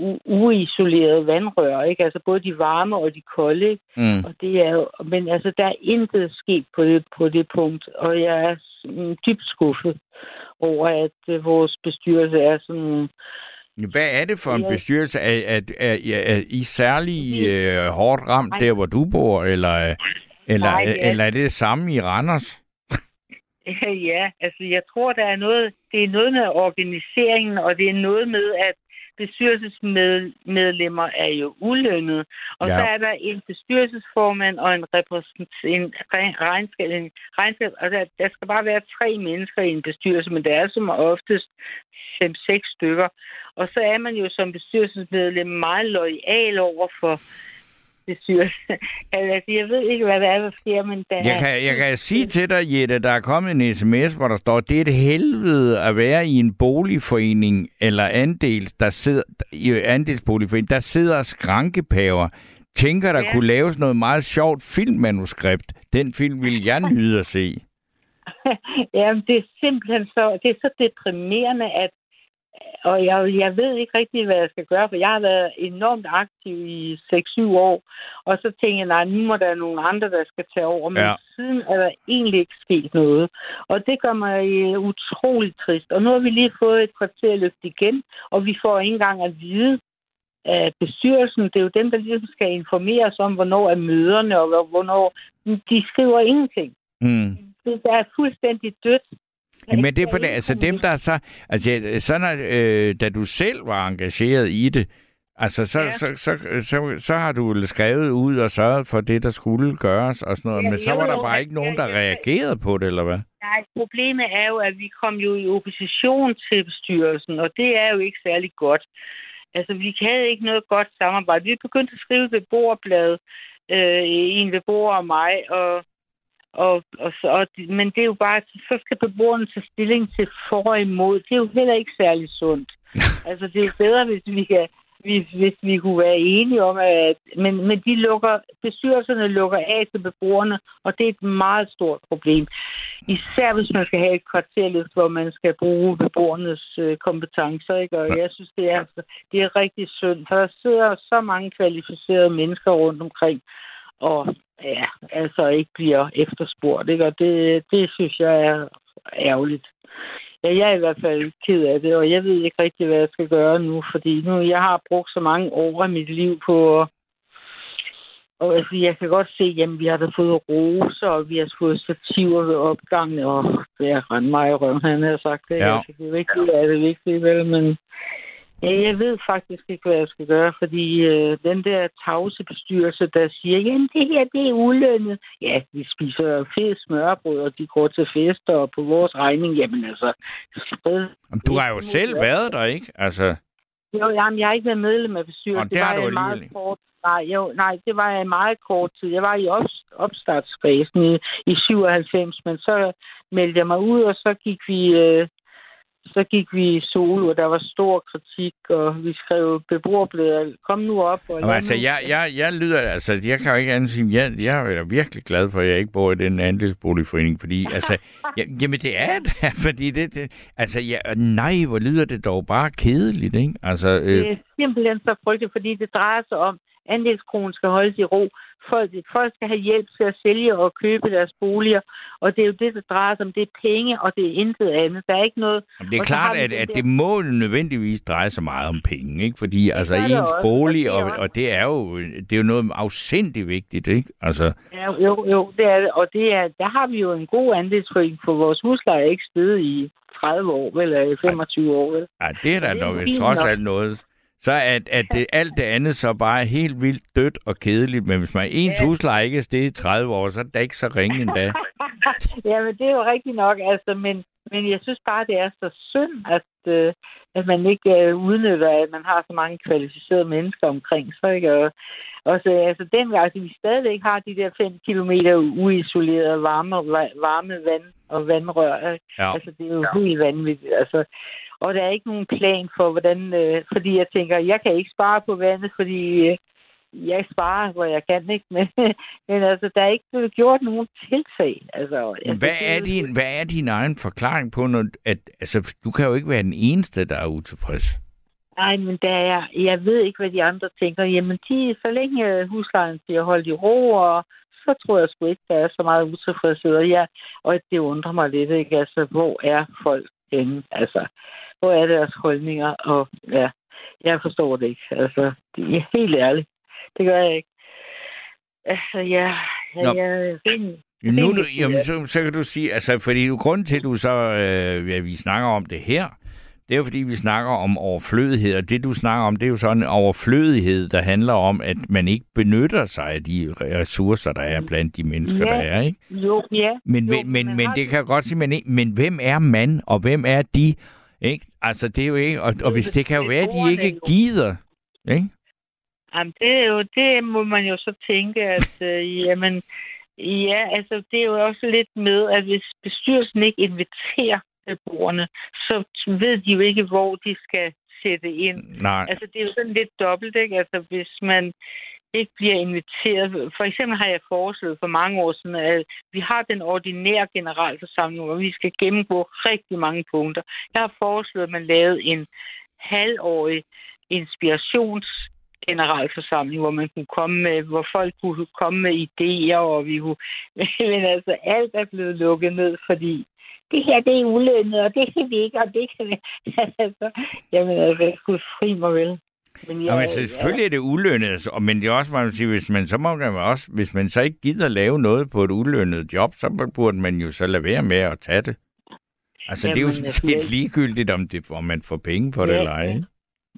u- uisoleret vandrør, ikke? Altså både de varme og de kolde, ikke? Mm. Og det er jo, men altså, der er intet sket på det, på det punkt, og jeg er mm, dybt skuffet over, at øh, vores bestyrelse er sådan... Hvad er det for en Ja. bestyrelse? Er, er, er, er I særlig øh, hårdt ramt Nej. der, hvor du bor, eller, eller, Nej, det er- eller er det det samme i Randers? Ja, altså jeg tror, der er noget, det er noget med organiseringen, og det er noget med, at bestyrelsesmedlemmer er jo ulønnet. Og Ja. så er der en bestyrelsesformand og en en re- regnskab, en regnskab og der, der skal bare være tre mennesker i en bestyrelse, men der er som oftest fem-seks stykker. Og så er man jo som bestyrelsesmedlem meget lojal over for altså, jeg ved ikke, hvad der er, der sker, men der Jeg kan, jeg kan sige til dig, Jette, der er kommet en sms, hvor der står, det er et helvede at være i en boligforening eller andels, der sidder, i andelsboligforening, der sidder skrankepaver. Tænker, der Ja. kunne laves noget meget sjovt filmmanuskript. Den film vil jeg nyde at se. Jamen, det er simpelthen så, det er så deprimerende, at og jeg, jeg ved ikke rigtig, hvad jeg skal gøre, for jeg har været enormt aktiv i 6-7 år, og så tænkte jeg, nej, nu må der nogle andre, der skal tage over, men Ja. siden er der egentlig ikke sket noget, og det gør mig øh, utroligt trist, og nu har vi lige fået et kvarterløft igen, og vi får ikke engang at vide, at bestyrelsen, det er jo dem, der ligesom skal informere os om, hvornår er møderne, og hvor- hvornår, de skriver ingenting. Mm. Det er fuldstændig dødt. Men det er for det, altså dem, der så... Altså, sådan, øh, da du selv var engageret i det, altså, så, ja. Ja. så, så, så, så, har du skrevet ud og sørget for det, der skulle gøres og sådan noget, Ja, men så var der jo, bare ikke nogen, der ja. reagerede på det, eller hvad? Nej, problemet er jo, at vi kom jo i opposition til bestyrelsen, og det er jo ikke særlig godt. Altså, vi havde ikke noget godt samarbejde. Vi begyndte at skrive beboerbladet, øh, en beboer og mig, og, og, og, så, og, men det er jo bare, så skal beboerne tage stilling til for og imod. Det er jo heller ikke særlig sundt. altså, det er jo bedre, hvis vi kan hvis, hvis vi kunne være enige om, at... Men, men de lukker, bestyrelserne lukker af til beboerne, og det er et meget stort problem. Især hvis man skal have et kvarterløft, hvor man skal bruge beboernes øh, kompetencer. Ikke? Og jeg synes, det er, det er rigtig synd, for der sidder så mange kvalificerede mennesker rundt omkring, og ja, altså ikke bliver efterspurgt. Ikke? Og det, det synes jeg er ærgerligt. Ja, jeg er i hvert fald ked af det, og jeg ved ikke rigtig, hvad jeg skal gøre nu, fordi nu jeg har brugt så mange år af mit liv på at og altså, jeg kan godt se, jamen, vi har da fået roser, og vi har fået stativer ved opgangen, og det er rent mig i røven, han har sagt det. Ja. Altså, det er vigtigt, er det vigtigt, vel, men ja, jeg ved faktisk ikke, hvad jeg skal gøre, fordi øh, den der tavse bestyrelse, der siger, jamen, det her, det er ulønnet. Ja, vi spiser fedt smørbrød, og de går til fester, og på vores regning, jamen altså. Jamen, Du har jo selv været der, ikke? Altså, Jo, jamen, jeg har ikke været medlem af bestyrelsen. Og det har var jeg meget kort. Nej, jo, nej, det var jeg i meget kort tid. Jeg var i op, opstartsfasen i, i 97, men så meldte jeg mig ud, og så gik vi, øh, så gik vi solo, og der var stor kritik, og vi skrev beboerbladet. Kom nu op. Og Jamen, altså, nu- jeg, jeg, jeg lyder, altså, jeg kan jo ikke andet sige, jeg, jeg er virkelig glad for, at jeg ikke bor i den andelsboligforening, fordi, altså, ja, jamen, det er det, fordi det, det altså, ja, nej, hvor lyder det dog bare kedeligt, ikke? Altså, øh, Det er simpelthen så frygteligt, fordi det drejer sig om, andelskronen skal holdes i ro. Folk, folk skal have hjælp til at sælge og købe deres boliger, og det er jo det, det drejer sig om. Det er penge, og det er intet andet. Der er ikke noget... Jamen, det er klart, at, at der- det må nødvendigvis dreje sig meget om penge, ikke? Fordi altså, ens også, bolig, og og, det er jo det er jo noget afsindigt vigtigt, ikke? Altså, Ja, jo, jo, det er det. Og det er, der har vi jo en god andelsforening, for vores husleje er ikke steget i 30 år, eller i 25 år, vel? ja, det er da nok trods alt noget. Så at, at det, alt det andet så bare helt vildt dødt og kedeligt, men hvis man ens Ja. husleje ikke er steget i 30 år, så er det ikke så ringe endda. ja, men det er jo rigtigt nok, altså, men, men jeg synes bare, det er så synd, at, øh, at man ikke øh, udnytter, at man har så mange kvalificerede mennesker omkring sig, ikke? Og, og så, altså, dengang, altså, vi stadigvæk har de der 5 kilometer uisolerede varme, va- varme vand og vandrør, ikke? Ja. Altså, det er jo helt vanvittigt, altså. Og der er ikke nogen plan for, hvordan... Øh, fordi jeg tænker, jeg kan ikke spare på vandet, fordi øh, jeg sparer, hvor jeg kan, ikke? Men, men altså, der er ikke blevet gjort nogen tiltag. Altså, altså, Hvad er, din, hvad er din egen forklaring på, når, at altså, du kan jo ikke være den eneste, der er utilfreds? Nej, men der er, jeg ved ikke, hvad de andre tænker. Jamen, de, så længe huslejen bliver holdt i ro, og så tror jeg sgu ikke, der er så meget utilfredshed. Og, ja, og det undrer mig lidt, ikke? Altså, hvor er folk henne? Altså, hvor er deres holdninger? Og ja, jeg forstår det ikke. Altså, det er helt ærligt. Det gør jeg ikke. Altså, ja, ja, er rimelig- Jo, Nu, du, jamen, så, så kan du sige, altså, fordi du, grunden til, at du så, øh, ja, vi snakker om det her, det er jo fordi, vi snakker om overflødighed, og det du snakker om, det er jo sådan en overflødighed, der handler om, at man ikke benytter sig af de ressourcer, der er blandt de mennesker, Ja. der er, ikke? Jo, ja. Men, jo, men, men, men det kan jeg godt sige, men, men hvem er man, og hvem er de? Ikke? Altså, det er jo ikke, og, og hvis det kan jo være, at de ikke gider, ikke? Jamen, det, er jo, det må man jo så tænke, at øh, jamen, ja, altså, det er jo også lidt med, at hvis bestyrelsen ikke inviterer beboerne, så ved de jo ikke, hvor de skal sætte ind. Nej. Altså, det er jo sådan lidt dobbelt, ikke? Altså, hvis man ikke bliver inviteret. For eksempel har jeg foreslået for mange år siden, at vi har den ordinære generalforsamling, hvor vi skal gennemgå rigtig mange punkter. Jeg har foreslået, at man lavede en halvårig inspirations generalforsamling, hvor man kunne komme med, hvor folk kunne komme med idéer, og vi kunne... Men altså, alt er blevet lukket ned, fordi det her, det er ulønnet, og det kan vi ikke, og det kan vi... altså, jamen, altså, jeg skulle fri mig vel. Men Ja, men selvfølgelig er det ulønnet, altså, og- men det er også, man sige, hvis man, så må man også, hvis man så ikke gider lave noget på et ulønnet job, så burde man jo så lade være med at tage det. Altså, det er jo Jamen, sådan altså, set jeg- ligegyldigt, om, det, om man får penge for det Ja, eller ej.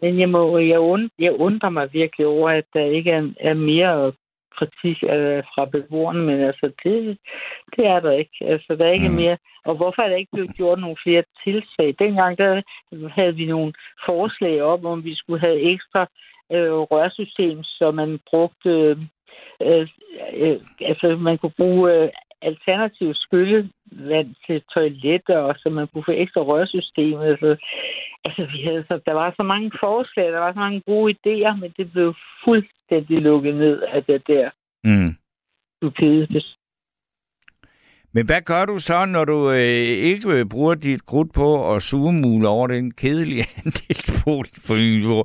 Men jeg, må, jeg, und, jeg undrer mig virkelig over, at der ikke er, er mere kritik øh, fra beboerne, men altså, det, det er der ikke. Altså, der er ikke Mm. mere. Og hvorfor er der ikke blevet gjort nogle flere tiltag? Dengang der havde vi nogle forslag op, om vi skulle have ekstra øh, rørsystem, så man brugte... Øh, øh, altså, man kunne bruge øh, alternativ skyllevand til toiletter, og så man kunne få ekstra rørsystem. Altså, altså vi havde så, der var så mange forslag, der var så mange gode idéer, men det blev fuldstændig lukket ned af det der Mm. stupide. Men hvad gør du så, når du øh, ikke bruger dit krudt på at sugemule over den kedelige andelsboligforening, du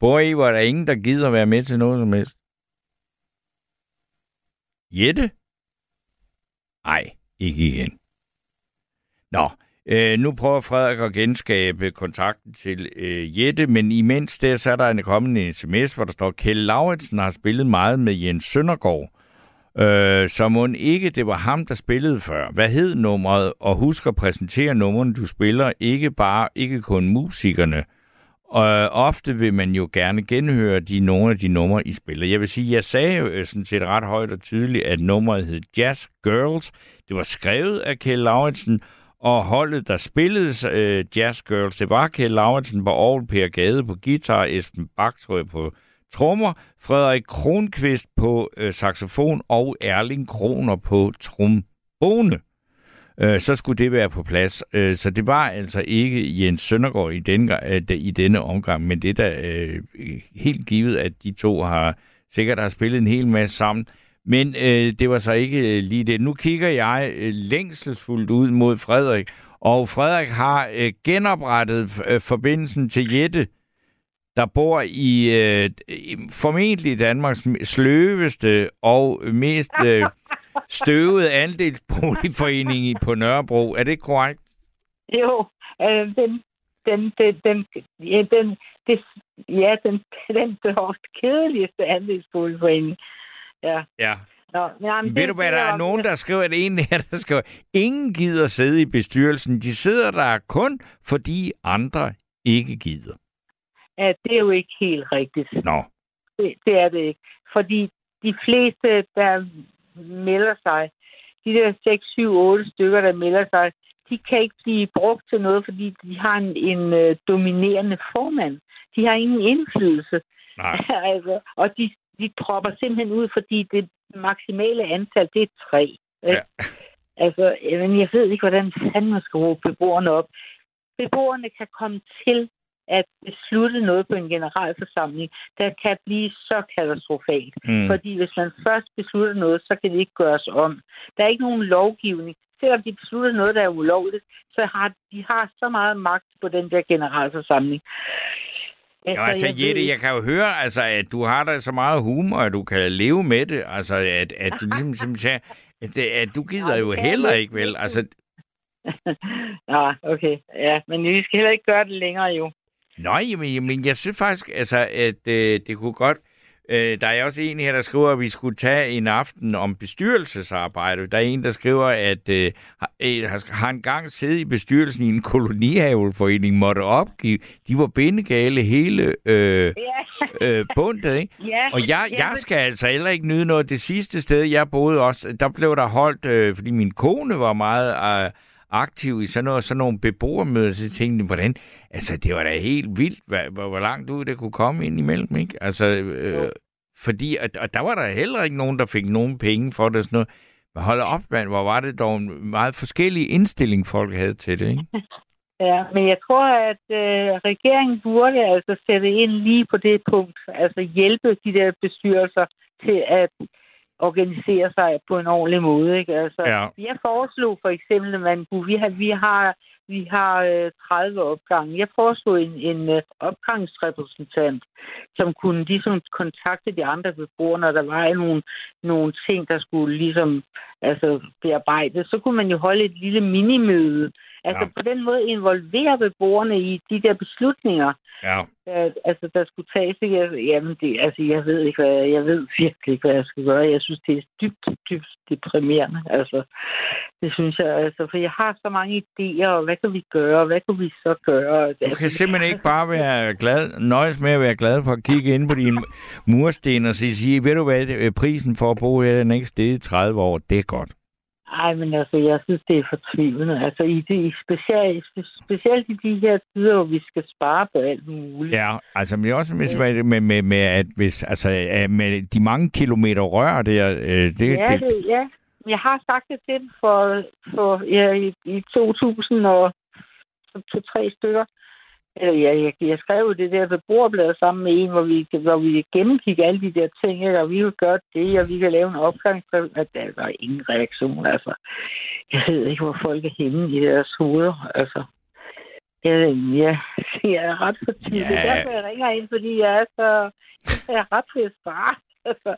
bor i, hvor der er ingen, der gider være med til noget som helst? Jette? Nej, ikke igen. Nå, øh, nu prøver Frederik at genskabe kontakten til øh, Jette, men imens der, så er der en kommende sms, hvor der står, Kjell Lauritsen har spillet meget med Jens Søndergaard. Øh, så må ikke, det var ham, der spillede før. Hvad hed nummeret? Og husk at præsentere nummerne, du spiller, ikke bare, ikke kun musikerne. Og ofte vil man jo gerne genhøre de, nogle af de numre, I spiller. Jeg vil sige, jeg sagde jo øh, sådan set ret højt og tydeligt, at nummeret hed Jazz Girls. Det var skrevet af Kjell Lauritsen, og holdet, der spillede øh, Jazz Girls, det var Kjell Lauritsen på Aarhus, Per Gade på guitar, Esben Baktrø på trommer, Frederik Kronqvist på øh, saxofon og Erling Kroner på trombone. Øh, så skulle det være på plads. Øh, så det var altså ikke Jens Søndergaard i denne, øh, i denne omgang, men det er da øh, helt givet, at de to har sikkert har spillet en hel masse sammen. Men øh, det var så ikke øh, lige det. Nu kigger jeg øh, længselsfuldt ud mod Frederik, og Frederik har øh, genoprettet øh, forbindelsen til Jette, der bor i øh, formentlig Danmarks sløveste og mest øh, støvede andelsboligforening i- på Nørrebro. Er det korrekt? Jo, øh, den, den, den, den, ja, den, det, ja, den, den, den kedeligste andelsboligforening. Ja. Ja. Nå, jamen, Ved du hvad, der er nogen, der skriver, at en her, der skriver, ingen gider sidde i bestyrelsen. De sidder der kun, fordi andre ikke gider. Ja, det er jo ikke helt rigtigt. Nå. Det, det er det ikke. Fordi de fleste, der melder sig, de der 6, 7, 8 stykker, der melder sig, de kan ikke blive brugt til noget, fordi de har en, en uh, dominerende formand. De har ingen indflydelse. Nej. altså, og de, de dropper simpelthen ud, fordi det maksimale antal, det er tre. Ja. Altså, men jeg ved ikke, hvordan fanden man skal råbe beboerne op. beboerne kan komme til at beslutte noget på en generalforsamling, der kan blive så katastrofalt. Mm. Fordi hvis man først beslutter noget, så kan det ikke gøres om. Der er ikke nogen lovgivning. Selvom de beslutter noget, der er ulovligt, så har de har så meget magt på den der generalforsamling. Ja, altså, jeg Jette, ved- jeg kan jo høre, altså, at du har da så meget humor, at du kan leve med det. Altså, at, at du ligesom som sagde, at, at du gider jo heller ikke, vel? Altså, Ja, okay. Ja, men vi skal heller ikke gøre det længere jo. Nej, men, men jeg synes faktisk, altså, at øh, det kunne godt... Øh, der er også en her, der skriver, at vi skulle tage en aften om bestyrelsesarbejde. Der er en, der skriver, at øh, har, øh, engang siddet i bestyrelsen i en kolonihavelforening, måtte opgive. De var bindegale hele øh, øh, bundet, ikke? Ja, Og jeg, jeg skal altså heller ikke nyde noget. Det sidste sted, jeg boede også, der blev der holdt, øh, fordi min kone var meget øh, aktiv i sådan, noget, sådan nogle beboermøder, så tænkte jeg, hvordan, altså det var da helt vildt, hvad, hvor, hvor langt ud det kunne komme ind imellem, ikke? Altså, øh, fordi, og, og der var der heller ikke nogen, der fik nogen penge for det, og sådan noget. Men hold op, mand, hvor var det dog en meget forskellig indstilling, folk havde til det, ikke? Ja, men jeg tror, at øh, regeringen burde altså sætte ind lige på det punkt. Altså hjælpe de der bestyrelser til at organisere sig på en ordentlig måde. Ikke? Altså, Ja. Jeg foreslog for eksempel, at man kunne, vi har, vi har, vi har øh, 30 opgange. Jeg foreslog en, en øh, opgangsrepræsentant, som kunne ligesom kontakte de andre beboere, når der var nogle, nogle ting, der skulle ligesom altså, bearbejdes. Så kunne man jo holde et lille minimøde. Altså Ja. på den måde involvere beboerne i de der beslutninger, Ja. der, altså, der skulle tages. Ikke? Altså, jamen, det, altså, jeg ved ikke, hvad, jeg ved virkelig ikke, hvad jeg skal gøre. Jeg synes, det er dybt, dybt deprimerende. Altså, det synes jeg, altså, for jeg har så mange idéer, og hvad kan vi gøre, hvad kan vi så gøre? Altså, Du kan simpelthen ikke bare være glad, nøjes med at være glad for at kigge ind på dine mursten og sige, ved du hvad, prisen for at bo her, den er ikke steget i 30 år. Det er godt. Ej, men altså, jeg synes, det er fortvivlende. Altså, i det, i specielt, specielt i de her tider, hvor vi skal spare på alt muligt. Ja, altså men også med, med, med, med, at hvis, altså, med de mange kilometer rør der, øh, det, ja, det, det, ja. Jeg har sagt det til dem for, for ja, i, i 2000 og to-tre stykker. Ja, jeg, jeg skrev det der beboerblad sammen med en, hvor vi, hvor vi gennemgik alle de der ting, ikke? og vi vil gøre det, og vi kan lave en opgangsbrev. Og der var ingen reaktion, altså. Jeg ved ikke, hvor folk er henne i deres hoveder, altså. Ja, ja, jeg er ret for tidlig. Ja. Ja. Derfor jeg ringer ind, fordi jeg er så... Jeg er ret til at spare. Altså,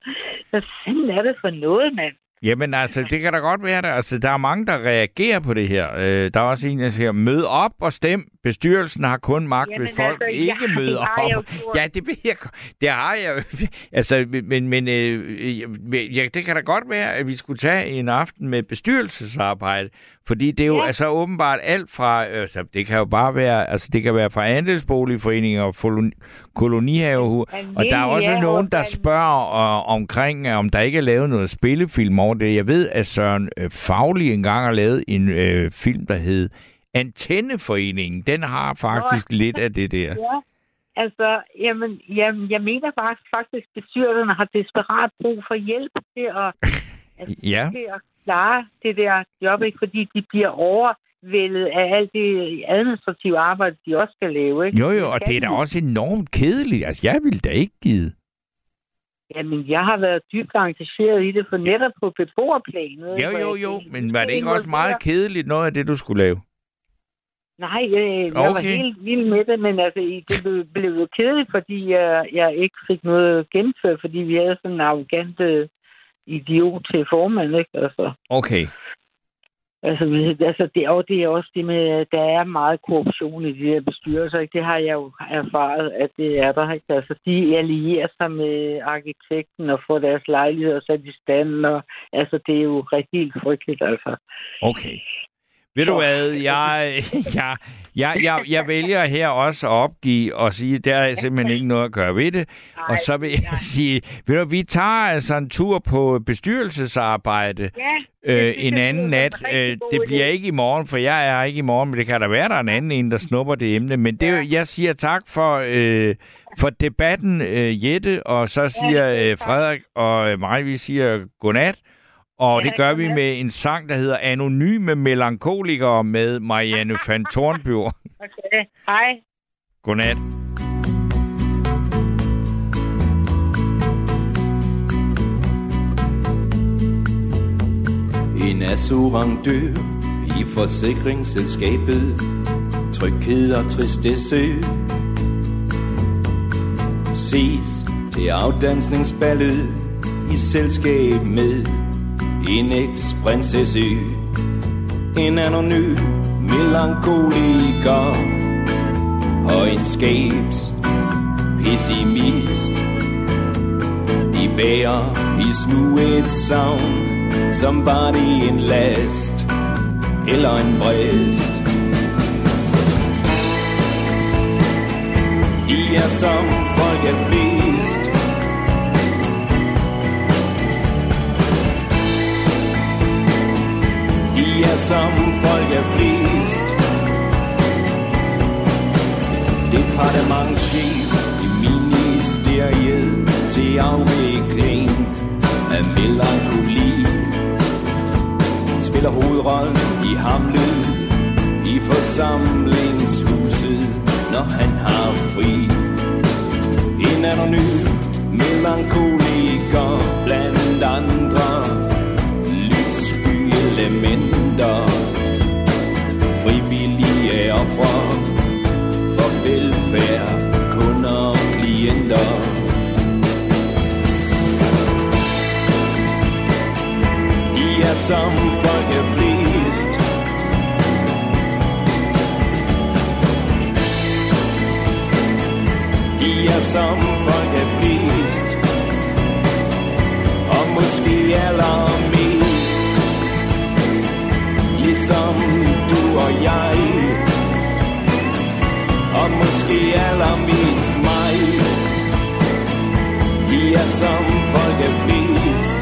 hvad fanden er det for noget, mand? Jamen altså, det kan da godt være det. Altså, der er mange, der reagerer på det her. Øh, der er også en, der siger, mød op og stem. Bestyrelsen har kun magt, Jamen, hvis folk altså, ikke jeg- møder jeg op. Ja, det ved jeg. Det har jeg. Altså, men, men øh, ja, det kan da godt være, at vi skulle tage en aften med bestyrelsesarbejde. Fordi det er jo Ja. altså åbenbart alt fra, altså det kan jo bare være, altså det kan være fra andelsboligforeninger og koloni- kolonihavehus. Og der er også ja, nogen, og der spørger øh, omkring, øh, om der ikke er lavet noget spillefilm over det. Jeg ved, at Søren øh, Fagli engang har lavet en øh, film, der hed Antenneforeningen. Den har faktisk Nå. lidt af det der. Ja, altså, jamen, jamen, jeg mener faktisk, faktisk, at bestyrelserne har desperat brug for hjælp til at, altså, Ja. til at klare det der job, ikke? fordi de bliver overvældet af alt det administrative arbejde, de også skal lave. Ikke? Jo, jo, og det er da også enormt kedeligt. Altså, jeg ville da ikke give. Jamen, jeg har været dybt engageret i det, for netop på beboerplanet. Jo, jo, jo, men var det ikke også meget kedeligt, noget af det, du skulle lave? Nej, øh, jeg var Okay. helt vild med det, men altså, det blev, blev jo kedeligt, fordi jeg, jeg ikke fik noget gennemført, fordi vi havde sådan en arrogant øh, idiot til formand, ikke? Altså, Okay. altså, altså det, og det er også det med, at der er meget korruption i de her bestyrelser, ikke? Det har jeg jo erfaret, at det er der, ikke? Altså, de allierer sig med arkitekten og får deres lejligheder sat i stand, og altså, det er jo rigtig helt frygteligt, altså. Okay. Ved du hvad, jeg, jeg, jeg, jeg, jeg vælger her også at opgive og sige, der er simpelthen ikke noget at gøre ved det. Og så vil jeg sige, ved du, vi tager altså en tur på bestyrelsesarbejde Ja, øh, en anden nat. Øh, det bliver ikke i morgen, for jeg er ikke i morgen, men det kan da være, der er en anden en, der snupper det emne. Men det, jeg siger tak for, øh, for debatten, øh, Jette, og så siger øh, Frederik og øh, mig, vi siger godnat. Og det gør vi med. med en sang, der hedder Anonyme Melankolikere med Marianne van Tornbjørn. Okay. Hej. Godnat. En assurandør i forsikringsselskabet Tryghed og tristesse Ses til afdansningsballet I selskab med en eksprinsesse En anonym melankoliker Og en skabs pessimist De bærer i smug et savn Som var det en last Eller en brist De er som folk er flest som folk er flest. Departementchef i ministeriet Til afvikling af melankoli. Spiller hovedrollen i Hamlet I forsamlingshuset Når han har fri. En anonym melankoliker Blandt andre mindre Frivillige ofre For velfærd, kunder og klienter. De er som folk er flest. De er som folk er flest. Og måske allermest som du og jeg. Og måske allermest mig. Vi er som folk er flest.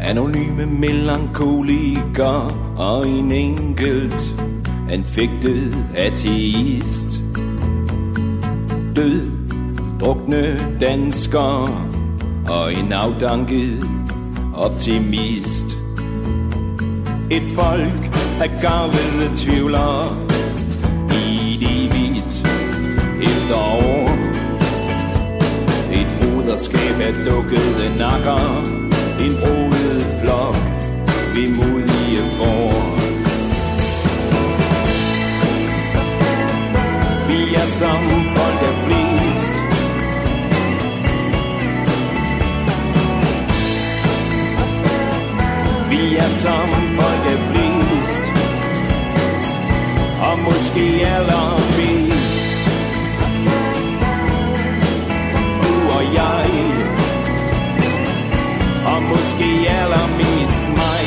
Anonyme melankoliker og en enkelt anfægtet ateist. Død, drukne dansker og en afdanket optimist. Et folk af garvede tvivlere i et evigt efterår. Et broderskab af dukkede nakker en broet flok vemodige modige Vi er som folk er flest. Vi er som folk er flest. Og måske allermest. Du og jeg og måske allermest mig.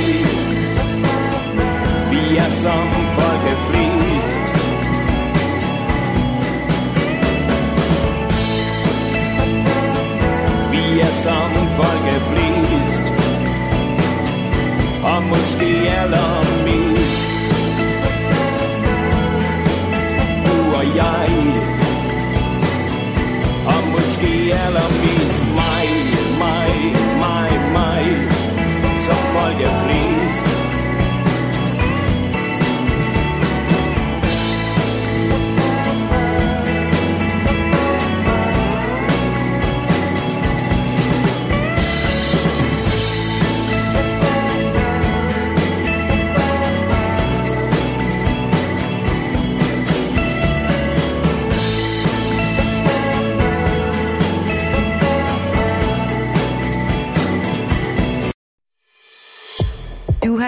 Vi er som folk er flest. Folk er flest. Og måske allermest. Du og jeg. Og måske allermest mig, mig, mig, mig. Som folk er